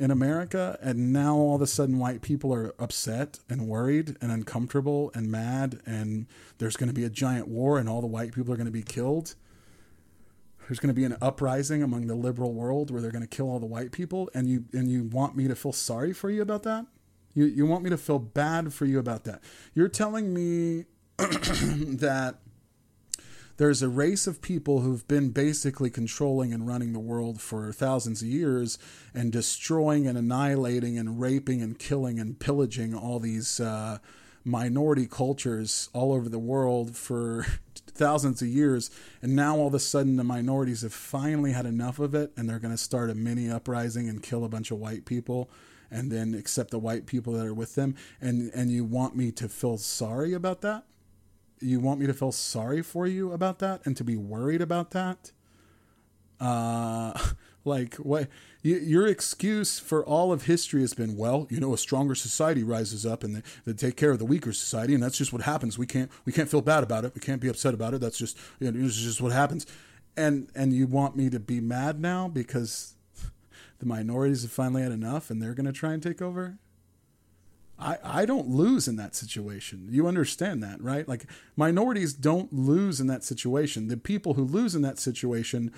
in America, and now all of a sudden white people are upset and worried and uncomfortable and mad, and there's going to be a giant war, and all the white people are going to be killed. There's going to be an uprising among the liberal world where they're going to kill all the white people, and you and you want me to feel sorry for you about that? You you want me to feel bad for you about that? You're telling me that there's a race of people who've been basically controlling and running the world for thousands of years and destroying and annihilating and raping and killing and pillaging all these uh, minority cultures all over the world for thousands of years. And now all of a sudden, the minorities have finally had enough of it and they're going to start a mini uprising and kill a bunch of white people and then accept the white people that are with them. And, and you want me to feel sorry about that? You want me to feel sorry for you about that and to be worried about that? Uh, Like what? You, your excuse for all of history has been, well, you know, a stronger society rises up and they, they take care of the weaker society, and that's just what happens. We can't we can't feel bad about it. We can't be upset about it. That's just you know, it's just what happens. And and you want me to be mad now because the minorities have finally had enough and they're going to try and take over? I, I don't lose in that situation. You understand that, right? Like minorities don't lose in that situation. The people who lose in that situation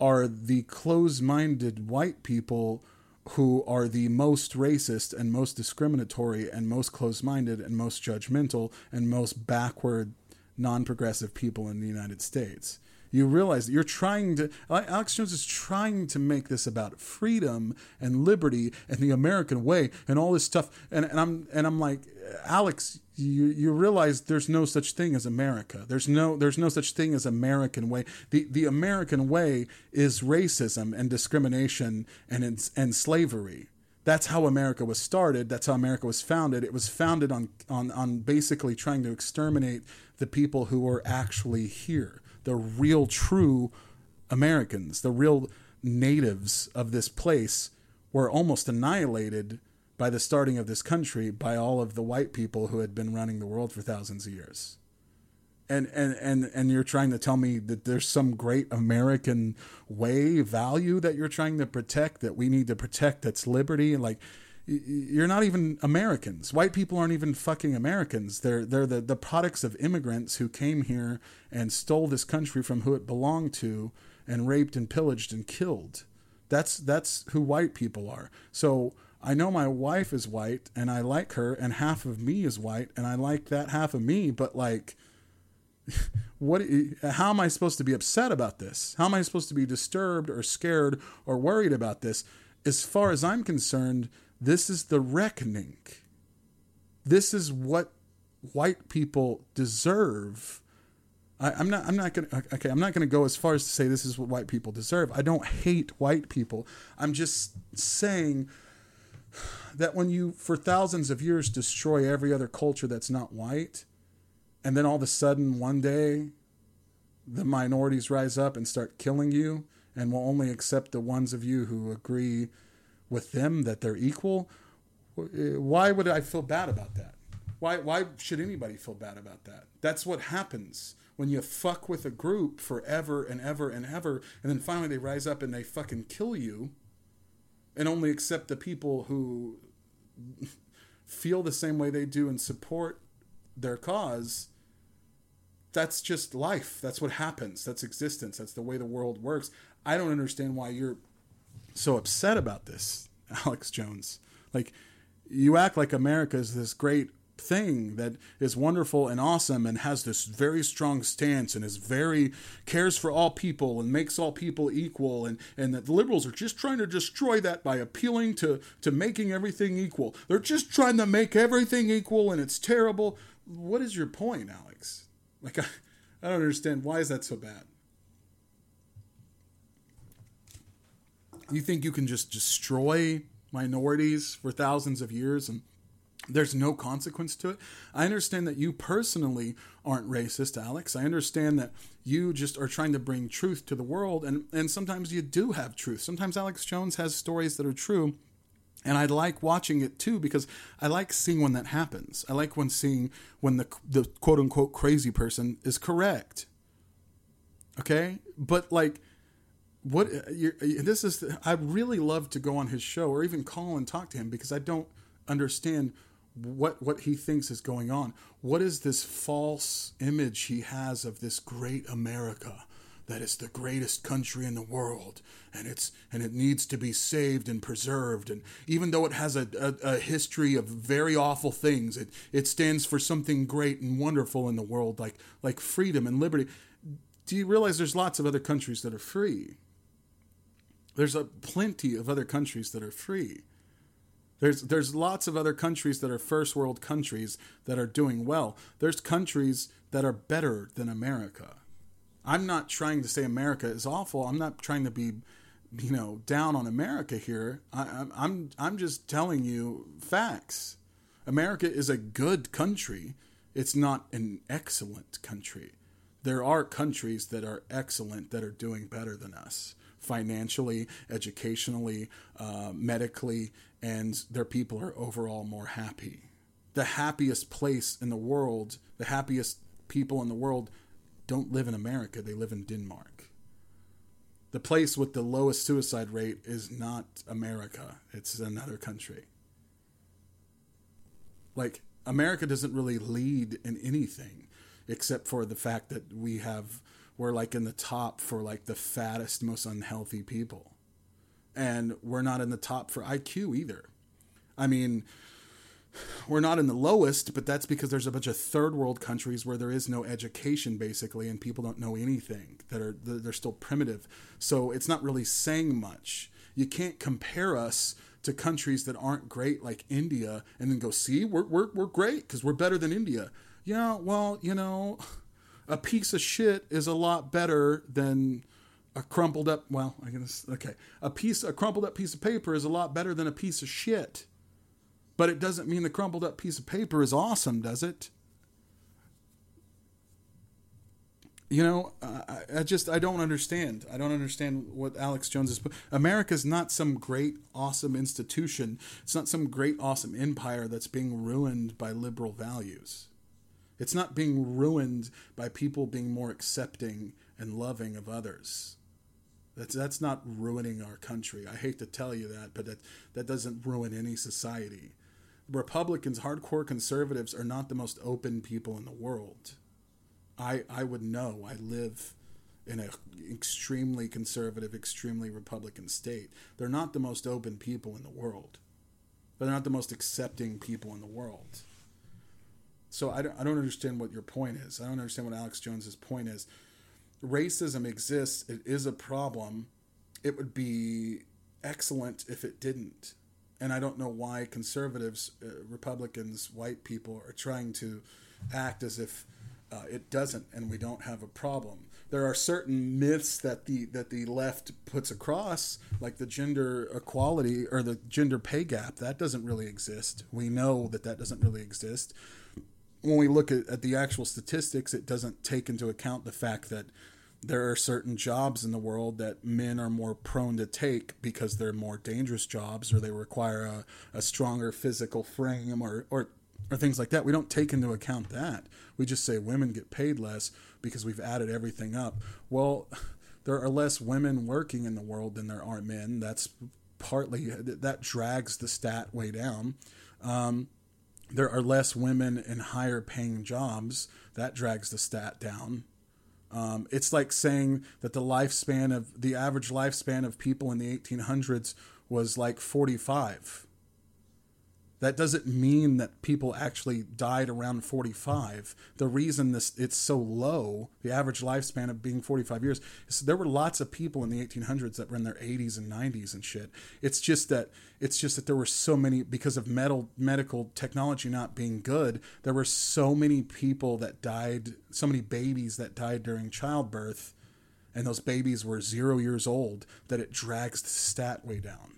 are the closed minded white people who are the most racist and most discriminatory and most closed minded and most judgmental and most backward non progressive people in the United States you realize that you're trying to uh, alex jones is trying to make this about freedom and liberty and the american way and all this stuff. And, and i'm and i'm like alex you you realize there's no such thing as america. There's no there's no such thing as american way. The the american way is racism and discrimination and and slavery. That's how America was started. That's how America was founded. It was founded on, on, on basically trying to exterminate the people who were actually here the real true Americans, the real natives of this place were almost annihilated by the starting of this country by all of the white people who had been running the world for thousands of years. And and and and you're trying to tell me that there's some great American way value that you're trying to protect that we need to protect that's liberty and like you're not even Americans. White people aren't even fucking Americans. They're they're the, the products of immigrants who came here and stole this country from who it belonged to and raped and pillaged and killed. That's that's who white people are. So I know my wife is white and I like her and half of me is white and I like that half of me, but like what how am I supposed to be upset about this? How am I supposed to be disturbed or scared or worried about this? As far as I'm concerned, this is the reckoning. This is what white people deserve. I, am not. I'm not gonna. Okay, I'm not gonna go as far as to say this is what white people deserve. I don't hate white people. I'm just saying that when you, for thousands of years, destroy every other culture that's not white, and then all of a sudden one day, the minorities rise up and start killing you, and will only accept the ones of you who agree with them that they're equal, eh, why would I feel bad about that? Why why should anybody feel bad about that? That's what happens when you fuck with a group forever and ever and ever, and then finally they rise up and they fucking kill you, and only accept the people who feel the same way they do and support their cause. That's just life. That's what happens. That's existence. That's the way the world works. I don't understand why you're so upset about this, Alex Jones. Like, you act like America is this great thing that is wonderful and awesome and has this very strong stance and is very cares for all people and makes all people equal and and that the liberals are just trying to destroy that by appealing to to making everything equal. They're just trying to make everything equal and it's terrible. What is your point alex? Like i, I don't understand. Why is that so bad you think you can just destroy minorities for thousands of years and there's no consequence to it. I understand that you personally aren't racist, Alex. I understand that you just are trying to bring truth to the world, and, and sometimes you do have truth. Sometimes Alex Jones has stories that are true, and I like watching it too because I like seeing when that happens. I like when seeing when the the quote unquote crazy person is correct. Okay, but like what uh, this is i'd really love to go on his show or even call and talk to him because i don't understand what what he thinks is going on. What is this false image he has of this great america that is the greatest country in the world and it's and it needs to be saved and preserved and even though it has a, a, a history of very awful things it it stands for something great and wonderful in the world like like freedom and liberty. Do you realize there's lots of other countries that are free there's a plenty of other countries that are free. There's there's lots of other countries that are first world countries that are doing well. There's countries that are better than America. I'm not trying to say America is awful. I'm not trying to be, you know, down on America here. I, I'm I'm just telling you facts. America is a good country. It's not an excellent country. There are countries that are excellent that are doing better than us financially, educationally, uh, medically, and their people are overall more happy. The happiest place in the world, the happiest people in the world, don't live in America, they live in Denmark. The place with the lowest suicide rate is not America, it's another country. Like, America doesn't really lead in anything except for the fact that we have, we're like in the top for like the fattest, most unhealthy people. And we're not in the top for IQ either. I mean, we're not in the lowest, but that's because there's a bunch of third world countries where there is no education basically, and people don't know anything. That are they're still primitive, so it's not really saying much. You can't compare us to countries that aren't great like India, and then go see we're we're we're great because we're better than India. Yeah, well, you know, a piece of shit is a lot better than a crumpled up. Well, I guess okay, a piece a crumpled up piece of paper is a lot better than a piece of shit. But it doesn't mean the crumpled up piece of paper is awesome, does it? You know, I, I just I don't understand. I don't understand what Alex Jones is. America's not some great, awesome institution. It's not some great, awesome empire that's being ruined by liberal values. It's not being ruined by people being more accepting and loving of others. That's that's not ruining our country. I hate to tell you that, but that that doesn't ruin any society. Republicans, hardcore conservatives, are not the most open people in the world. I I would know. I live in an extremely conservative, extremely Republican state. They're not the most open people in the world. They're not the most accepting people in the world. So I don't, I don't understand what your point is. I don't understand what Alex Jones's point is. Racism exists. It is a problem. It would be excellent if it didn't and I don't know why conservatives, uh, Republicans, white people are trying to act as if uh, it doesn't, and we don't have a problem. There are certain myths that the that the left puts across, like the gender equality or the gender pay gap. That doesn't really exist. We know that that doesn't really exist. When we look at, at the actual statistics, it doesn't take into account the fact that there are certain jobs in the world that men are more prone to take because they're more dangerous jobs or they require a, a stronger physical frame or, or or things like that. We don't take into account that. We just say women get paid less because we've added everything up. Well, there are less women working in the world than there are men. That's partly that drags the stat way down. Um, there are less women in higher paying jobs. That drags the stat down. Um, it's like saying that the lifespan of the average lifespan of people in the 1800s was like 45. That doesn't mean that people actually died around 45. The reason this it's so low, the average lifespan of being 45 years, is there were lots of people in the 1800s that were in their 80s and 90s and shit. It's just that it's just that there were so many because of metal medical technology not being good. There were so many people that died, so many babies that died during childbirth, and those babies were zero years old that it drags the stat way down.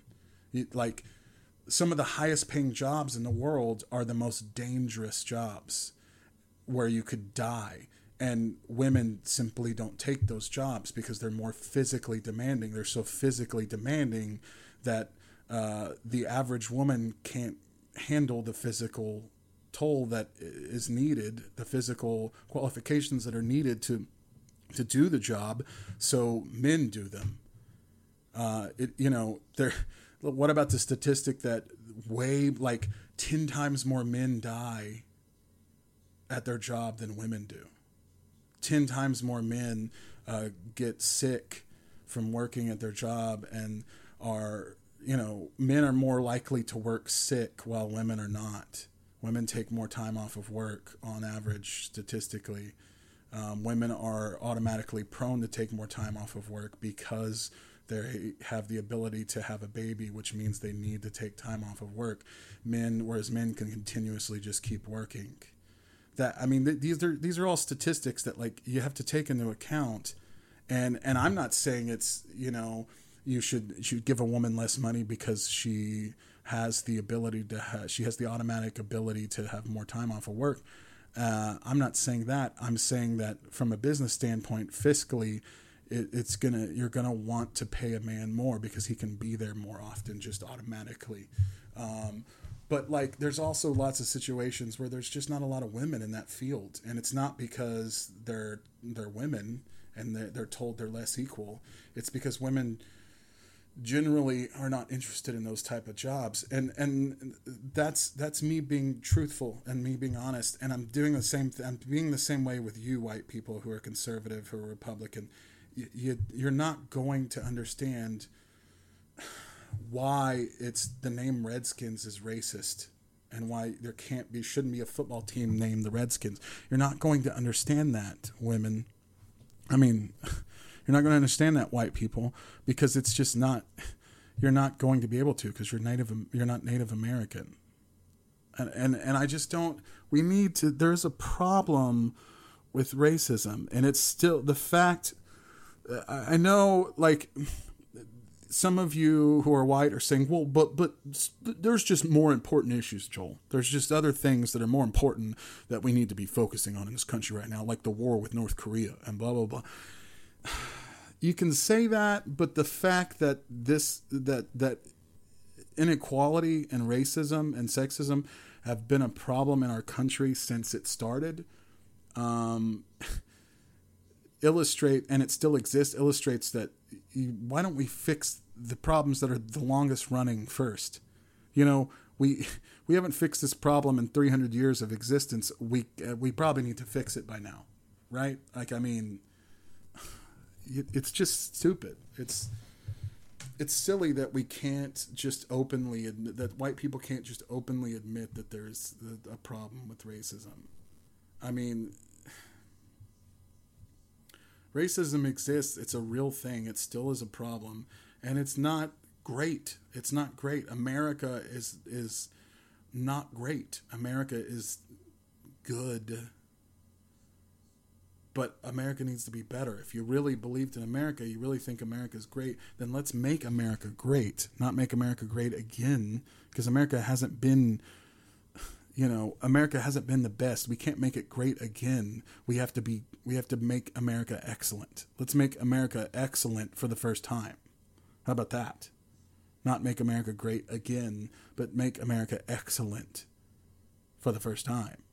It, like some of the highest paying jobs in the world are the most dangerous jobs where you could die. And women simply don't take those jobs because they're more physically demanding. They're so physically demanding that uh, the average woman can't handle the physical toll that is needed the physical qualifications that are needed to to do the job so men do them. Uh, it you know they're what about the statistic that way like 10 times more men die at their job than women do? 10 times more men uh, get sick from working at their job and are you know men are more likely to work sick while women are not. Women take more time off of work on average statistically. Um, women are automatically prone to take more time off of work because they have the ability to have a baby, which means they need to take time off of work. Men, whereas men can continuously just keep working. That I mean, th- these are these are all statistics that like you have to take into account, and and I'm not saying it's you know you should should give a woman less money because she has the ability to ha- she has the automatic ability to have more time off of work. Uh, I'm not saying that. I'm saying that from a business standpoint, fiscally, it, it's gonna you're gonna want to pay a man more because he can be there more often just automatically. Um, but like there's also lots of situations where there's just not a lot of women in that field. And it's not because they're they're women and they're, they're told they're less equal. It's because women generally are not interested in those type of jobs. And and that's that's me being truthful and me being honest. And i'm doing the same th- i'm being the same way with you white people who are conservative who are republican you, you you're not going to understand why it's the name redskins is racist and why there can't be shouldn't be a football team named the redskins you're not going to understand that women i mean you're not going to understand that white people because it's just not. You're not going to be able to because you're native. You're not Native American. And, and and I just don't. We need to. There's a problem with racism, and it's still the fact. I know, like some of you who are white are saying, "Well, but but there's just more important issues, Joel. There's just other things that are more important that we need to be focusing on in this country right now, like the war with North Korea and blah blah blah." you can say that, but the fact that this that that inequality and racism and sexism have been a problem in our country since it started um, illustrate and it still exists illustrates that you, why don't we fix the problems that are the longest running first you know we we haven't fixed this problem in 300 years of existence we uh, we probably need to fix it by now right like i mean it's just stupid. It's it's silly that we can't just openly admit that white people can't just openly admit that there's a problem with racism. I mean, racism exists. It's a real thing. It still is a problem, and it's not great. It's not great. America is is not great. America is good but America needs to be better. If you really believed in America, you really think America is great, then let's make America great, not make America great again, because America hasn't been, you know, America hasn't been the best. We can't make it great again. We have to be, we have to make America excellent. Let's make America excellent for the first time. How about that? Not make America great again, but make America excellent for the first time.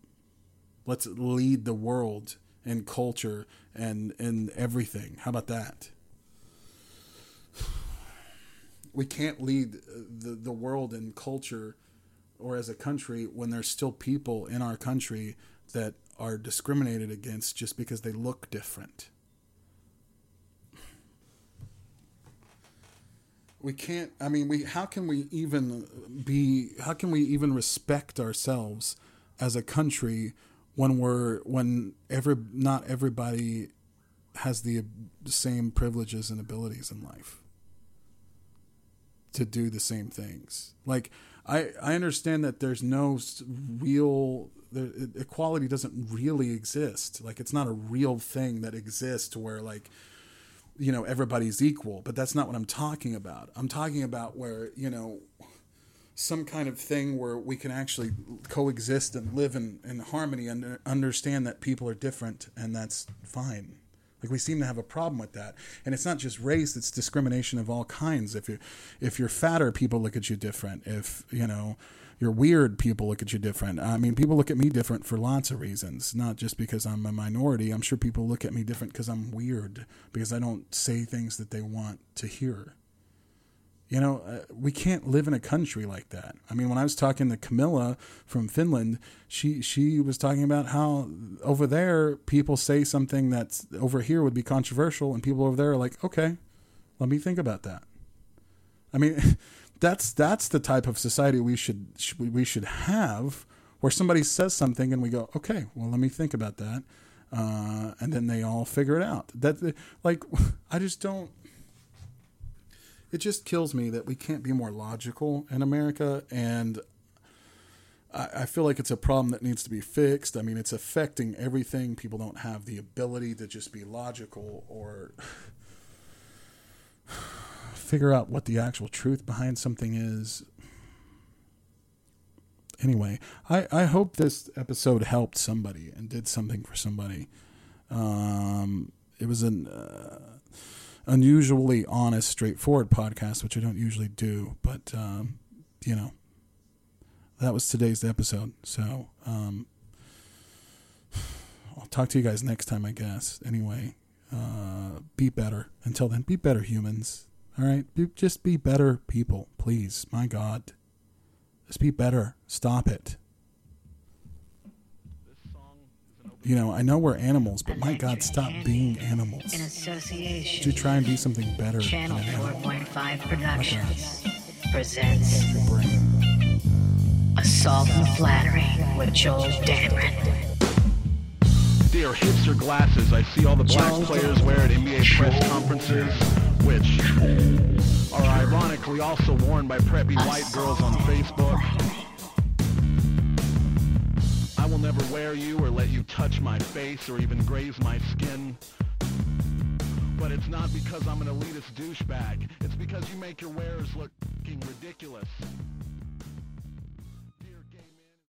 Let's lead the world in culture and in everything. How about that? We can't lead uh, the the world in culture or as a country when there's still people in our country that are discriminated against just because they look different. We can't I mean we how can we even be how can we even respect ourselves as a country when we're when every not everybody has the same privileges and abilities in life to do the same things. Like I I understand that there's no real the, equality doesn't really exist. Like it's not a real thing that exists where like you know everybody's equal, but that's not what I'm talking about. I'm talking about where, you know, some kind of thing where we can actually coexist and live in, in harmony and uh, understand that people are different and that's fine. Like we seem to have a problem with that, and it's not just race; it's discrimination of all kinds. If you if you're fatter, people look at you different. If you know you're weird, people look at you different. I mean, people look at me different for lots of reasons, not just because I'm a minority. I'm sure people look at me different because I'm weird, because I don't say things that they want to hear. You know, uh, we can't live in a country like that. I mean, when I was talking to Camilla from Finland, she she was talking about how over there people say something that's over here would be controversial, and people over there are like, okay, let me think about that. I mean, that's that's the type of society we should we should have, where somebody says something and we go, okay, well, let me think about that, uh, and then they all figure it out. That like, I just don't it just kills me that we can't be more logical in America, and I, I feel like it's a problem that needs to be fixed. I mean, it's affecting everything. People don't have the ability to just be logical or figure out what the actual truth behind something is. Anyway, I, I hope this episode helped somebody and did something for somebody. Um, it was an. Uh, unusually honest, straightforward podcast, which I don't usually do. But um, you know, that was today's episode. So um, I'll talk to you guys next time, I guess. Anyway, uh, be better. Until then, be better humans. All right, be, just be better people, please. My God, just be better. Stop it. You know, I know we're animals, but my God, stop being animals. In association To try and be something better. Channel than an animal. 4.5 Productions presents Your brain. Assault and Flattery with Joel Dameron. They are hipster glasses I see all the black players wear at NBA press conferences, which are ironically also worn by preppy white girls on Facebook. Never wear you or let you touch my face or even graze my skin. But it's not because I'm an elitist douchebag. It's because you make your wearers look ridiculous.